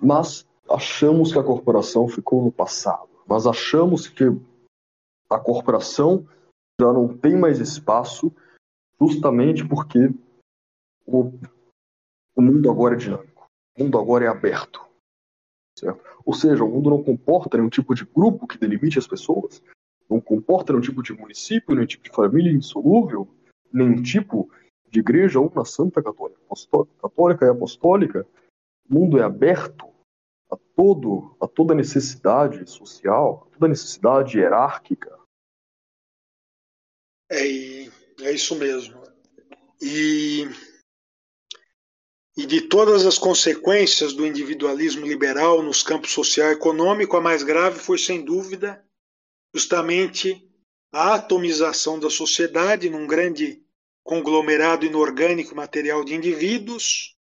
mas achamos que a corporação ficou no passado. Mas achamos que a corporação já não tem mais espaço, justamente porque o, o mundo agora é dinâmico, o mundo agora é aberto. Certo? Ou seja, o mundo não comporta nenhum tipo de grupo que delimite as pessoas, não comporta nenhum tipo de município, nenhum tipo de família insolúvel, nenhum tipo de igreja uma santa católica, católica e apostólica, o mundo é aberto a todo a toda necessidade social, a toda necessidade hierárquica. É, é isso mesmo. E, e de todas as consequências do individualismo liberal nos campos social e econômico, a mais grave foi, sem dúvida, justamente a atomização da sociedade num grande conglomerado inorgânico material de indivíduos,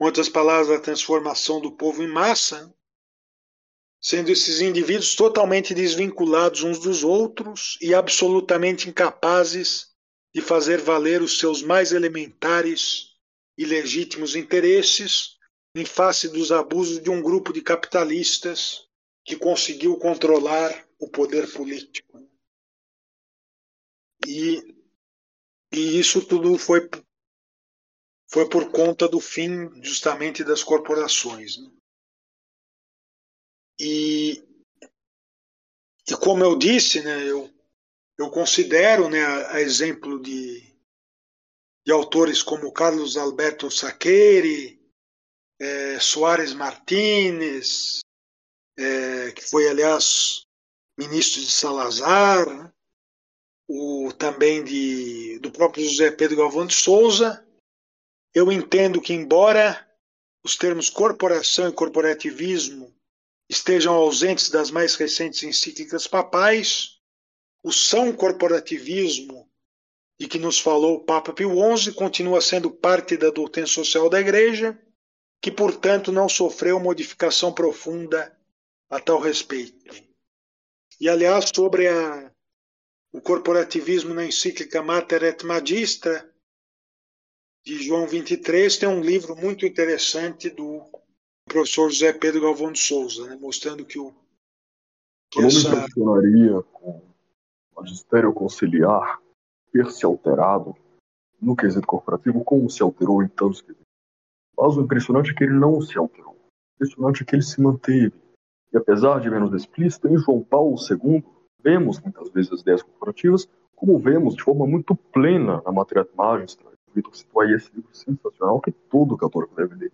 em outras palavras, a transformação do povo em massa, sendo esses indivíduos totalmente desvinculados uns dos outros e absolutamente incapazes de fazer valer os seus mais elementares e legítimos interesses em face dos abusos de um grupo de capitalistas que conseguiu controlar o poder político. E, e isso tudo foi, foi por conta do fim justamente das corporações. Né? E, e como eu disse, né, eu, eu considero, né, a, exemplo de, de autores como Carlos Alberto Saccheri, é, Soares Martínez, é, que foi, aliás, ministro de Salazar, né, o, também de, do próprio José Pedro Galvão de Souza, eu entendo que, embora os termos corporação e corporativismo estejam ausentes das mais recentes encíclicas papais, o são corporativismo de que nos falou o Papa Pio XI continua sendo parte da doutrina social da Igreja, que, portanto, não sofreu modificação profunda a tal respeito. E, aliás, sobre a, o corporativismo na encíclica Mater et Magistra, de João 23, tem um livro muito interessante do professor José Pedro Galvão de Souza, né, mostrando que o. Que Eu não essa... me impressionaria com o magistério conciliar ter se alterado no quesito corporativo, como se alterou em tantos quesitos. Mas o impressionante é que ele não se alterou. O impressionante é que ele se manteve. E apesar de menos explícito, em João Paulo II, vemos muitas vezes as ideias corporativas, como vemos de forma muito plena na matéria de imagens. O Vitor citou aí esse livro sensacional que todo católico deve ler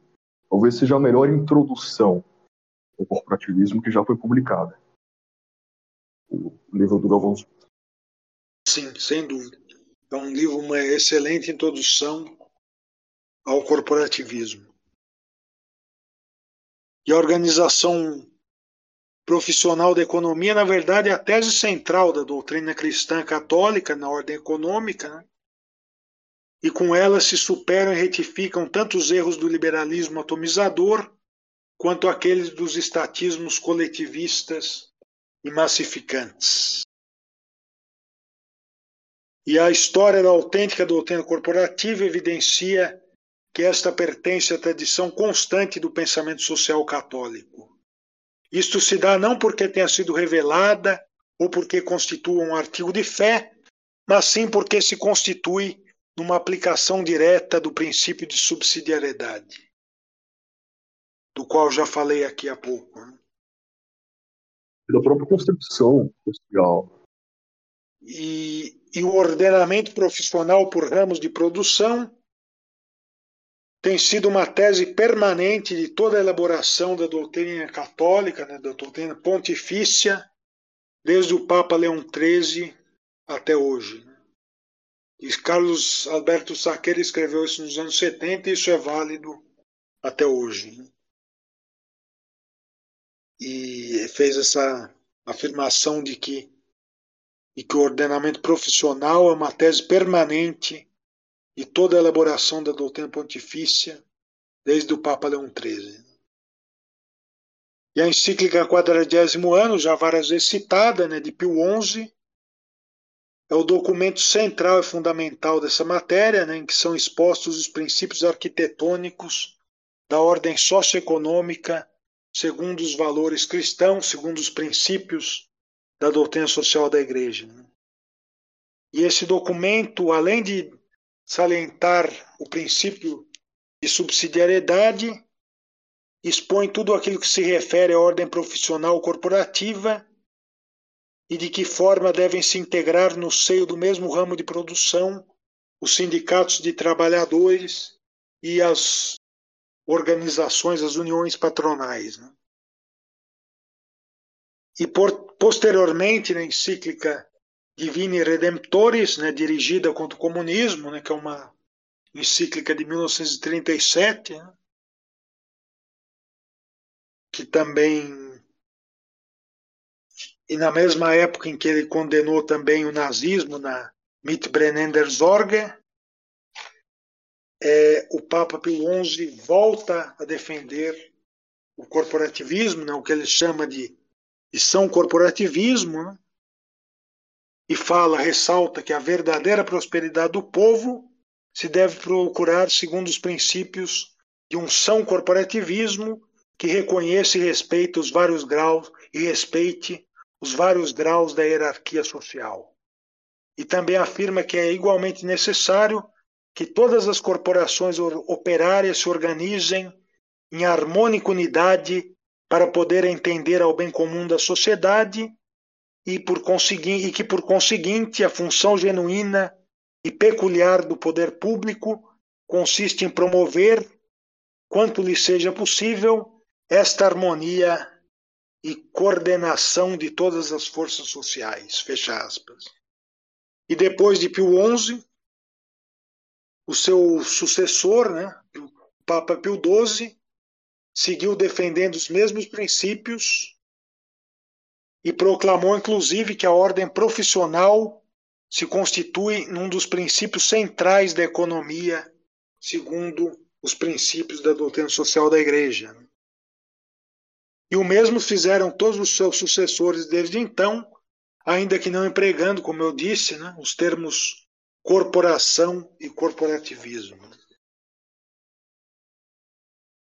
talvez seja a melhor introdução ao corporativismo que já foi publicada. O livro do Galvão. Sim, sem dúvida. É um livro, uma excelente introdução ao corporativismo. E a organização profissional da economia, na verdade, é a tese central da doutrina cristã católica na ordem econômica, né? e com ela se superam e retificam tanto os erros do liberalismo atomizador quanto aqueles dos estatismos coletivistas e massificantes. E a história da autêntica doutrina corporativa evidencia que esta pertence à tradição constante do pensamento social católico. Isto se dá não porque tenha sido revelada ou porque constitua um artigo de fé, mas sim porque se constitui numa aplicação direta do princípio de subsidiariedade, do qual já falei aqui há pouco. Né? Da própria concepção social. E, e o ordenamento profissional por ramos de produção tem sido uma tese permanente de toda a elaboração da doutrina católica, né, da doutrina pontifícia, desde o Papa Leão XIII até hoje. E Carlos Alberto Saqueira escreveu isso nos anos 70 e isso é válido até hoje. Né? E fez essa afirmação de que, de que o ordenamento profissional é uma tese permanente de toda a elaboração da doutrina pontifícia desde o Papa Leão XIII. E a encíclica Quadragésimo Ano, já várias vezes citada, né, de Pio XI, é o documento central e fundamental dessa matéria, né, em que são expostos os princípios arquitetônicos da ordem socioeconômica segundo os valores cristãos, segundo os princípios da doutrina social da Igreja. Né. E esse documento, além de salientar o princípio de subsidiariedade, expõe tudo aquilo que se refere à ordem profissional corporativa e de que forma devem se integrar no seio do mesmo ramo de produção os sindicatos de trabalhadores e as organizações, as uniões patronais. Né? E por, posteriormente, na encíclica Divini Redemptoris, né, dirigida contra o comunismo, né, que é uma encíclica de 1937, né, que também e na mesma época em que ele condenou também o nazismo na Mitbrennender Sorge, é, o Papa Pio XI volta a defender o corporativismo, né, o que ele chama de, de são corporativismo, né, e fala, ressalta que a verdadeira prosperidade do povo se deve procurar segundo os princípios de um são corporativismo que reconheça e respeite os vários graus e respeite os vários graus da hierarquia social. E também afirma que é igualmente necessário que todas as corporações operárias se organizem em harmônica unidade para poder entender ao bem comum da sociedade e, por e que, por conseguinte, a função genuína e peculiar do poder público consiste em promover, quanto lhe seja possível, esta harmonia e coordenação de todas as forças sociais. Fecha aspas. E depois de Pio XI, o seu sucessor, né, o Papa Pio XII, seguiu defendendo os mesmos princípios e proclamou, inclusive, que a ordem profissional se constitui num dos princípios centrais da economia, segundo os princípios da doutrina social da Igreja. E o mesmo fizeram todos os seus sucessores desde então, ainda que não empregando, como eu disse, né, os termos corporação e corporativismo.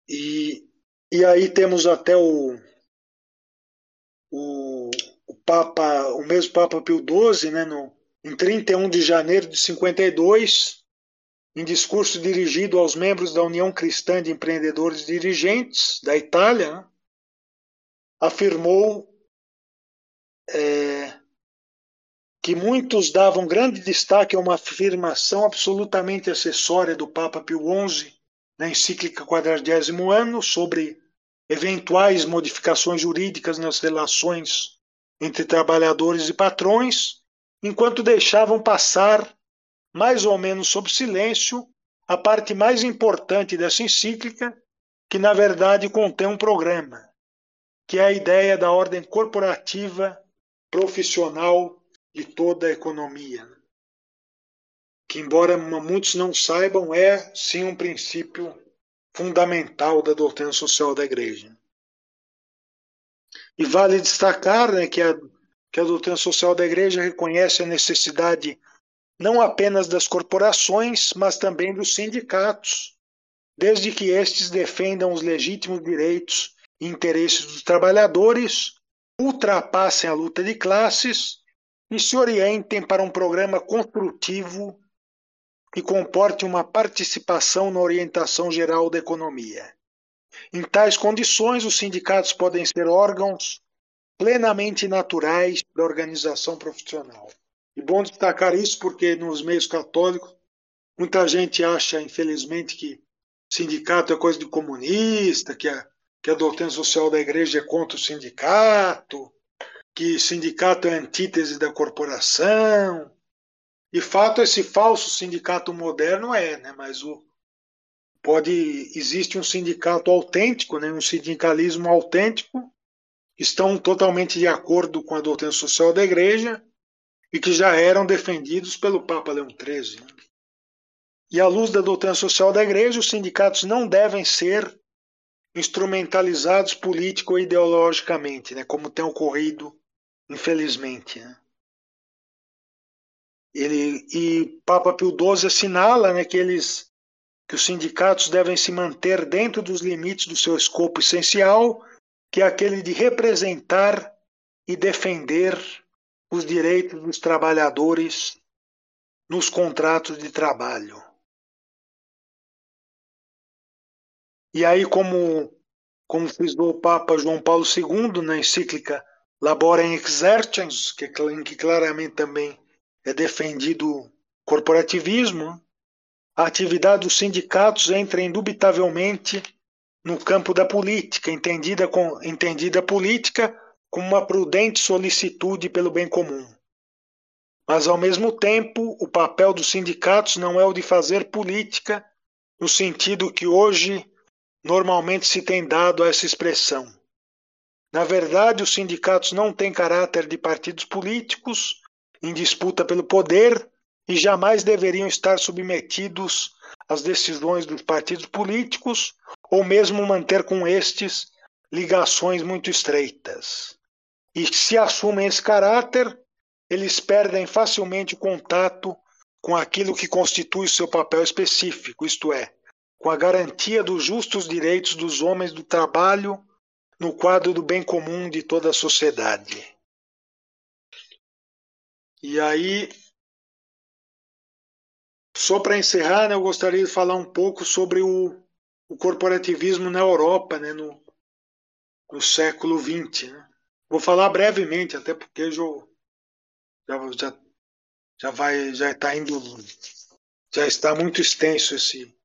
E, e aí temos até o, o, o Papa, o mesmo Papa Pio XII, né, no, em 31 de janeiro de 52, em discurso dirigido aos membros da União Cristã de Empreendedores Dirigentes da Itália, né, afirmou é, que muitos davam grande destaque a uma afirmação absolutamente acessória do Papa Pio XI na encíclica Quadragésimo Ano sobre eventuais modificações jurídicas nas relações entre trabalhadores e patrões, enquanto deixavam passar, mais ou menos sob silêncio, a parte mais importante dessa encíclica, que na verdade contém um programa, que é a ideia da ordem corporativa profissional de toda a economia. Que, embora muitos não saibam, é sim um princípio fundamental da doutrina social da Igreja. E vale destacar né, que, a, que a doutrina social da Igreja reconhece a necessidade não apenas das corporações, mas também dos sindicatos, desde que estes defendam os legítimos direitos e interesses dos trabalhadores, ultrapassem a luta de classes e se orientem para um programa construtivo que comporte uma participação na orientação geral da economia. Em tais condições, os sindicatos podem ser órgãos plenamente naturais da organização profissional. E bom destacar isso porque nos meios católicos muita gente acha, infelizmente, que sindicato é coisa de comunista, que a, que a doutrina social da igreja é contra o sindicato, que sindicato é antítese da corporação, de fato, esse falso sindicato moderno é, né? mas o, pode existe um sindicato autêntico, né? um sindicalismo autêntico, estão totalmente de acordo com a doutrina social da Igreja e que já eram defendidos pelo Papa Leão XIII. Né? E à luz da doutrina social da Igreja, os sindicatos não devem ser instrumentalizados político ou ideologicamente, né? como tem ocorrido, infelizmente. Né? Ele, e Papa Pio XII assinala né, que, eles, que os sindicatos devem se manter dentro dos limites do seu escopo essencial, que é aquele de representar e defender os direitos dos trabalhadores nos contratos de trabalho. E aí, como, como frisou o Papa João Paulo II na encíclica Laborem Exercens, que, que claramente também é defendido corporativismo, a atividade dos sindicatos entra indubitavelmente no campo da política, entendida, com, entendida política como uma prudente solicitude pelo bem comum. Mas, ao mesmo tempo, o papel dos sindicatos não é o de fazer política no sentido que hoje normalmente se tem dado a essa expressão. Na verdade, os sindicatos não têm caráter de partidos políticos, em disputa pelo poder e jamais deveriam estar submetidos às decisões dos partidos políticos ou mesmo manter com estes ligações muito estreitas. E se assumem esse caráter, eles perdem facilmente o contato com aquilo que constitui seu papel específico, isto é, com a garantia dos justos direitos dos homens do trabalho no quadro do bem comum de toda a sociedade. E aí, só para encerrar, né, eu gostaria de falar um pouco sobre o, o corporativismo na Europa, né, no, no século XX. Né? Vou falar brevemente, até porque já, já, já vai, já está indo, já está muito extenso esse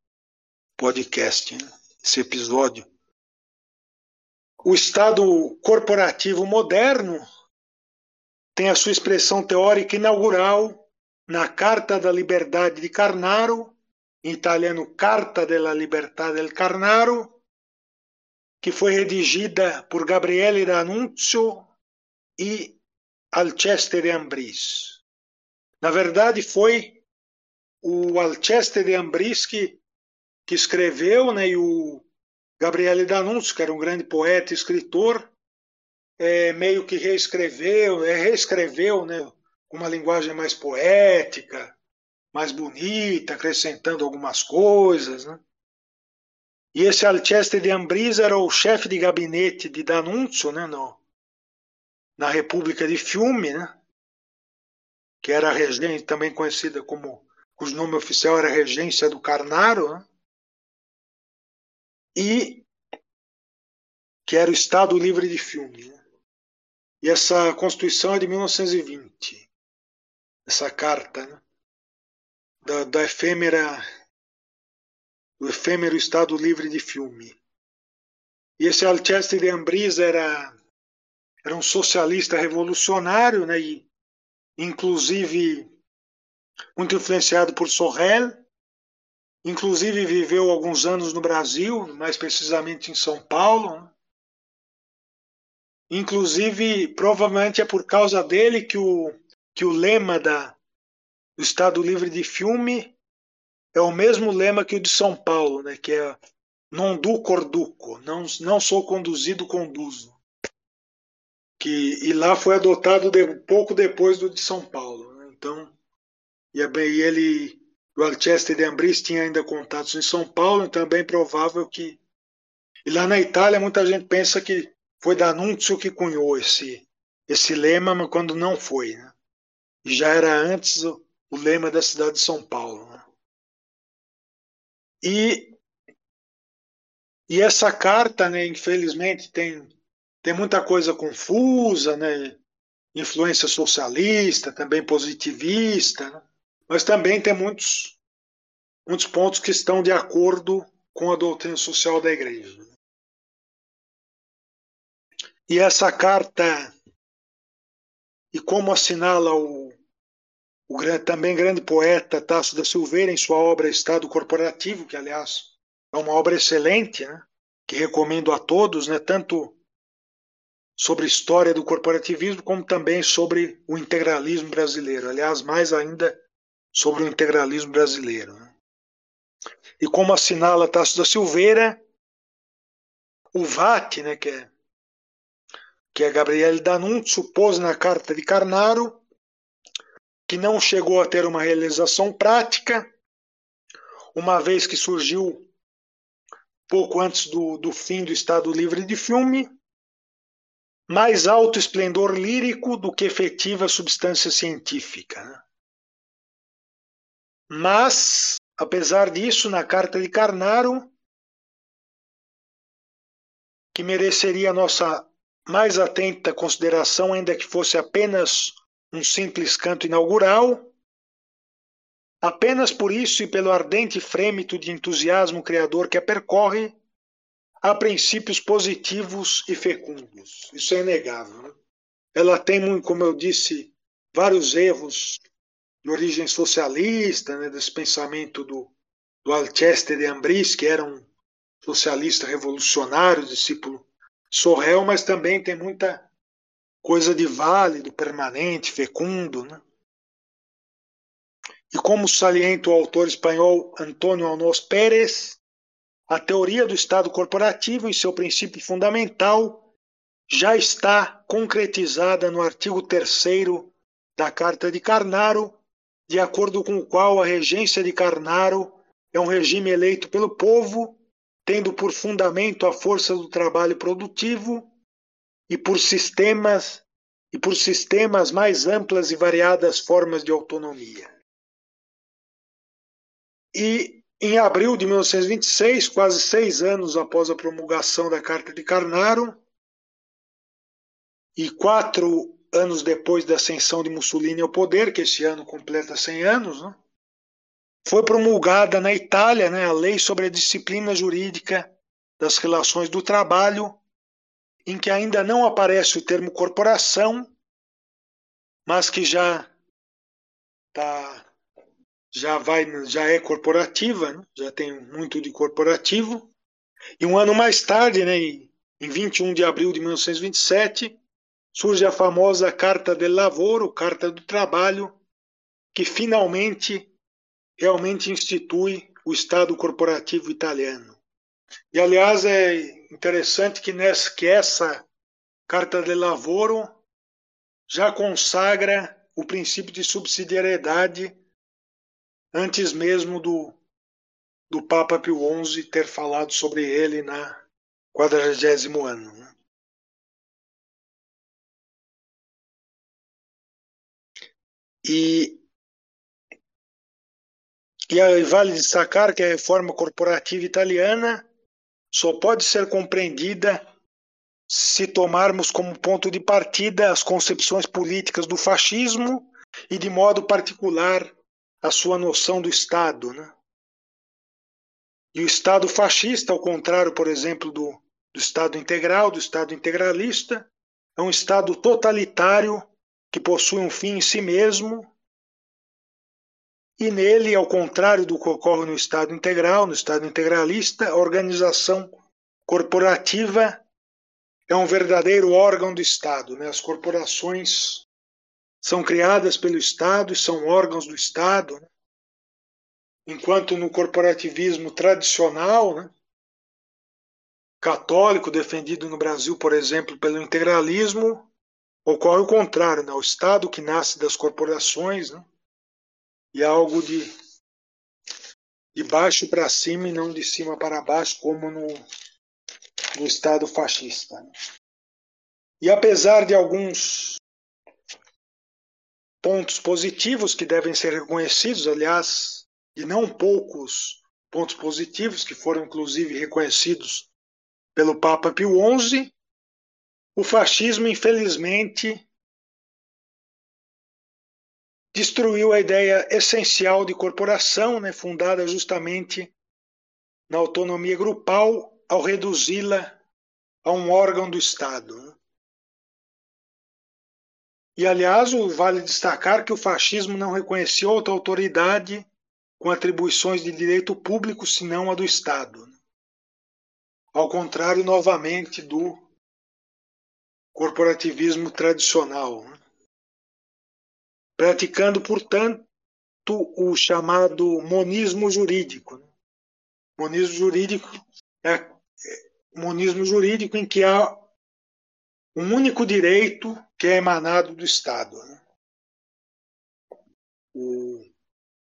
podcast, né? esse episódio. O Estado corporativo moderno tem a sua expressão teórica inaugural na Carta da Liberdade de Carnaro, em italiano Carta della Libertà del Carnaro, que foi redigida por Gabriele D'Annunzio e Alceste de Ambris. Na verdade, foi o Alceste de Ambris que, que escreveu, né, e o Gabriele D'Annunzio, que era um grande poeta e escritor, é, meio que reescreveu, é, reescreveu né, uma linguagem mais poética, mais bonita, acrescentando algumas coisas. Né? E esse Alceste de Ambris era o chefe de gabinete de D'Annunzio né, no, na República de Fiume, né, que era a regência, também conhecida como, cujo nome oficial era Regência do Carnaro, né, e que era o Estado Livre de Fiume. Né. E essa Constituição é de 1920, essa carta né? da, da efêmera, do efêmero Estado Livre de Filme. E esse Alceste de Ambris era, era um socialista revolucionário, né? E, inclusive muito influenciado por Sorrel, inclusive viveu alguns anos no Brasil, mais precisamente em São Paulo. Né? Inclusive, provavelmente é por causa dele que o, que o lema da, do Estado Livre de Filme é o mesmo lema que o de São Paulo, né? que é non du corduco, não, não sou conduzido, conduzo. Que, e lá foi adotado de, pouco depois do de São Paulo. Né? Então, e, é e ele, o Alceste de Ambris tinha ainda contatos em São Paulo, então é bem provável que. E lá na Itália, muita gente pensa que foi D'Annunzio que cunhou esse, esse lema, mas quando não foi. Né? Já era antes o, o, lema da cidade de São Paulo. Né? E, e essa carta, né, infelizmente, tem, tem muita coisa confusa, né? influência socialista, também positivista, né? mas também tem muitos, muitos pontos que estão de acordo com a doutrina social da igreja. E essa carta, e como assinala o, o também grande poeta Tasso da Silveira em sua obra Estado Corporativo, que aliás é uma obra excelente, né, que recomendo a todos, né, tanto sobre história do corporativismo, como também sobre o integralismo brasileiro. Aliás, mais ainda sobre o integralismo brasileiro. Né. E como assinala Tasso da Silveira, o VAT, né, que é que é Gabriele D'Annunzio pôs na carta de Carnaro, que não chegou a ter uma realização prática, uma vez que surgiu pouco antes do, do fim do Estado Livre de Filme, mais alto esplendor lírico do que efetiva substância científica. Né? Mas, apesar disso, na carta de Carnaro, que mereceria nossa mais atenta consideração, ainda que fosse apenas um simples canto inaugural, apenas por isso e pelo ardente frêmito de entusiasmo criador que a percorre, há princípios positivos e fecundos. Isso é inegável. Né? Ela tem, como eu disse, vários erros de origem socialista, né, desse pensamento do, do Alceste de Ambris, que era um socialista revolucionário, discípulo Sorrel, mas também tem muita coisa de válido, permanente, fecundo. Né? E como salienta o autor espanhol Antônio Alnos Pérez, a teoria do Estado corporativo, em seu princípio fundamental, já está concretizada no artigo 3 da Carta de Carnaro, de acordo com o qual a regência de Carnaro é um regime eleito pelo povo, tendo por fundamento a força do trabalho produtivo e por sistemas e por sistemas mais amplas e variadas formas de autonomia. E em abril de 1926, quase seis anos após a promulgação da Carta de Carnaro, e quatro anos depois da ascensão de Mussolini ao poder, que esse ano completa 100 anos, né, foi promulgada na Itália né, a lei sobre a disciplina jurídica das relações do trabalho, em que ainda não aparece o termo corporação, mas que já tá, já vai, já é corporativa, né, já tem muito de corporativo. E um ano mais tarde, né, em 21 de abril de 1927, surge a famosa Carta del Lavoro, Carta do Trabalho, que finalmente realmente institui o Estado corporativo italiano. E aliás é interessante que, nessa, que essa Carta del Lavoro já consagra o princípio de subsidiariedade antes mesmo do, do Papa Pio XI ter falado sobre ele na quadragésimo ano. Né? E, e aí vale destacar que a reforma corporativa italiana só pode ser compreendida se tomarmos como ponto de partida as concepções políticas do fascismo e, de modo particular, a sua noção do Estado. Né? E o Estado fascista, ao contrário, por exemplo, do, do Estado integral, do Estado integralista, é um Estado totalitário que possui um fim em si mesmo, e nele, ao contrário do que ocorre no Estado integral, no Estado integralista, a organização corporativa é um verdadeiro órgão do Estado. Né? As corporações são criadas pelo Estado e são órgãos do Estado, né? enquanto no corporativismo tradicional, né? católico, defendido no Brasil, por exemplo, pelo integralismo, Ocorre o contrário, né? o Estado que nasce das corporações né? E algo de, de baixo para cima e não de cima para baixo, como no, no Estado fascista. Né? E apesar de alguns pontos positivos que devem ser reconhecidos, aliás, e não poucos pontos positivos que foram inclusive reconhecidos pelo Papa Pio XI, o fascismo, infelizmente, destruiu a ideia essencial de corporação, né, fundada justamente na autonomia grupal, ao reduzi-la a um órgão do Estado. Né. E, aliás, vale destacar que o fascismo não reconheceu outra autoridade com atribuições de direito público senão a do Estado. Né. Ao contrário, novamente, do corporativismo tradicional, né? Praticando, portanto, o chamado monismo jurídico. Né? Monismo jurídico é, é monismo jurídico em que há um único direito que é emanado do Estado. Né? O,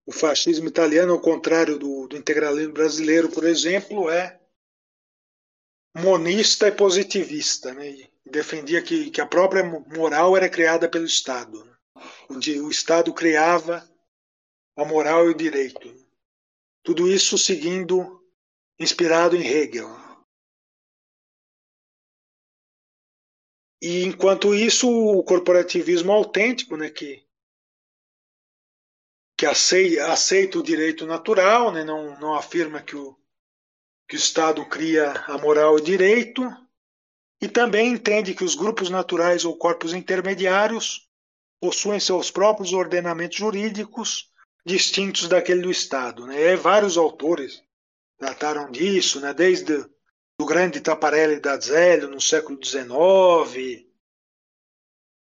o, fascismo italiano, ao contrário do, do integralismo brasileiro, por exemplo, é monista e positivista, né? defendia que, que a própria moral era criada pelo Estado, onde o Estado criava a moral e o direito. Tudo isso seguindo, inspirado em Hegel. E enquanto isso, o corporativismo autêntico, né, que, que aceita, aceita o direito natural, né, não, não afirma que o, que o Estado cria a moral e o direito, e também entende que os grupos naturais ou corpos intermediários possuem seus próprios ordenamentos jurídicos distintos daquele do Estado. Né? E vários autores trataram disso, né? desde o grande Taparelli da Zélio no século XIX,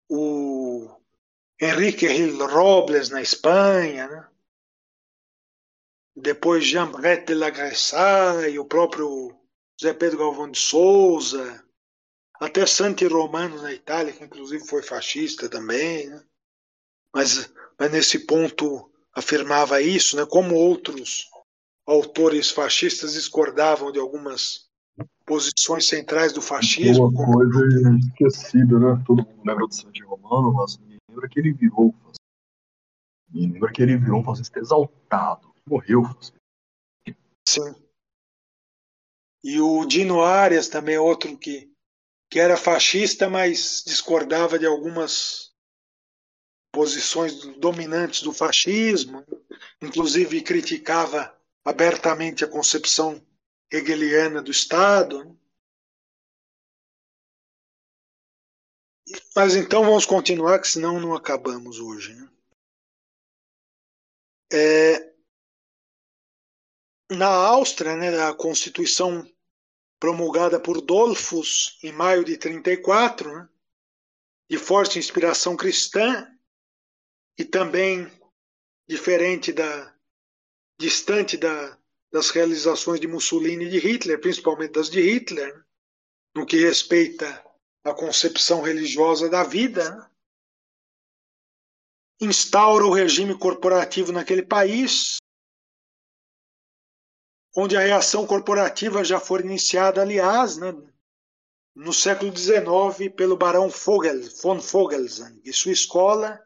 o Henrique Gil Robles na Espanha, né? depois Jean Brett de la Gressaille, o próprio José Pedro Galvão de Souza, até Santi Romano na Itália, que inclusive foi fascista também. Né? mas, mas nesse ponto afirmava isso, né? Como outros autores fascistas discordavam de algumas posições centrais do fascismo. Uma coisa esquecida, né? Todo mundo lembra do Santi Romano, mas ninguém lembra que ele virou fascista. Ninguém lembra que ele virou um fascista exaltado. Morreu fascista. Sim. E o Dino Arias também é outro que, que era fascista, mas discordava de algumas posições dominantes do fascismo, inclusive criticava abertamente a concepção hegeliana do Estado. Mas então vamos continuar, que senão não acabamos hoje. Né? É, na Áustria, né, a Constituição promulgada por Dolfus em maio de 34, né, de forte inspiração cristã e também diferente da distante da, das realizações de Mussolini e de Hitler, principalmente das de Hitler, né, no que respeita à concepção religiosa da vida, né, instaura o regime corporativo naquele país onde a reação corporativa já foi iniciada, aliás, né, no século XIX pelo barão Vogel, von Vogelsang e sua escola,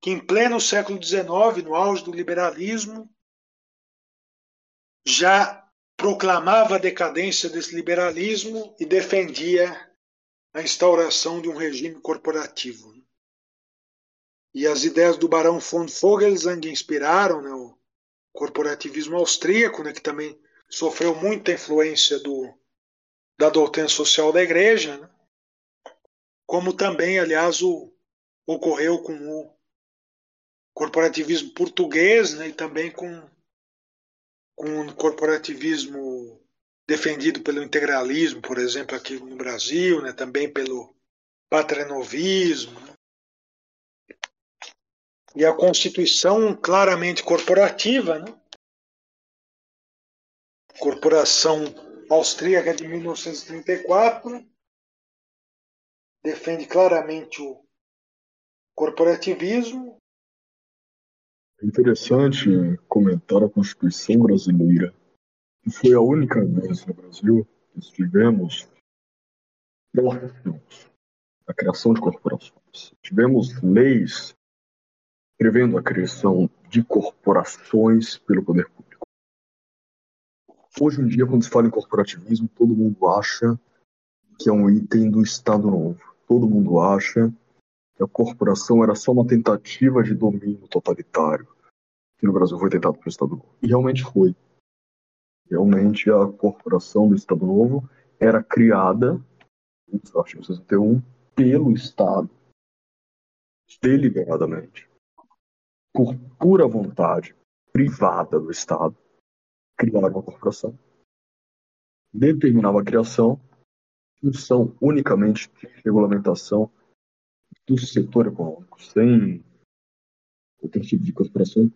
que em pleno século XIX, no auge do liberalismo, já proclamava a decadência desse liberalismo e defendia a instauração de um regime corporativo. E as ideias do barão von Vogelsang inspiraram né, o corporativismo austríaco, né, que também sofreu muita influência do, da doutrina social da igreja, né, como também, aliás, o, ocorreu com o corporativismo português né, e também com, com o corporativismo defendido pelo integralismo, por exemplo, aqui no Brasil, né, também pelo patrenovismo. Né. E a Constituição claramente corporativa, né? Corporação Austríaca de 1934 defende claramente o corporativismo. É interessante comentar a Constituição brasileira, que foi a única vez no Brasil que tivemos a criação de corporações. Tivemos leis prevendo a criação de corporações pelo poder público. Hoje em dia, quando se fala em corporativismo, todo mundo acha que é um item do Estado Novo. Todo mundo acha que a corporação era só uma tentativa de domínio totalitário que no Brasil foi tentado pelo Estado Novo. E realmente foi. Realmente a corporação do Estado Novo era criada, no artigo 61, pelo Estado, deliberadamente por pura vontade privada do Estado, criar uma corporação. Determinava a criação, função unicamente de regulamentação do setor econômico, sem qualquer tipo de corporação.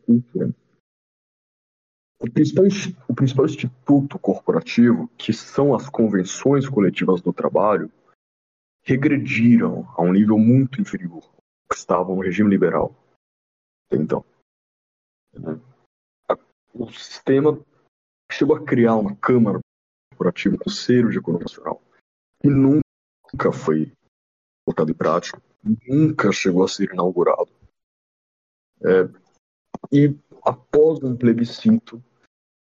O principal, o principal instituto corporativo, que são as convenções coletivas do trabalho, regrediram a um nível muito inferior ao que estavam no regime liberal. Então, o sistema chegou a criar uma Câmara Corporativa, um Conselho de Economia Nacional, que nunca foi colocado em prática, nunca chegou a ser inaugurado. É, e após um plebiscito,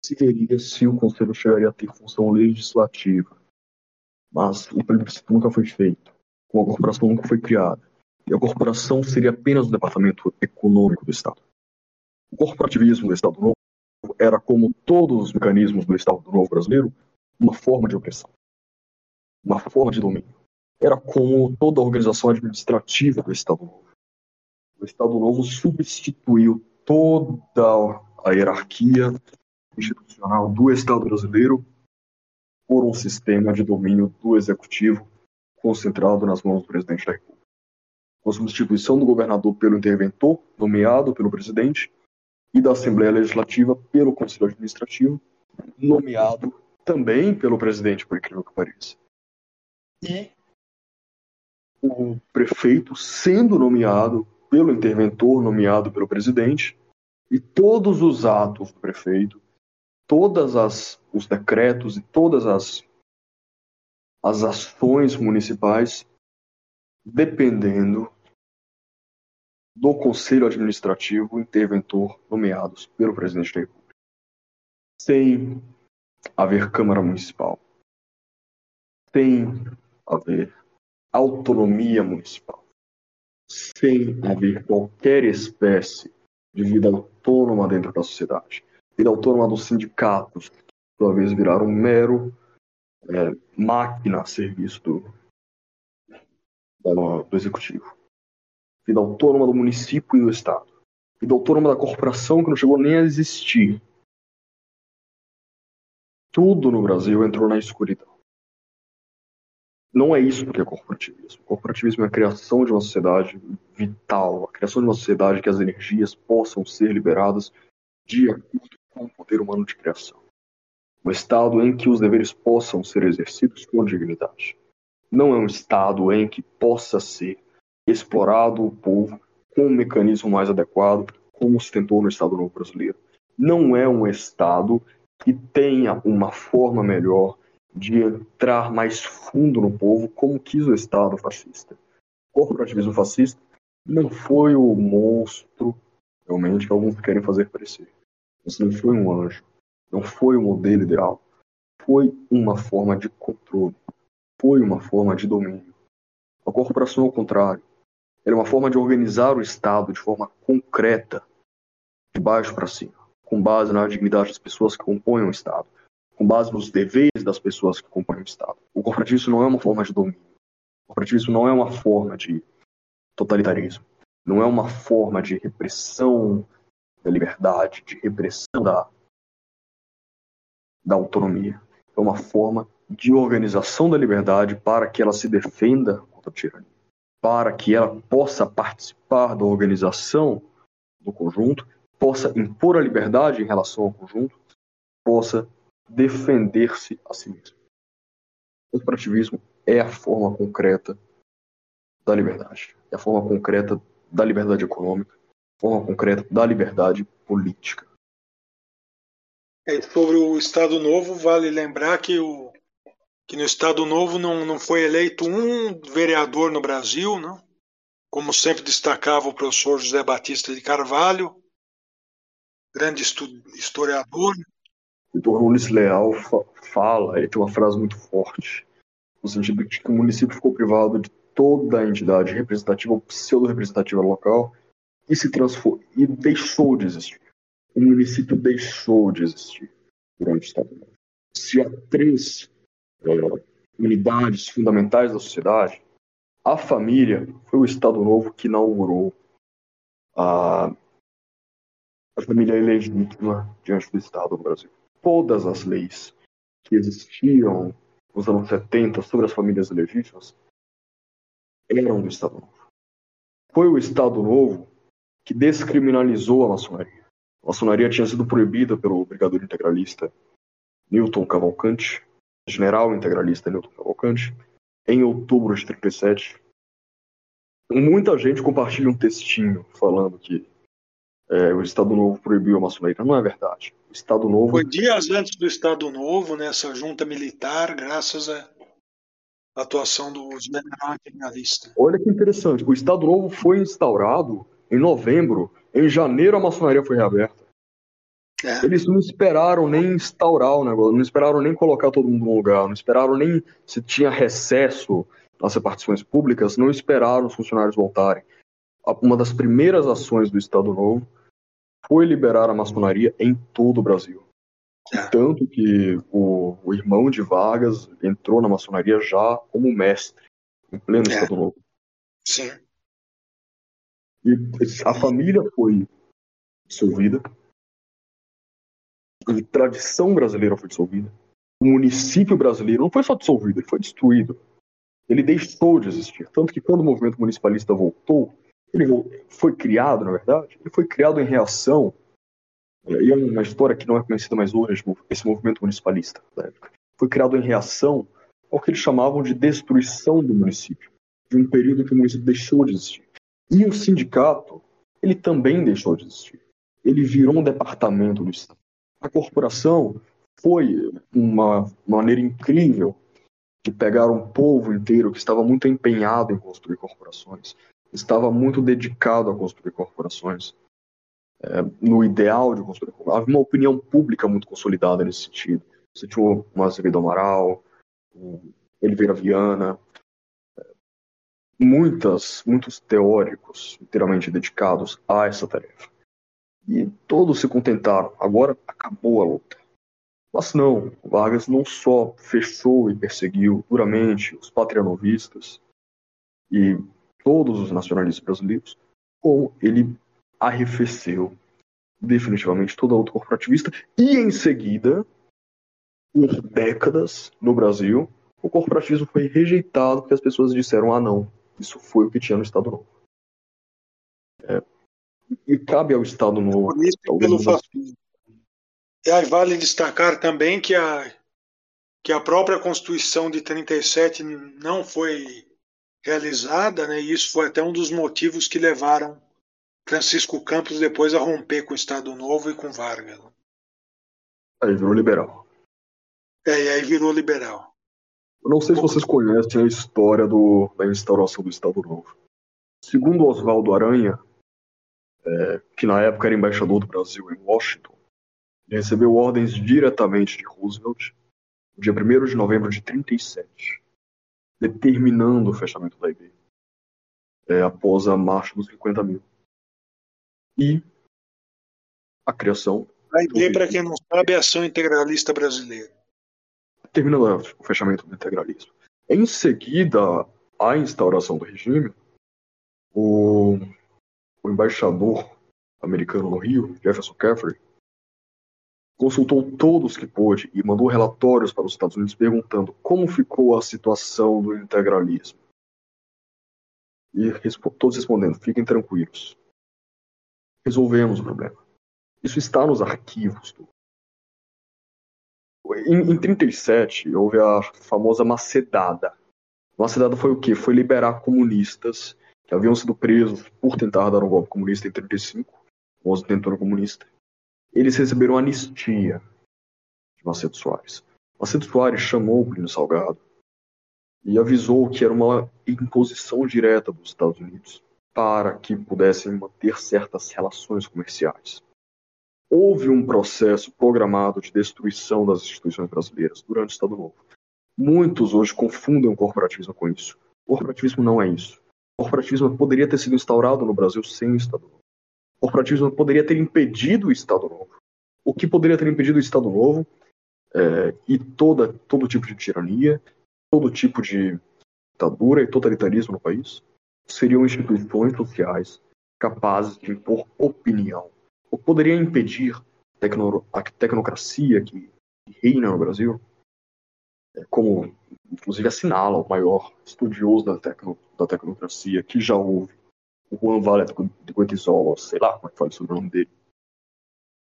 se veria se o Conselho chegaria a ter função legislativa. Mas o plebiscito nunca foi feito, a corporação nunca foi criada. E a corporação seria apenas o departamento econômico do Estado. O corporativismo do Estado Novo era, como todos os mecanismos do Estado Novo brasileiro, uma forma de opressão, uma forma de domínio. Era como toda a organização administrativa do Estado Novo. O Estado Novo substituiu toda a hierarquia institucional do Estado brasileiro por um sistema de domínio do executivo concentrado nas mãos do presidente da República. Com a substituição do governador pelo interventor, nomeado pelo presidente, e da Assembleia Legislativa pelo Conselho Administrativo, nomeado também pelo presidente, por incrível que pareça. E o prefeito sendo nomeado pelo interventor nomeado pelo presidente, e todos os atos do prefeito, todas as os decretos e todas as as ações municipais dependendo do conselho administrativo interventor nomeados pelo presidente da República. Sem haver Câmara Municipal, sem haver autonomia municipal, sem haver qualquer espécie de vida autônoma dentro da sociedade, vida autônoma dos sindicatos, que por vez viraram um mero é, máquina a serviço do, do executivo, vida autônoma do município e do estado, vida autônoma da corporação que não chegou nem a existir. Tudo no Brasil entrou na escuridão. Não é isso que é corporativismo. Corporativismo é a criação de uma sociedade vital, a criação de uma sociedade que as energias possam ser liberadas de acordo com o poder humano de criação. Um Estado em que os deveres possam ser exercidos com dignidade. Não é um Estado em que possa ser explorado o povo com um mecanismo mais adequado, como se tentou no Estado Novo Brasileiro. Não é um Estado que tenha uma forma melhor de entrar mais fundo no povo, como quis o Estado fascista. O corporativismo fascista não foi o monstro, realmente, que alguns querem fazer parecer. Isso não foi um anjo, não foi o modelo ideal. Foi uma forma de controle, foi uma forma de domínio. A corporação, ao contrário, era uma forma de organizar o Estado de forma concreta, de baixo para cima, com base na dignidade das pessoas que compõem o Estado, com base nos deveres das pessoas que compõem o Estado. O corporativismo não é uma forma de domínio. O corporativismo não é uma forma de totalitarismo. Não é uma forma de repressão da liberdade, de repressão da, da autonomia. É uma forma de organização da liberdade para que ela se defenda contra a tirania, para que ela possa participar da organização do conjunto, possa impor a liberdade em relação ao conjunto, possa defender-se a si mesmo. O cooperativismo é a forma concreta da liberdade, é a forma concreta da liberdade econômica, a forma concreta da liberdade política. É, sobre o Estado Novo, vale lembrar que, o, que no Estado Novo não, não foi eleito um vereador no Brasil, não? como sempre destacava o professor José Batista de Carvalho, grande historiador. Dr. Ulisses Leal fala, ele tem uma frase muito forte, no sentido de que o município ficou privado de toda a entidade representativa ou pseudo-representativa local e se transformou e deixou de existir. O município deixou de existir durante o Estado Se há três unidades fundamentais da sociedade, a família foi o Estado Novo que inaugurou a, a família ilegítima diante do Estado no Brasil todas as leis que existiam nos anos 70 sobre as famílias legítimas eram do Estado Novo. Foi o Estado Novo que descriminalizou a maçonaria. A maçonaria tinha sido proibida pelo brigadeiro integralista Newton Cavalcante, general integralista Newton Cavalcante, em outubro de 37. Muita gente compartilha um textinho falando que é, o Estado Novo proibiu a maçonaria. Não é verdade. O Estado Novo. Foi dias antes do Estado Novo, nessa junta militar, graças à atuação do general integralista. Olha que interessante. O Estado Novo foi instaurado em novembro. Em janeiro, a maçonaria foi reaberta. É. Eles não esperaram nem instaurar o negócio, não esperaram nem colocar todo mundo no lugar, não esperaram nem se tinha recesso nas repartições públicas, não esperaram os funcionários voltarem. Uma das primeiras ações do Estado Novo foi liberar a maçonaria em todo o Brasil. É. Tanto que o, o, irmão de Vargas entrou na maçonaria já como mestre, em pleno é. Estado Novo. Sim. E a família foi dissolvida, tradição brasileira foi dissolvida, o município brasileiro não foi só dissolvido, ele foi destruído. Ele deixou de existir. Tanto que quando o movimento municipalista voltou, ele foi criado, na verdade, ele foi criado em reação, e é uma história que não é conhecida mais hoje, esse movimento municipalista da época. Foi criado em reação ao que eles chamavam de destruição do município, de um período que o município deixou de existir. E o sindicato, ele também deixou de existir. Ele virou um departamento do Estado. A corporação foi uma maneira incrível de pegar um povo inteiro que estava muito empenhado em construir corporações, estava muito dedicado a construir corporações, é, no ideal de construir corporações. Havia uma opinião pública muito consolidada nesse sentido. Você tinha o Azevedo Amaral, o Oliveira Viana, muitas, muitos teóricos inteiramente dedicados a essa tarefa. E todos se contentaram. Agora acabou a luta. Mas não, Vargas não só fechou e perseguiu duramente os patrianovistas e todos os nacionalistas brasileiros, como ele arrefeceu definitivamente toda a luta corporativista e em seguida, por décadas no Brasil, o corporativismo foi rejeitado porque as pessoas disseram: ah, não, isso foi o que tinha no Estado Novo. E cabe ao Estado Novo. Pelo fascismo. E aí vale destacar também que a, que a própria Constituição de 37 não foi realizada, né? e isso foi até um dos motivos que levaram Francisco Campos depois a romper com o Estado Novo e com Vargas. Aí virou liberal. É, e aí virou liberal. Eu não sei se vocês conhecem a história do, da instauração do Estado Novo. Segundo Oswaldo Aranha, é, que na época era embaixador do Brasil em Washington, ele recebeu ordens diretamente de Roosevelt no dia 1 de novembro de 37, determinando o fechamento da IB é, após a marcha dos 50 mil. E a criação. A IB, para quem não sabe, é a Ação Integralista Brasileira terminando o fechamento do integralismo. Em seguida à instauração do regime, o, o embaixador americano no Rio, Jefferson Caffrey, consultou todos que pôde e mandou relatórios para os Estados Unidos perguntando como ficou a situação do integralismo. E todos respondendo: fiquem tranquilos. Resolvemos o problema. Isso está nos arquivos do, em, em 37, houve a famosa macedada. Macedada foi o quê? Foi liberar comunistas que haviam sido presos por tentar dar um golpe comunista em 35, o famoso tentando comunista. Eles receberam anistia de Macedo Soares. Macedo Soares chamou o Plínio Salgado e avisou que era uma imposição direta dos Estados Unidos para que pudessem manter certas relações comerciais houve um processo programado de destruição das instituições brasileiras durante o Estado Novo. Muitos hoje confundem o corporativismo com isso. O corporativismo não é isso. O corporativismo poderia ter sido instaurado no Brasil sem o Estado Novo. O corporativismo poderia ter impedido o Estado Novo. O que poderia ter impedido o Estado Novo é, e toda, todo tipo de tirania, todo tipo de ditadura e totalitarismo no país seriam instituições sociais capazes de impor opinião ou poderia impedir a tecnocracia que reina no Brasil, é, como inclusive assinala o maior estudioso da, tecno, da tecnocracia que já houve, o Juan Valet de Guetizola, sei lá como é que fala sobre o nome dele.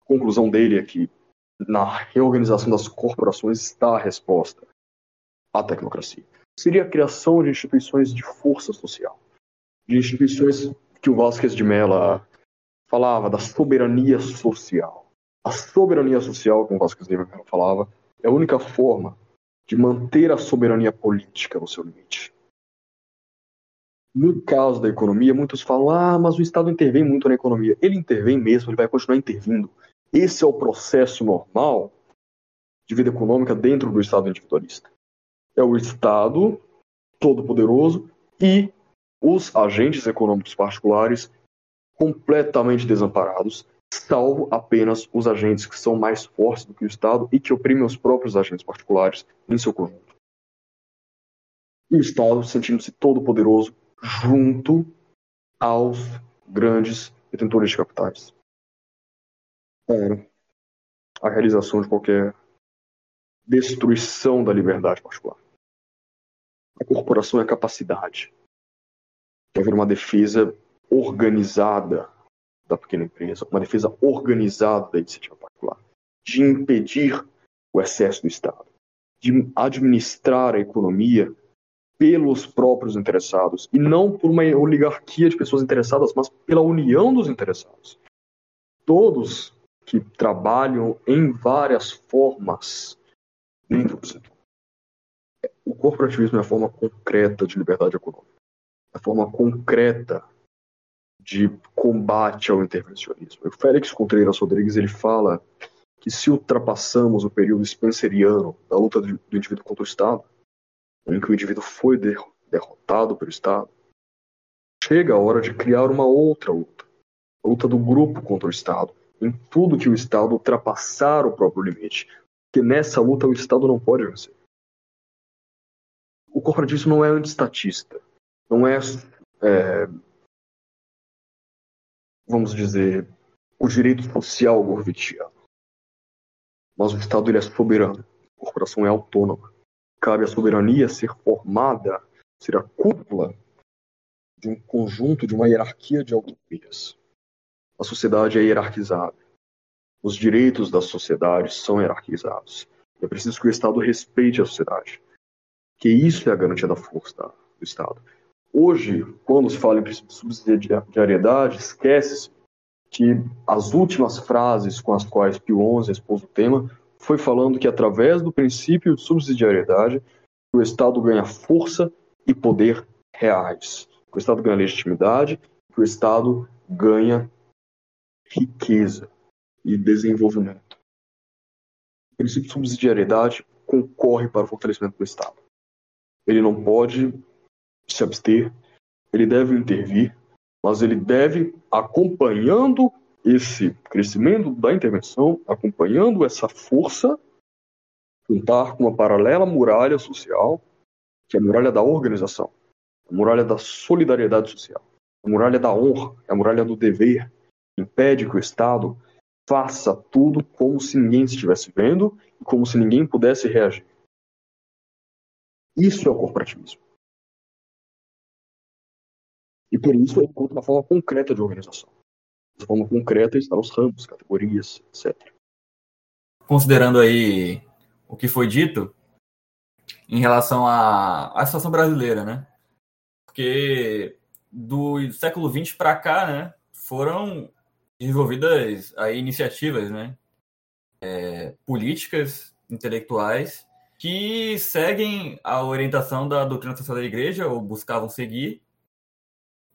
A conclusão dele é que na reorganização das corporações está a resposta à tecnocracia. Seria a criação de instituições de força social, de instituições que o Vasquez de Mela falava da soberania social. A soberania social, como Vasquez de Melo falava, é a única forma de manter a soberania política no seu limite. No caso da economia, muitos falam: ah, mas o Estado intervém muito na economia. Ele intervém mesmo, ele vai continuar intervindo. Esse é o processo normal de vida econômica dentro do Estado individualista. É o Estado todo-poderoso e os agentes econômicos particulares completamente desamparados, salvo apenas os agentes que são mais fortes do que o Estado e que oprimem os próprios agentes particulares em seu conjunto. E o Estado sentindo-se todo poderoso junto aos grandes detentores de capitais. Para a realização de qualquer destruição da liberdade particular. A corporação é a capacidade de haver uma defesa organizada da pequena empresa, uma defesa organizada da iniciativa particular, de impedir o excesso do Estado, de administrar a economia pelos próprios interessados e não por uma oligarquia de pessoas interessadas, mas pela união dos interessados. Todos que trabalham em várias formas dentro do setor. O corporativismo é a forma concreta de liberdade econômica, é a forma concreta de combate ao intervencionismo. O Félix Contreiras Rodrigues ele fala que se ultrapassamos o período spenceriano da luta do indivíduo contra o Estado, em que o indivíduo foi derrotado pelo Estado, chega a hora de criar uma outra luta, a luta do grupo contra o Estado, em tudo que o Estado ultrapassar o próprio limite, porque nessa luta o Estado não pode vencer. O corporativismo não é antistatista, não é, é vamos dizer, o direito social gorvitiano. Mas o Estado ele é soberano, a corporação é autônoma cabe à soberania ser formada, ser a cúpula de um conjunto, de uma hierarquia de autonomias. A sociedade é hierarquizada. Os direitos da sociedade são hierarquizados. É preciso que o Estado respeite a sociedade. Que isso é a garantia da força do Estado. Hoje, quando se fala em subsidiariedade, esquece-se que as últimas frases com as quais Pio XI expôs o tema foi falando que através do princípio de subsidiariedade, o Estado ganha força e poder reais. O Estado ganha legitimidade, o Estado ganha riqueza e desenvolvimento. O princípio de subsidiariedade concorre para o fortalecimento do Estado. Ele não pode se abster, ele deve intervir, mas ele deve, acompanhando esse crescimento da intervenção, acompanhando essa força, juntar com uma paralela muralha social, que é a muralha da organização, a muralha da solidariedade social, a muralha da honra, a muralha do dever, que impede que o Estado faça tudo como se ninguém estivesse vendo e como se ninguém pudesse reagir. Isso é o corporativismo. E por isso eu encontro uma forma concreta de organização de forma concreta está os ramos, categorias, etc. Considerando aí o que foi dito em relação à, à situação brasileira, né? Porque do século XX para cá, né, foram desenvolvidas aí iniciativas, né, é, políticas, intelectuais que seguem a orientação da doutrina social da igreja ou buscavam seguir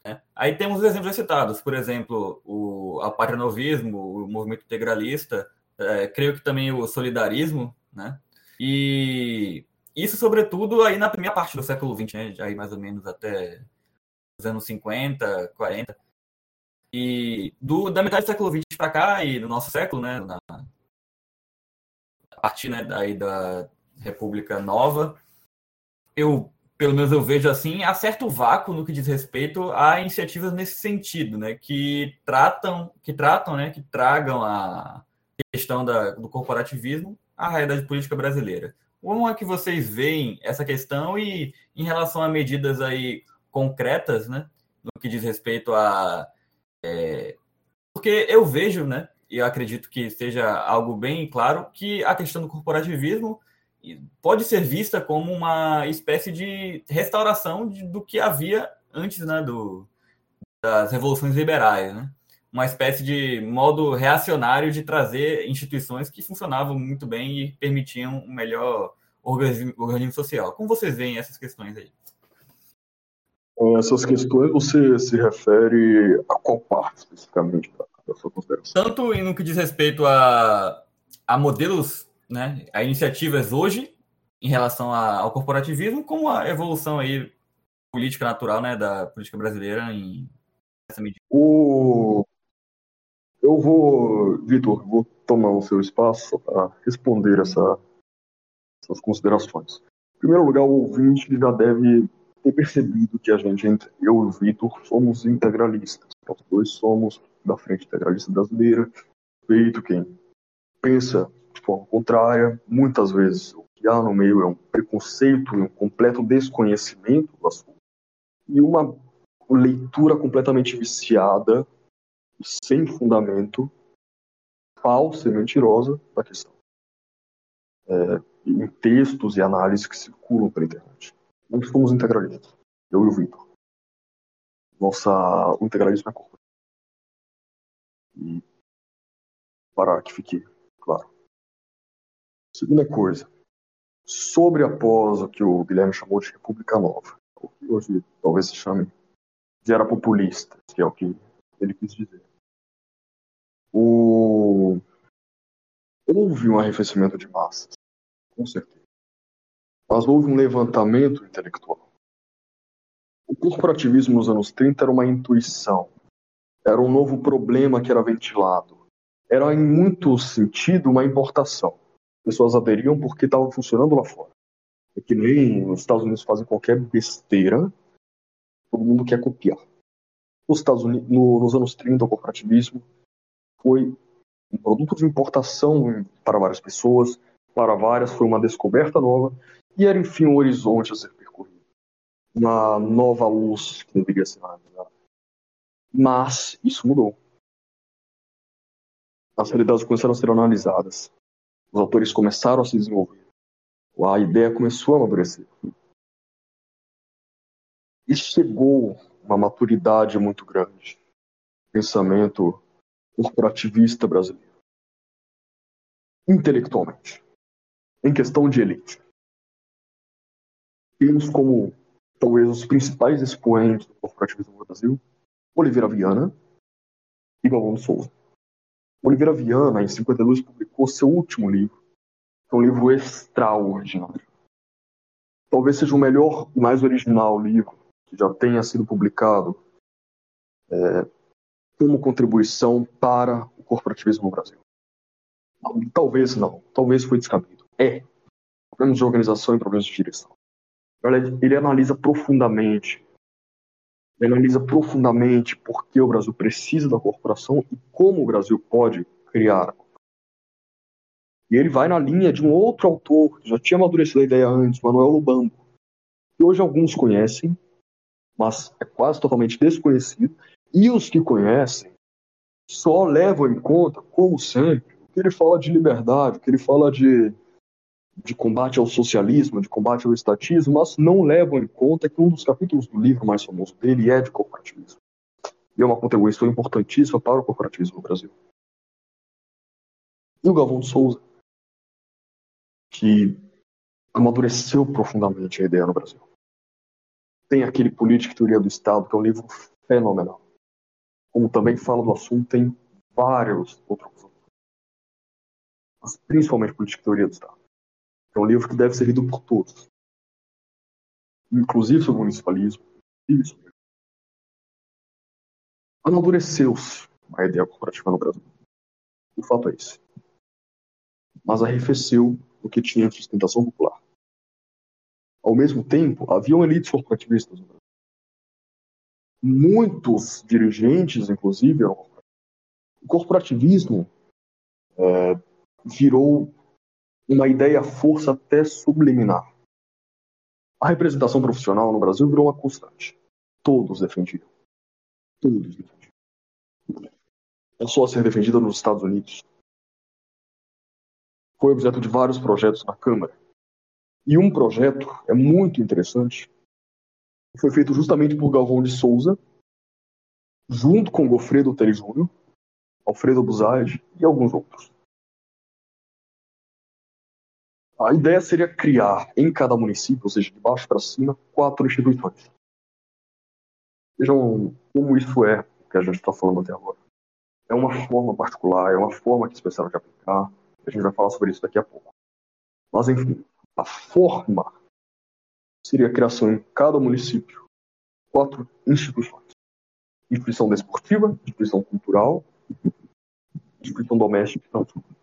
né? Aí temos os exemplos citados, por exemplo, o a patrionovismo, o movimento integralista, é, creio que também o solidarismo, né? E isso, sobretudo, aí na primeira parte do século XX, né? aí mais ou menos até os anos 50, 40. E do, da metade do século XX para cá e do nosso século, né? Na, a partir né, daí da República Nova, eu pelo menos eu vejo assim, há certo vácuo no que diz respeito a iniciativas nesse sentido, né, que tratam, que tratam, né, que tragam a questão da, do corporativismo à realidade política brasileira. Como é que vocês veem essa questão e em relação a medidas aí concretas, né, no que diz respeito a é, porque eu vejo, né, e eu acredito que seja algo bem claro que a questão do corporativismo pode ser vista como uma espécie de restauração de, do que havia antes né, do, das revoluções liberais, né? uma espécie de modo reacionário de trazer instituições que funcionavam muito bem e permitiam um melhor organismo, organismo social. Como vocês veem essas questões aí? Essas questões você se refere a qual parte especificamente da sua consideração? Tanto no que diz respeito a, a modelos né, a iniciativas hoje em relação a, ao corporativismo, como a evolução aí política natural né, da política brasileira em essa medida. O... Eu vou, Vitor, vou tomar o seu espaço para responder essa, essas considerações. Em primeiro lugar, o ouvinte já deve ter percebido que a gente, eu e o Vitor, somos integralistas. Nós dois somos da Frente Integralista Brasileira. Feito quem pensa de forma contrária. Muitas vezes o que há no meio é um preconceito e um completo desconhecimento do assunto e uma leitura completamente viciada, sem fundamento, falsa e mentirosa da questão. É, em textos e análises que circulam pela internet. Nós somos integralistas. Eu e o Vitor. Nossa, o integralismo é corporativo. E para que fique claro. Segunda coisa, sobre a pós o que o Guilherme chamou de República Nova, o que hoje talvez se chame de era populista, que é o que ele quis dizer. O... Houve um arrefecimento de massas, com certeza. Mas houve um levantamento intelectual. O corporativismo nos anos 30 era uma intuição, era um novo problema que era ventilado. Era, em muito sentido, uma importação. Pessoas aderiam porque estava funcionando lá fora. É que nem os Estados Unidos fazem qualquer besteira, todo mundo quer copiar. Nos Estados Unidos, no, nos anos 30, o corporativismo foi um produto de importação para várias pessoas, para várias foi uma descoberta nova, e era, enfim, um horizonte a ser percorrido. Uma nova luz que deveria ser analisada. Mas isso mudou. As realidades começaram a ser analisadas. Os autores começaram a se desenvolver. A ideia começou a amadurecer. E chegou uma maturidade muito grande. Pensamento corporativista brasileiro. Intelectualmente. Em questão de elite. Temos como talvez os principais expoentes do corporativismo no Brasil Oliveira Viana e Galvão Souza. Oliveira Viana, em 52, publicou seu último livro, que é um livro extraordinário. Talvez seja o melhor e mais original livro que já tenha sido publicado é, como contribuição para o corporativismo no Brasil. Talvez não, talvez foi descabido. É. Problemas de organização e problemas de direção. Ele analisa profundamente, ele analisa profundamente por que o Brasil precisa da corporação e como o Brasil pode criar. E ele vai na linha de um outro autor que já tinha amadurecido a ideia antes, Manuel Lubambo, que hoje alguns conhecem, mas é quase totalmente desconhecido, e os que conhecem só levam em conta, como sempre, que ele fala de liberdade, que ele fala de, de combate ao socialismo, de combate ao estatismo, mas não levam em conta que um dos capítulos do livro mais famoso dele é de corporativismo. E é uma contribuição importantíssima para o corporativismo no Brasil. E o Galvão de Souza, que amadureceu profundamente a ideia no Brasil. Tem aquele Política e Teoria do Estado, que é um livro fenomenal. Como também fala do assunto, tem vários outros mas principalmente Política e Teoria do Estado. É um livro que deve ser lido por todos, inclusive sobre o municipalismo, inclusive Amadureceu-se a ideia corporativa no Brasil. O fato é esse. Mas arrefeceu o que tinha sustentação popular. Ao mesmo tempo, haviam elites corporativistas no Brasil. Muitos dirigentes, inclusive, eram o corporativismo é, virou uma ideia força até subliminar. A representação profissional no Brasil virou uma constante. Todos defendiam. Todos defendiam. Passou a ser defendida nos Estados Unidos. Foi objeto de vários projetos na Câmara e um projeto é muito interessante, foi feito justamente por Galvão de Souza, junto com Gofredo Teri Júnior, Alfredo Buzard e alguns outros. A ideia seria criar em cada município, ou seja, de baixo para cima, quatro instituições. Vejam como isso é o que a gente está falando até agora. É uma forma particular, é uma forma que eles pensaram de aplicar. A gente vai falar sobre isso daqui a pouco. Mas, enfim, a forma seria a criação em cada município quatro instituições: instituição desportiva, instituição cultural, instituição doméstica,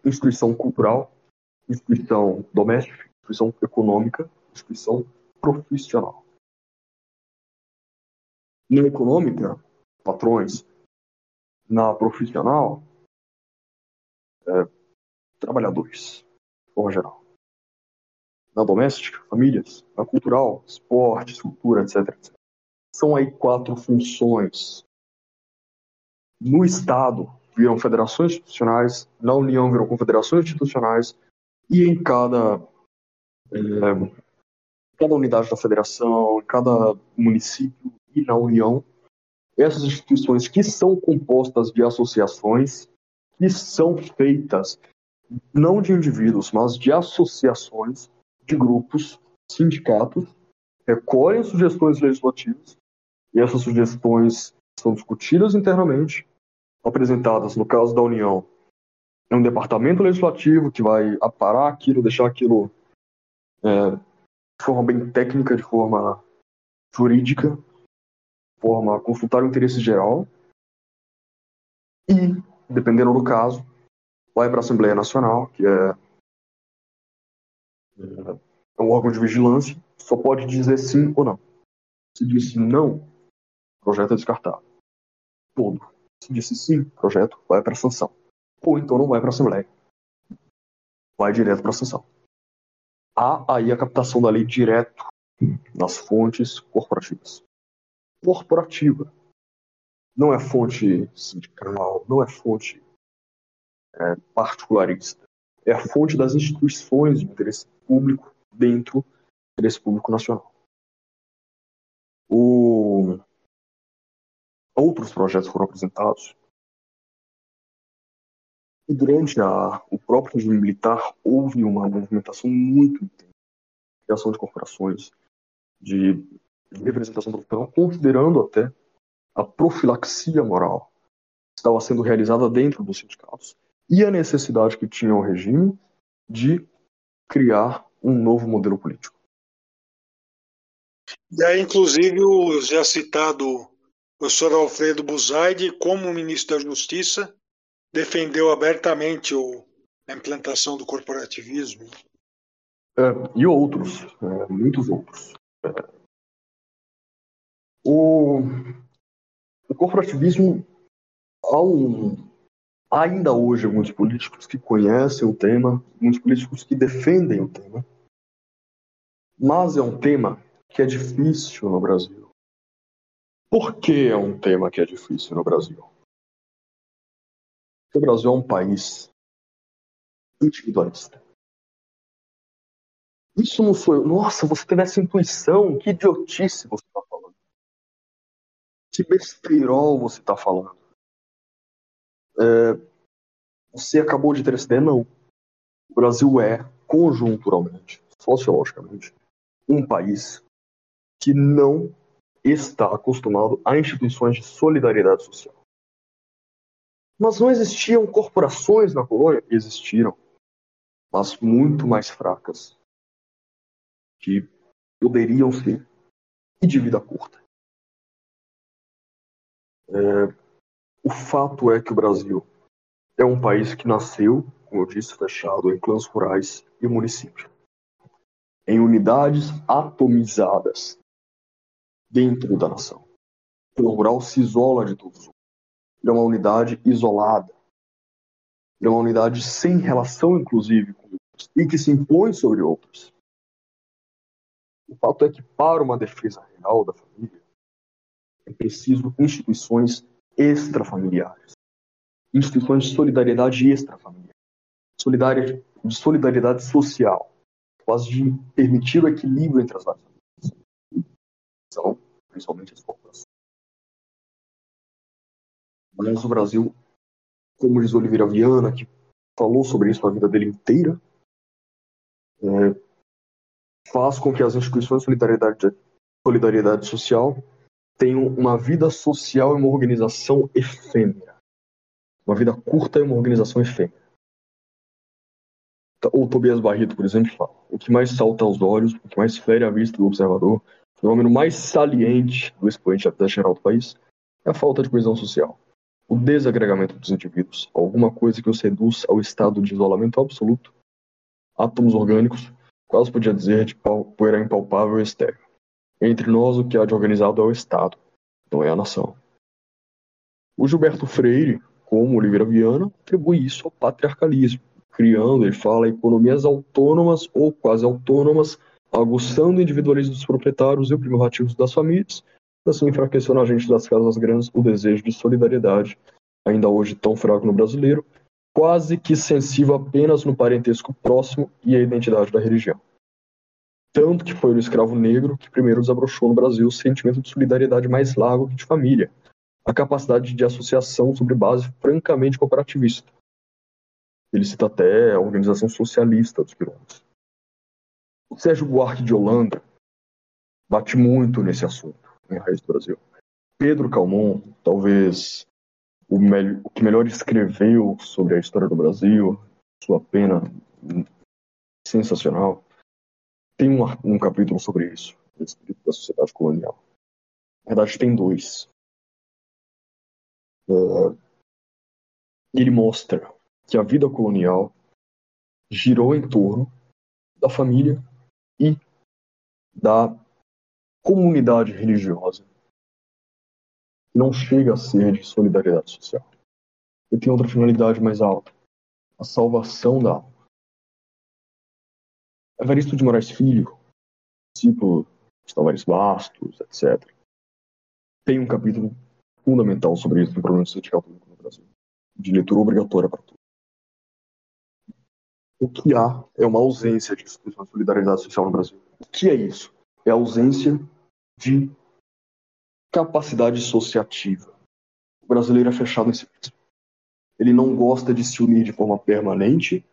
instituição cultural, instituição doméstica, instituição econômica, instituição profissional. Na econômica, patrões. Na profissional, é, trabalhadores, de forma geral na doméstica, famílias, na cultural, esporte, cultura, etc, etc. São aí quatro funções. No Estado, viram federações institucionais, na União viram confederações institucionais, e em cada é, cada unidade da federação, em cada município e na União, essas instituições que são compostas de associações que são feitas não de indivíduos, mas de associações, de grupos, sindicatos, recolhem sugestões legislativas e essas sugestões são discutidas internamente, apresentadas, no caso da União, em um departamento legislativo que vai aparar aquilo, deixar aquilo é, de forma bem técnica, de forma jurídica, de forma a consultar o interesse geral e, dependendo do caso, vai para a Assembleia Nacional, que é, é um órgão de vigilância, só pode dizer sim ou não. Se disse não, projeto é descartado. Todo. Se disse sim, projeto vai para sanção ou então não vai para a Assembleia. Vai direto para a sanção. Há aí a captação da lei direto nas fontes corporativas. Corporativa. Não é fonte sindical, não é fonte é, particularista. É a fonte das instituições de interesse público dentro do interesse público nacional. O... Outros projetos foram apresentados e durante a, o próprio regime militar, houve uma movimentação muito intensa de criação de corporações, de, de representação profissional, considerando até a profilaxia moral que estava sendo realizada dentro dos sindicatos e a necessidade que tinha o regime de criar um novo modelo político. E aí, inclusive, o já citado professor Alfredo Buzaide, como ministro da Justiça, defendeu abertamente o, a implantação do corporativismo. É, e outros, é, muitos outros. É. O, o corporativismo, um, ainda hoje muitos políticos que conhecem o tema, muitos políticos que defendem o tema, mas é um tema que é difícil no Brasil. Por que é um tema que é difícil no Brasil? O Brasil é um país individualista. Isso não foi. Nossa, você teve essa intuição. Que idiotice você está falando. Que besteirol você está falando. É, você acabou de ter essa ideia? Não. O Brasil é, conjunturalmente, sociologicamente, um país que não está acostumado a instituições de solidariedade social. Mas não existiam corporações na colônia? Existiram, mas muito mais fracas, que poderiam ser e de vida curta. É, o fato é que o Brasil é um país que nasceu, como eu disse, fechado em clãs rurais e municípios, em unidades atomizadas dentro da nação. O rural se isola de todos os ele é uma unidade isolada. Ele é uma unidade sem relação, inclusive, com outros, e que se impõe sobre outros. O fato é que, para uma defesa real da família, é preciso instituições extrafamiliares. Instituições de solidariedade extrafamiliar. De solidariedade social. Capaz de permitir o equilíbrio entre as várias famílias. São, principalmente, as populações. Mas o Brasil, como diz Oliveira Viana, que falou sobre isso a vida dele inteira, é, faz com que as instituições de solidariedade, solidariedade social tenham uma vida social e uma organização efêmera. Uma vida curta e uma organização efêmera. O Tobias Barreto, por exemplo, fala: o que mais salta aos olhos, o que mais fere a vista do observador, o fenômeno mais saliente do expoente da vida geral do país é a falta de coesão social o desagregamento dos indivíduos, alguma coisa que os reduz ao estado de isolamento absoluto, átomos orgânicos, quase podia dizer de poeira impalpável e estéril. Entre nós, o que há de organizado é o Estado, não é a nação. O Gilberto Freire, como Oliveira Viana, atribui isso ao patriarcalismo, criando, ele fala, economias autônomas ou quase autônomas, aguçando o individualismo dos proprietários e o primordialismo das famílias, assim enfraqueceu na gente das casas grandes o desejo de solidariedade, ainda hoje tão fraco no brasileiro, quase que sensível apenas no parentesco próximo e a identidade da religião. Tanto que foi o escravo negro que primeiro desabrochou no Brasil o sentimento de solidariedade mais largo que de família, a capacidade de associação sobre base francamente cooperativista. Ele cita até a organização socialista dos quilombos. O Sérgio Buarque de Holanda bate muito nesse assunto em Raiz do Brasil. Pedro Calmon, talvez o, o que melhor escreveu sobre a história do Brasil, sua pena sensacional, tem um, um capítulo sobre isso, o espírito da sociedade colonial. Na verdade, tem dois. Uh, ele mostra que a vida colonial girou em torno da família e da comunidade religiosa. Não chega a ser de solidariedade social. E tem outra finalidade mais alta: a salvação da alma. Evaristo de Moraes Filho, discípulo de Tavares Bastos, etc., tem um capítulo fundamental sobre isso no problema social público no Brasil, de leitura obrigatória para todos. O que há é uma ausência de de solidariedade social no Brasil. O que é isso? É a ausência de capacidade associativa. O brasileiro é fechado em si. Ele não gosta de se unir de forma permanente,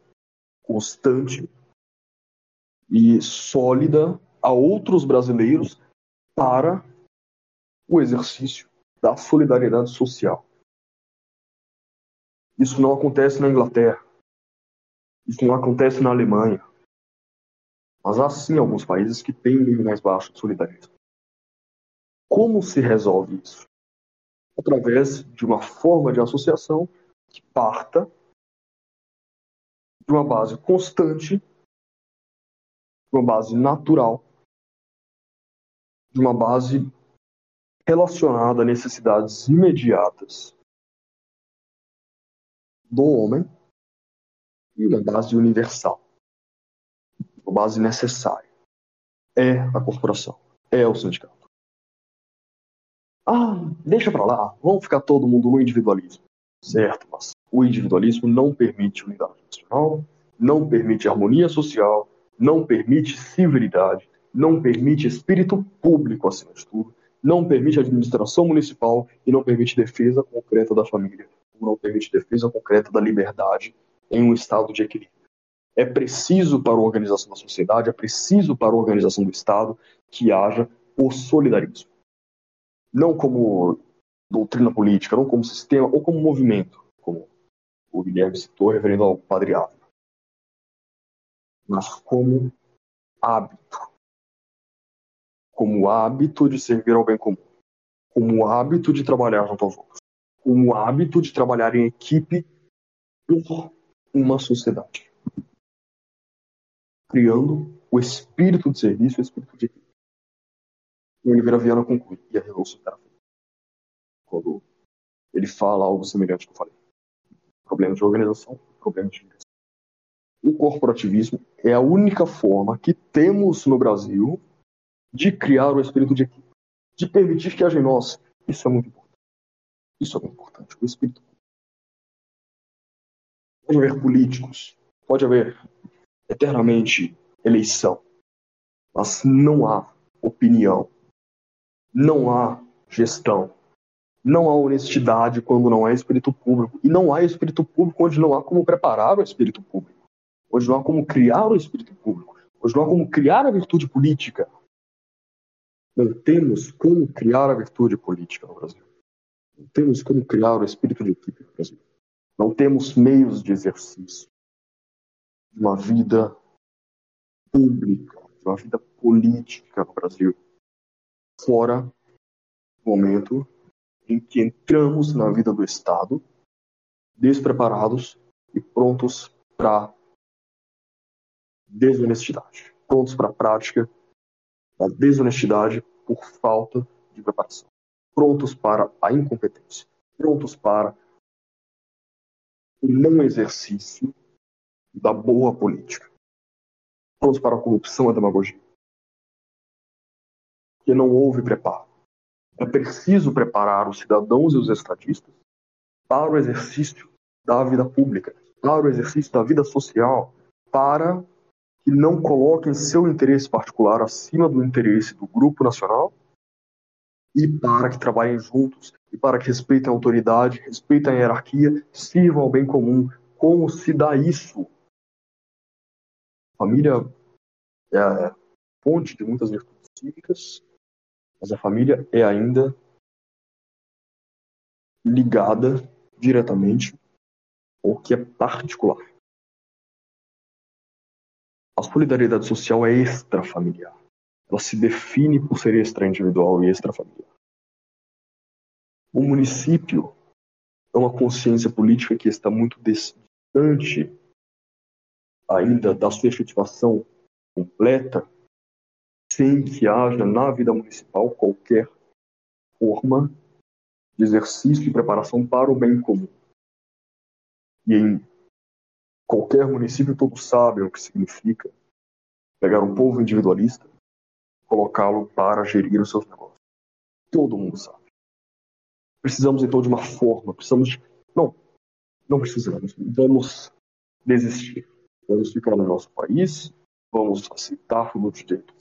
constante e sólida a outros brasileiros para o exercício da solidariedade social. Isso não acontece na Inglaterra. Isso não acontece na Alemanha. Mas há sim alguns países que têm nível mais baixo de solidariedade. Como se resolve isso? Através de uma forma de associação que parta de uma base constante, de uma base natural, de uma base relacionada a necessidades imediatas do homem e uma base universal, uma base necessária. É a corporação, é o sindicato. Ah, deixa para lá, vamos ficar todo mundo no individualismo. Certo, mas o individualismo não permite unidade nacional, não permite harmonia social, não permite civilidade, não permite espírito público acima de tudo, não permite administração municipal e não permite defesa concreta da família, não permite defesa concreta da liberdade em um estado de equilíbrio. É preciso para a organização da sociedade, é preciso para a organização do Estado que haja o solidarismo não como doutrina política, não como sistema ou como movimento, como o Guilherme citou, referendo ao Padre Ávila, mas como hábito. Como hábito de servir ao bem comum. Como hábito de trabalhar junto aos outros. Como hábito de trabalhar em equipe por uma sociedade. Criando o espírito de serviço, o espírito de equipe. E Oliveira Viana conclui, e a será feita. Quando ele fala algo semelhante que eu falei. Problema de organização, problema de. O corporativismo é a única forma que temos no Brasil de criar o espírito de equipe, de permitir que haja em nós. Isso é muito importante. Isso é muito importante. O espírito. Pode haver políticos, pode haver eternamente eleição, mas não há opinião não há gestão. Não há honestidade quando não há espírito público. E não há espírito público onde não há como preparar o espírito público. Onde não há como criar o espírito público. Onde não há como criar a virtude política. Não temos como criar a virtude política no Brasil. Não temos como criar o espírito de equipe no Brasil. Não temos meios de exercício de uma vida pública, de uma vida política no Brasil fora do momento em que entramos na vida do Estado despreparados e prontos para desonestidade, prontos para a prática da desonestidade por falta de preparação, prontos para a incompetência, prontos para o não exercício da boa política, prontos para a corrupção e a demagogia que não houve preparo. É preciso preparar os cidadãos e os estadistas para o exercício da vida pública, para o exercício da vida social, para que não coloquem seu interesse particular acima do interesse do grupo nacional e para que trabalhem juntos e para que respeitem a autoridade, respeitem a hierarquia, sirvam ao bem comum. Como se dá isso? Família é fonte de muitas virtudes cívicas, mas a família é ainda ligada diretamente ao que é particular. A solidariedade social é extrafamiliar. Ela se define por ser extra-individual e extrafamiliar. O município é uma consciência política que está muito distante ainda da sua efetivação completa, sem que haja na vida municipal qualquer forma de exercício e preparação para o bem comum. E em qualquer município todos sabem o que significa pegar um povo individualista, colocá-lo para gerir os seus negócios. Todo mundo sabe. Precisamos então de uma forma, precisamos de... Não, não precisamos. Vamos desistir. Vamos ficar no nosso país, vamos aceitar tudo do jeito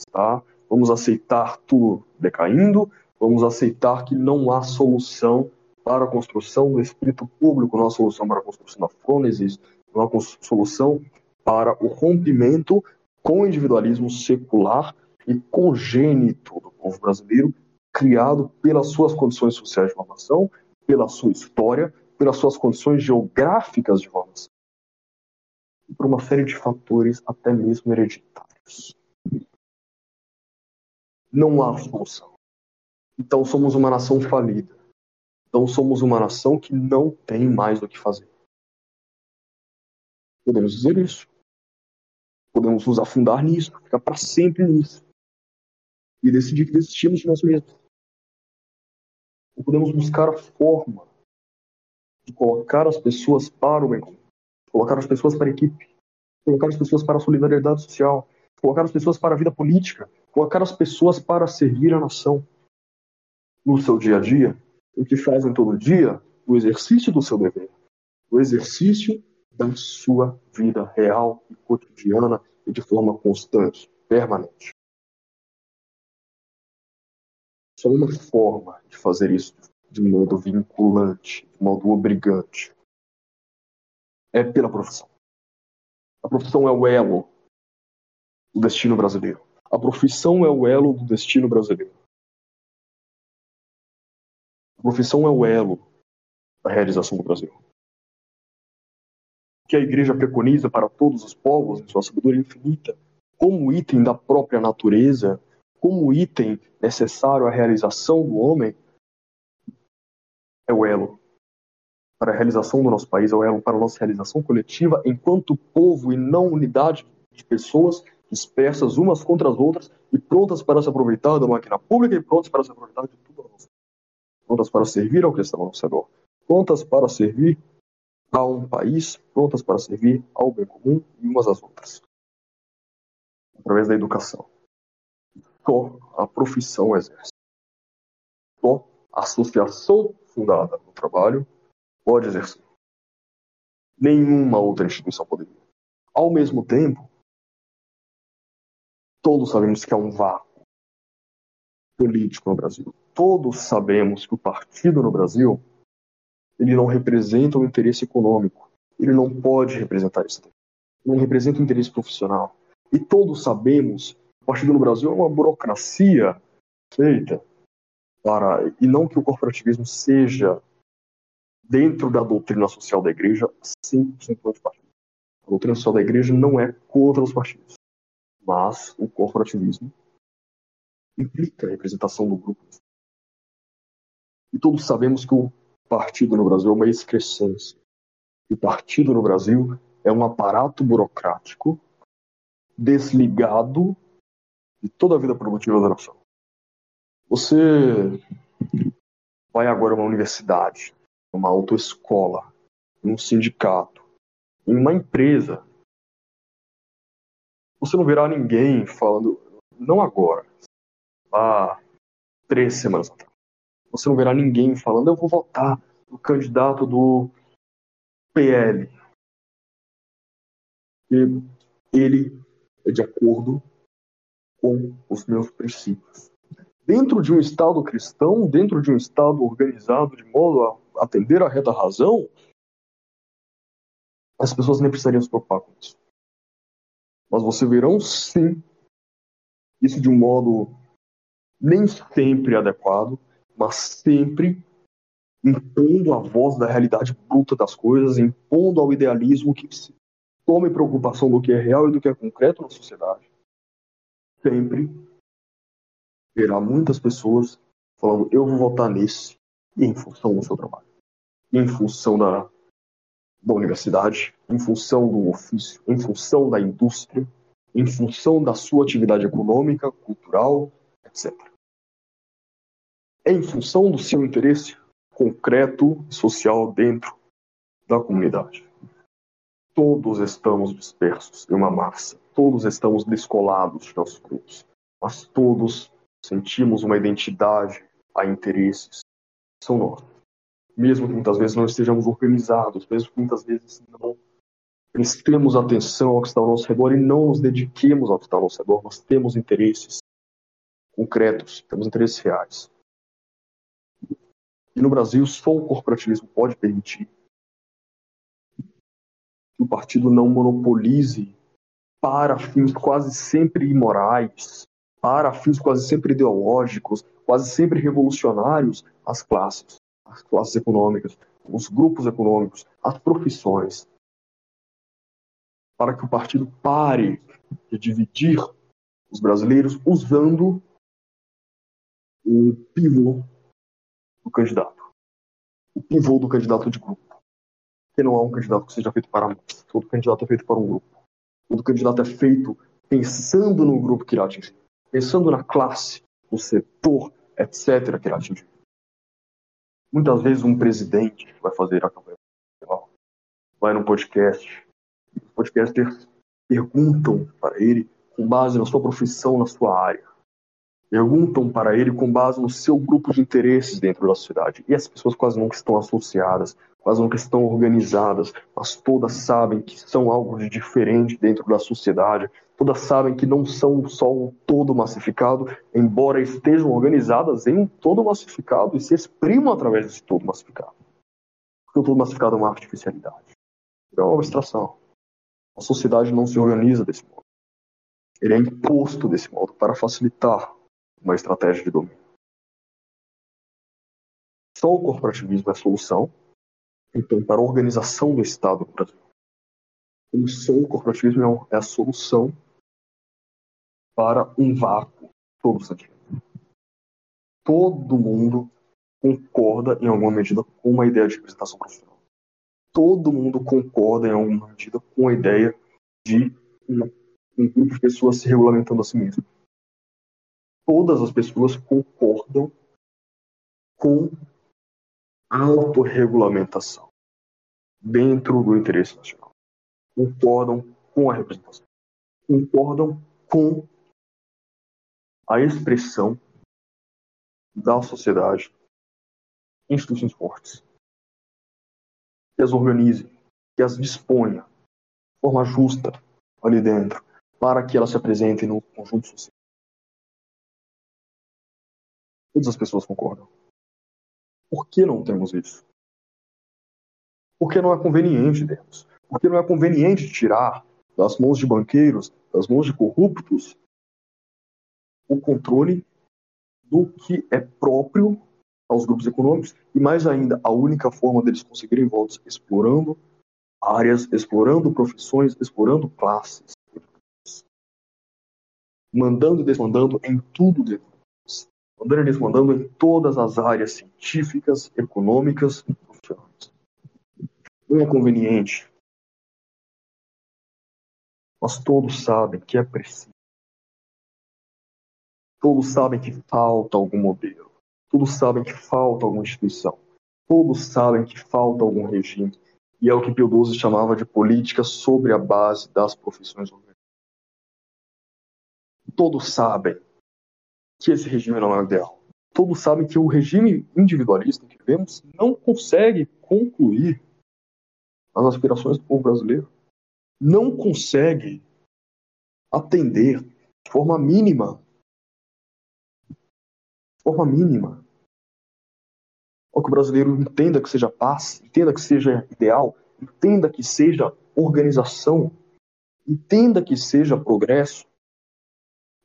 vamos aceitar tudo decaindo, vamos aceitar que não há solução para a construção. Do espírito público, não há solução para a construção da fronesis, não há solução para o rompimento com o individualismo secular e congênito do povo brasileiro, criado pelas suas condições sociais de formação, pela sua história, pelas suas condições geográficas de formação por uma série de fatores até mesmo hereditários. Não há solução. Então somos uma nação falida. Então somos uma nação que não tem mais o que fazer. Podemos dizer isso. Podemos nos afundar nisso, ficar para sempre nisso. E decidir que desistimos de nós mesmos. Ou podemos buscar a forma de colocar as pessoas para o bem colocar as pessoas para a equipe, colocar as pessoas para a solidariedade social, colocar as pessoas para a vida política, colocar as pessoas para servir a nação no seu dia a dia, o que fazem todo dia, o exercício do seu dever, o exercício da sua vida real e cotidiana e de forma constante, permanente. Só uma forma de fazer isso de modo vinculante, de modo obrigante, é pela profissão. A profissão é o elo do destino brasileiro. A profissão é o elo do destino brasileiro. A profissão é o elo da realização do Brasil que a igreja preconiza para todos os povos, em sua sabedoria infinita, como item da própria natureza, como item necessário à realização do homem, é o elo para a realização do nosso país, é o elo para a nossa realização coletiva enquanto povo e não unidade de pessoas dispersas umas contra as outras e prontas para se aproveitar da máquina pública e prontas para se aproveitar de tudo a nossa prontas para servir ao nosso redor, prontas para servir a um país prontas para servir ao bem comum e umas às outras. Através da educação. Só a profissão exerce. Só a associação fundada no trabalho pode exercer. Nenhuma outra instituição poderia. Ao mesmo tempo, todos sabemos que há um vácuo político no Brasil. Todos sabemos que o partido no Brasil ele não representa o interesse econômico. Ele não pode representar isso. Não representa o interesse profissional. E todos sabemos, o partido no Brasil é uma burocracia feita para e não que o corporativismo seja dentro da doutrina social da igreja 100% de partido. A doutrina social da igreja não é contra os partidos, mas o corporativismo implica a representação do grupo. E todos sabemos que o partido no Brasil é uma excrescência. E partido no Brasil é um aparato burocrático desligado de toda a vida produtiva da nação. Você vai agora a uma universidade, uma autoescola, um sindicato, em uma empresa. Você não verá ninguém falando, não agora, há três semanas atrás você não verá ninguém falando, eu vou votar no candidato do PL. E ele é de acordo com os meus princípios. Dentro de um Estado cristão, dentro de um Estado organizado de modo a atender à reta razão, as pessoas nem precisariam se preocupar com isso. Mas você verão, sim, isso de um modo nem sempre adequado, mas sempre impondo a voz da realidade bruta das coisas, impondo ao idealismo que se tome preocupação do que é real e do que é concreto na sociedade. Sempre verá muitas pessoas falando: eu vou votar nesse, em função do seu trabalho, em função da, da universidade, em função do ofício, em função da indústria, em função da sua atividade econômica, cultural, etc. É em função do seu interesse concreto e social dentro da comunidade. Todos estamos dispersos em uma massa, todos estamos descolados de nossos grupos, mas todos sentimos uma identidade a interesses são nossos. Mesmo que muitas vezes não estejamos organizados, mesmo que muitas vezes não prestemos atenção ao que está ao nosso redor e não nos dediquemos ao que está ao nosso redor, nós temos interesses concretos, temos interesses reais. E no Brasil, só o corporativismo pode permitir que o partido não monopolize para fins quase sempre imorais, para fins quase sempre ideológicos, quase sempre revolucionários, as classes, as classes econômicas, os grupos econômicos, as profissões, para que o partido pare de dividir os brasileiros usando o pivô do candidato. O pivô do candidato de grupo. Que não há um candidato que seja feito para a massa. Todo candidato é feito para um grupo. Todo candidato é feito pensando no grupo que irá atingir. Pensando na classe, no setor, etc. que irá atingir. Muitas vezes um presidente vai fazer a campanha vai num podcast, os podcasters perguntam para ele com base na sua profissão, na sua área perguntam para ele com base no seu grupo de interesses dentro da sociedade. E as pessoas quase nunca estão associadas, quase nunca estão organizadas, mas todas sabem que são algo de diferente dentro da sociedade, todas sabem que não são só um todo massificado, embora estejam organizadas em um todo massificado e se exprimam através desse todo massificado. Porque o todo massificado é uma artificialidade. É uma abstração. A sociedade não se organiza desse modo. Ele é imposto desse modo para facilitar uma estratégia de domínio. Só o corporativismo é a solução, então, para a organização do Estado no Brasil. Como só o corporativismo é a solução para um vácuo todo sentido. Todo mundo concorda em alguma medida com uma ideia de representação profissional. Todo mundo concorda em alguma medida com a ideia de um, um grupo de pessoas se regulamentando a si mesmo todas as pessoas concordam com autorregulamentação dentro do interesse nacional. Concordam com a representação. Concordam com a expressão da sociedade instituições fortes. Que as organize, que as disponha de forma justa ali dentro, para que elas se apresentem no conjunto social. Todas as pessoas concordam. Por que não temos isso? Porque não é conveniente termos. Porque não é conveniente tirar das mãos de banqueiros, das mãos de corruptos, o controle do que é próprio aos grupos econômicos e, mais ainda, a única forma deles conseguirem votos explorando áreas, explorando profissões, explorando classes, mandando e desmandando em tudo dentro Andando e desmandando em todas as áreas científicas, econômicas e profissionais. Não é conveniente. Mas todos sabem que é preciso. Todos sabem que falta algum modelo. Todos sabem que falta alguma instituição. Todos sabem que falta algum regime. E é o que Pio XII chamava de política sobre a base das profissões organizadas. Todos sabem que esse regime não é ideal. Todos sabem que o regime individualista que vemos não consegue concluir as aspirações do povo brasileiro. Não consegue atender de forma mínima. De forma mínima. Ou que o brasileiro entenda que seja paz, entenda que seja ideal, entenda que seja organização, entenda que seja progresso.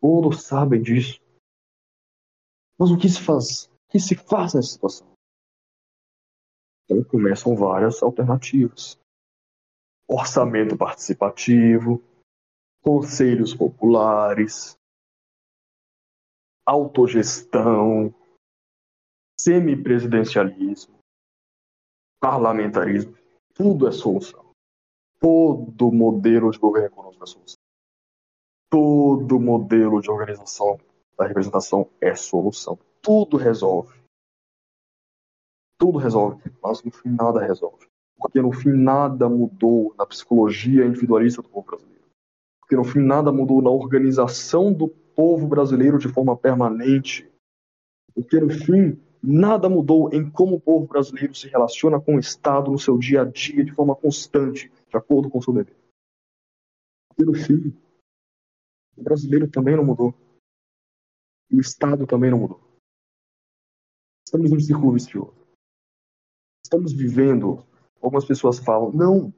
Todos sabem disso. Mas o que se faz? O que se faz nessa situação? Então começam várias alternativas. Orçamento participativo, conselhos populares, autogestão, semipresidencialismo, parlamentarismo, tudo é solução. Todo modelo de governo econômico é solução. Todo modelo de organização da representação é solução. Tudo resolve. Tudo resolve, mas no fim nada resolve. Porque no fim nada mudou na psicologia individualista do povo brasileiro. Porque no fim nada mudou na organização do povo brasileiro de forma permanente. Porque no fim nada mudou em como o povo brasileiro se relaciona com o Estado no seu dia a dia de forma constante, de acordo com o seu dever. Porque no fim, o brasileiro também não mudou. E o Estado também não mudou. Estamos num círculo vicioso. Estamos vivendo. Algumas pessoas falam: não,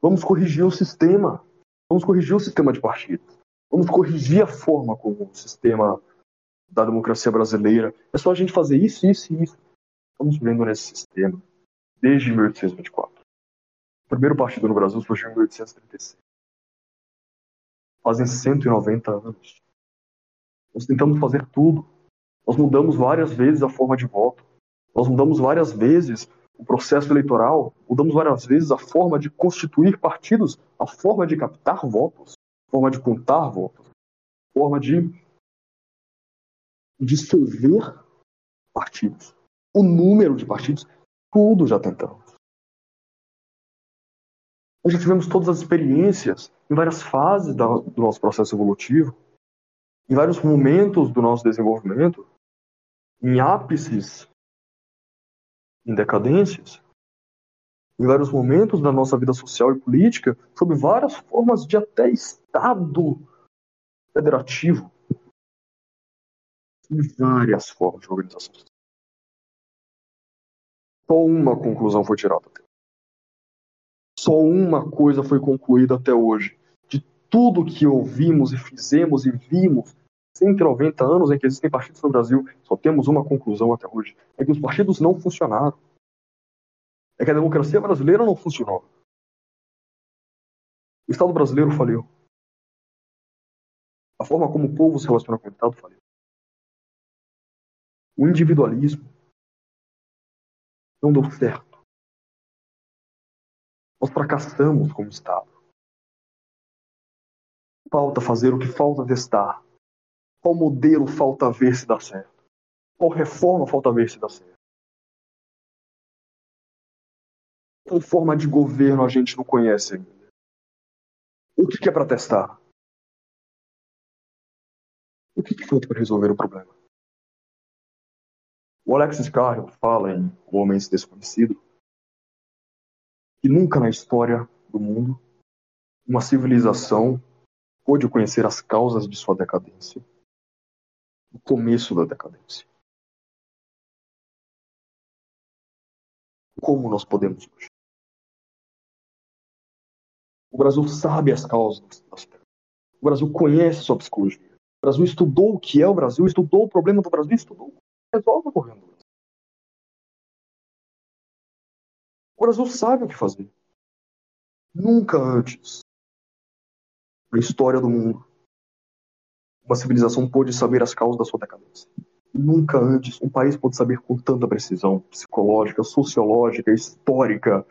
vamos corrigir o sistema. Vamos corrigir o sistema de partidos. Vamos corrigir a forma como o sistema da democracia brasileira. É só a gente fazer isso, isso e isso. Estamos vivendo nesse sistema desde 1824. O primeiro partido no Brasil surgiu em 1836. Fazem 190 anos. Nós tentamos fazer tudo. Nós mudamos várias vezes a forma de voto. Nós mudamos várias vezes o processo eleitoral, mudamos várias vezes a forma de constituir partidos, a forma de captar votos, a forma de contar votos, a forma de dissolver partidos. O número de partidos, tudo já tentamos. Nós já tivemos todas as experiências em várias fases do nosso processo evolutivo em vários momentos do nosso desenvolvimento, em ápices, em decadências, em vários momentos da nossa vida social e política, sob várias formas de até Estado federativo, em várias formas de organização. Só uma conclusão foi tirada Só uma coisa foi concluída até hoje tudo que ouvimos e fizemos e vimos 190 anos em que existem partidos no Brasil, só temos uma conclusão até hoje: é que os partidos não funcionaram. É que a democracia brasileira não funcionou. O Estado brasileiro faliu. A forma como o povo se relaciona com o Estado faliu. O individualismo não deu certo. Nós fracassamos como Estado falta fazer, o que falta testar. Qual modelo falta ver se dá certo? Qual reforma falta ver se dá certo? Qual forma de governo a gente não conhece ainda? O que é para testar? O que, que falta para resolver o problema? O Alexis Carrel fala em O Homem Desconhecido que nunca na história do mundo uma civilização pôde conhecer as causas de sua decadência, o começo da decadência. Como nós podemos hoje? O Brasil sabe as causas da sua decadência. O Brasil conhece sua psicologia. O Brasil estudou o que é o Brasil, estudou o problema do Brasil, estudou resolve o problema do Brasil. O Brasil sabe o que fazer. Nunca antes na história do mundo. Uma civilização pôde saber as causas da sua decadência. Nunca antes um país pôde saber com tanta precisão psicológica, sociológica, histórica,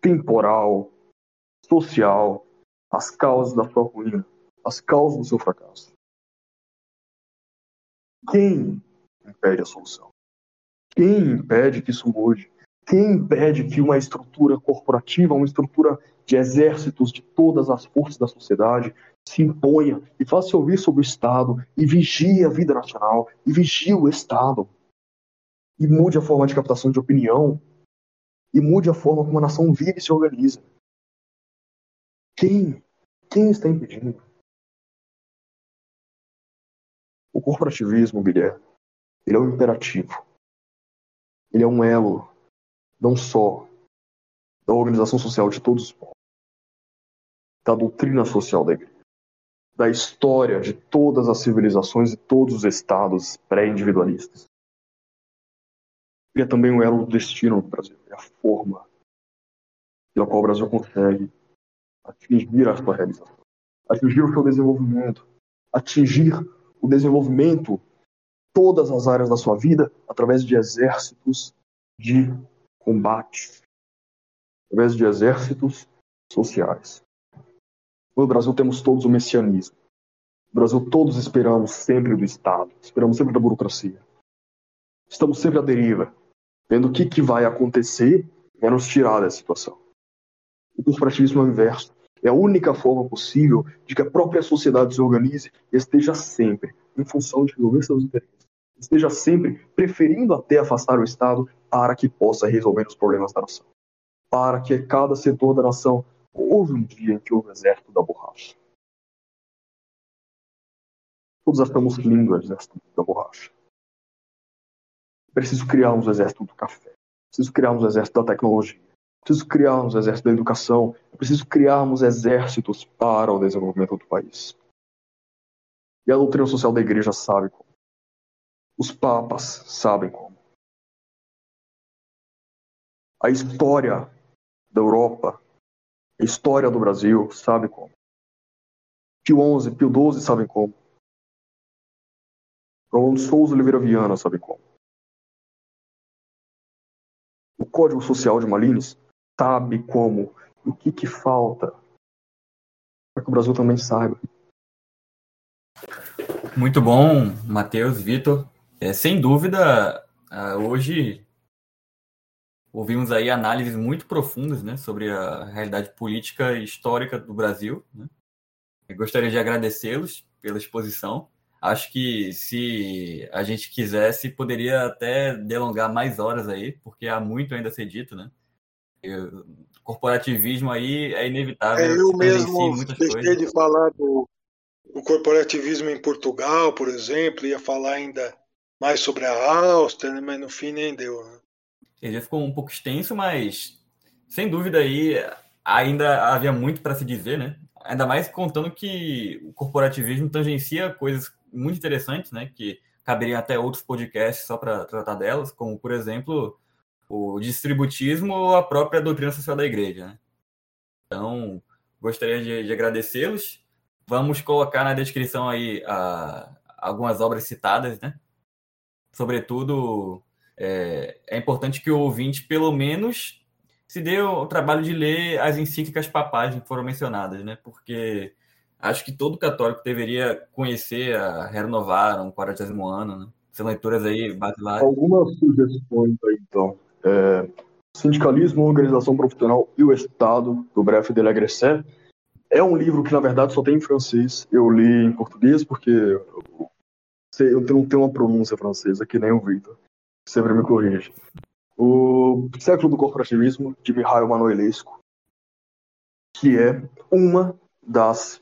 temporal, social, as causas da sua ruína, as causas do seu fracasso. Quem impede a solução? Quem impede que isso mude? Quem impede que uma estrutura corporativa, uma estrutura de exércitos de todas as forças da sociedade se imponha e faça ouvir sobre o Estado e vigie a vida nacional e vigie o Estado e mude a forma de captação de opinião e mude a forma como a nação vive e se organiza. Quem? Quem está impedindo? corporativismo, Guilherme, ele é um imperativo. Ele é um elo, não só da organização social de todos os povos, da doutrina social da igreja, da história de todas as civilizações e todos os estados pré-individualistas. Ele é também um elo do destino do Brasil, é a forma pela qual o Brasil consegue atingir a sua realização, atingir o seu desenvolvimento, atingir o desenvolvimento todas as áreas da sua vida através de exércitos de combate, através de exércitos sociais. No Brasil temos todos o messianismo. No Brasil todos esperamos sempre do Estado, esperamos sempre da burocracia. Estamos sempre à deriva, vendo o que, que vai acontecer e nos tirar dessa situação. O corporativismo é o inverso. É a única forma possível de que a própria sociedade se organize e esteja sempre em função de resolver seus interesses. Esteja sempre preferindo até afastar o Estado para que possa resolver os problemas da nação. Para que cada setor da nação houve um dia que houve o exército da borracha. Todos achamos lindo o exército da borracha. Preciso criar um exército do café. Preciso criar um exército da tecnologia preciso criarmos exército da educação, preciso criarmos exércitos para o desenvolvimento do país. E a doutrina social da igreja sabe como. Os papas sabem como. A história da Europa, história do Brasil sabe como. Pio XI, Pio XII sabem como. Rolando Souza Oliveira Viana sabe como. O Código Social de Malines sabe como, o que que falta, para que o Brasil também saiba. Muito bom, Matheus, Vitor. É, sem dúvida, ah, hoje ouvimos aí análises muito profundas né, sobre a realidade política e histórica do Brasil. Né? Eu gostaria de agradecê-los pela exposição. Acho que se a gente quisesse, poderia até delongar mais horas aí, porque há muito ainda a ser dito, né? corporativismo aí é inevitável. É, eu mesmo deixei coisas. de falar do, do, corporativismo em Portugal, por exemplo, ia falar ainda mais sobre a Áustria, né, mas no fim nem deu. Né? Ele ficou um pouco extenso, mas sem dúvida aí ainda havia muito para se dizer, né? Ainda mais contando que o corporativismo tangencia coisas muito interessantes, né? Que caberiam até outros podcasts só para tratar delas, como por exemplo o distributismo ou a própria doutrina social da igreja. Né? Então, gostaria de, de agradecê-los. Vamos colocar na descrição aí a, algumas obras citadas, né? Sobretudo, é, é, importante que o ouvinte, pelo menos, se dê o trabalho de ler as encíclicas papais que foram mencionadas, né? Porque acho que todo católico deveria conhecer a Renovaram, o Quaresimo Ano, né? São leituras aí basilares. Algumas sugestões aí, então é, Sindicalismo, Organização Profissional e o Estado, do Bref de Legresset. É um livro que, na verdade, só tem em francês. Eu li em português porque eu não tenho uma pronúncia francesa, que nem o Victor. Sempre me corrige. O Século do Corporativismo, de Mihail Manuelesco, que é uma das,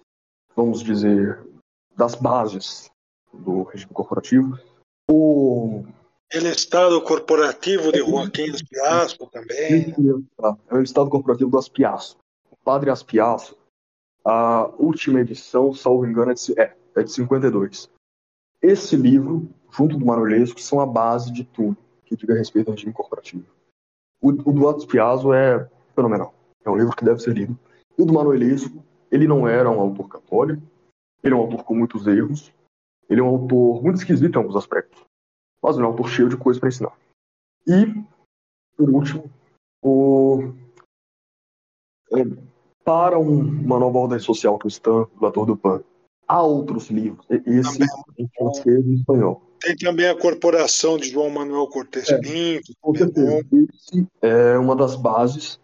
vamos dizer, das bases do regime corporativo. O ele é Estado Corporativo de Joaquim Aspiaço também. É o Estado Corporativo do Aspiaço. O Padre Aspiaço, a última edição, salvo engano, é de, é, é de 52. Esse livro, junto do Manolesco, são a base de tudo que diga respeito ao regime corporativo. O, o do Aspiaço é fenomenal. É um livro que deve ser lido. E o do Manuelesco, ele não era um autor católico, ele é um autor com muitos erros, ele é um autor muito esquisito em alguns aspectos mas não é um autor cheio de coisas para ensinar. E, por último, o... É, para um, uma nova ordem social cristã do ator do Pan, há outros livros, esse em francês e espanhol. Tem também a Corporação de João Manuel Cortes é, Pinto. Com certeza. Esse é uma das bases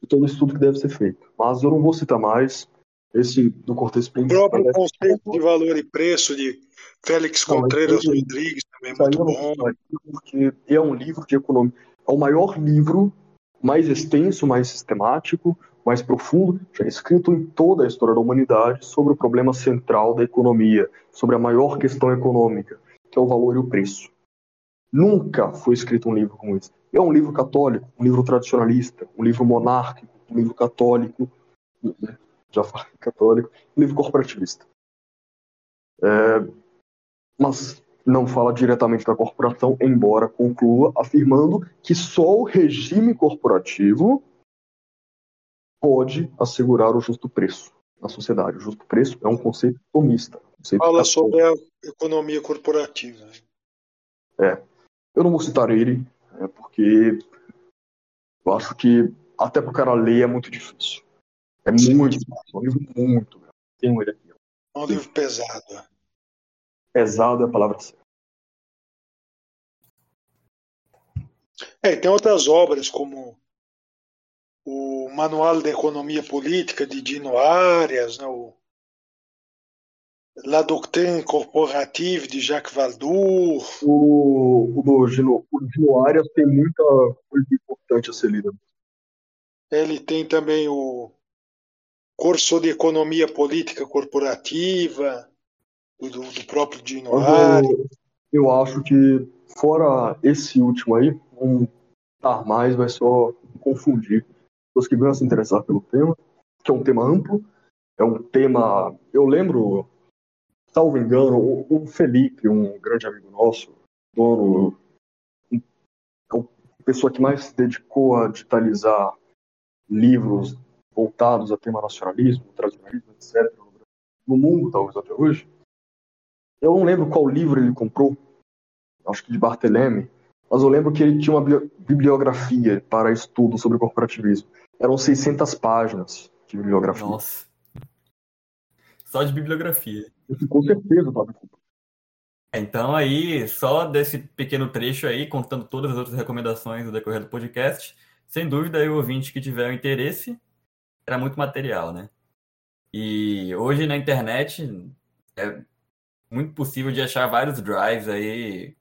de todo estudo que deve ser feito. Mas eu não vou citar mais. Esse do Cortes Pinto. O próprio conceito de valor e preço de Félix Contreras Rodrigues também é muito bom. Porque é um livro de economia. É o maior livro mais extenso, mais sistemático, mais profundo, já escrito em toda a história da humanidade sobre o problema central da economia, sobre a maior questão econômica, que é o valor e o preço. Nunca foi escrito um livro como esse. É um livro católico, um livro tradicionalista, um livro monárquico, um livro católico, né? já falei católico, um livro corporativista. É, mas não fala diretamente da corporação, embora conclua afirmando que só o regime corporativo pode assegurar o justo preço na sociedade. O justo preço é um conceito tomista. Conceito Fala sobre a economia corporativa. É. Eu não vou citar ele, é porque eu acho que até para o cara ler é muito difícil. É muito difícil. É um livro muito grande. Tenho ele aqui. É um livro pesado. Pesado é a palavra certa. É, tem outras obras como o Manual de Economia Política de Dino Arias, né, o La Doctrine Corporative de Jacques Valdour. O, o, do Gino, o Dino Arias tem muita coisa importante a ser lida. Ele tem também o Corso de Economia Política Corporativa, do, do próprio Dino Arias. Eu, eu acho que, fora esse último aí, um estar mais vai só confundir pessoas que vão se interessar pelo tema, que é um tema amplo, é um tema. Eu lembro, salvo engano, o Felipe, um grande amigo nosso, dono, é a pessoa que mais se dedicou a digitalizar livros voltados a tema nacionalismo, tradicionalismo, etc., no mundo, talvez até hoje. Eu não lembro qual livro ele comprou, acho que de Barthelemy, mas eu lembro que ele tinha uma bibliografia para estudo sobre corporativismo. Eram 600 páginas de bibliografia. Nossa. Só de bibliografia. Com certeza, Fábio. Então aí, só desse pequeno trecho aí, contando todas as outras recomendações do decorrer do podcast, sem dúvida aí o ouvinte que tiver o interesse, era muito material, né? E hoje na internet é muito possível de achar vários drives aí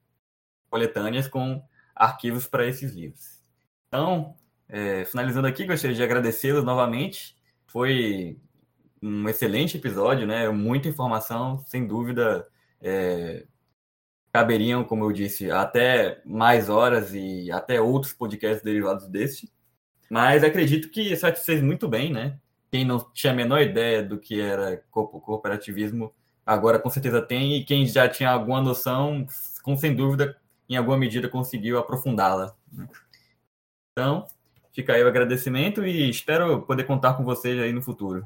coletâneas com arquivos para esses livros. Então, é, finalizando aqui, gostaria de agradecê-los novamente. Foi um excelente episódio, né? Muita informação, sem dúvida. É, caberiam, como eu disse, até mais horas e até outros podcasts derivados deste. Mas acredito que satisfez muito bem, né? Quem não tinha a menor ideia do que era cooperativismo, agora com certeza tem, e quem já tinha alguma noção, com sem dúvida em alguma medida, conseguiu aprofundá-la. Né? Então, fica aí o agradecimento e espero poder contar com vocês aí no futuro.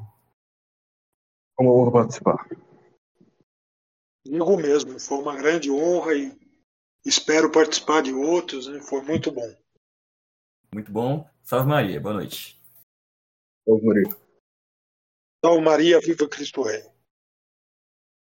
Uma honra participar. Digo mesmo, foi uma grande honra e espero participar de outros, né? foi muito bom. Muito bom. Salve Maria, boa noite. Salve Maria. Salve Maria, viva Cristo Rei.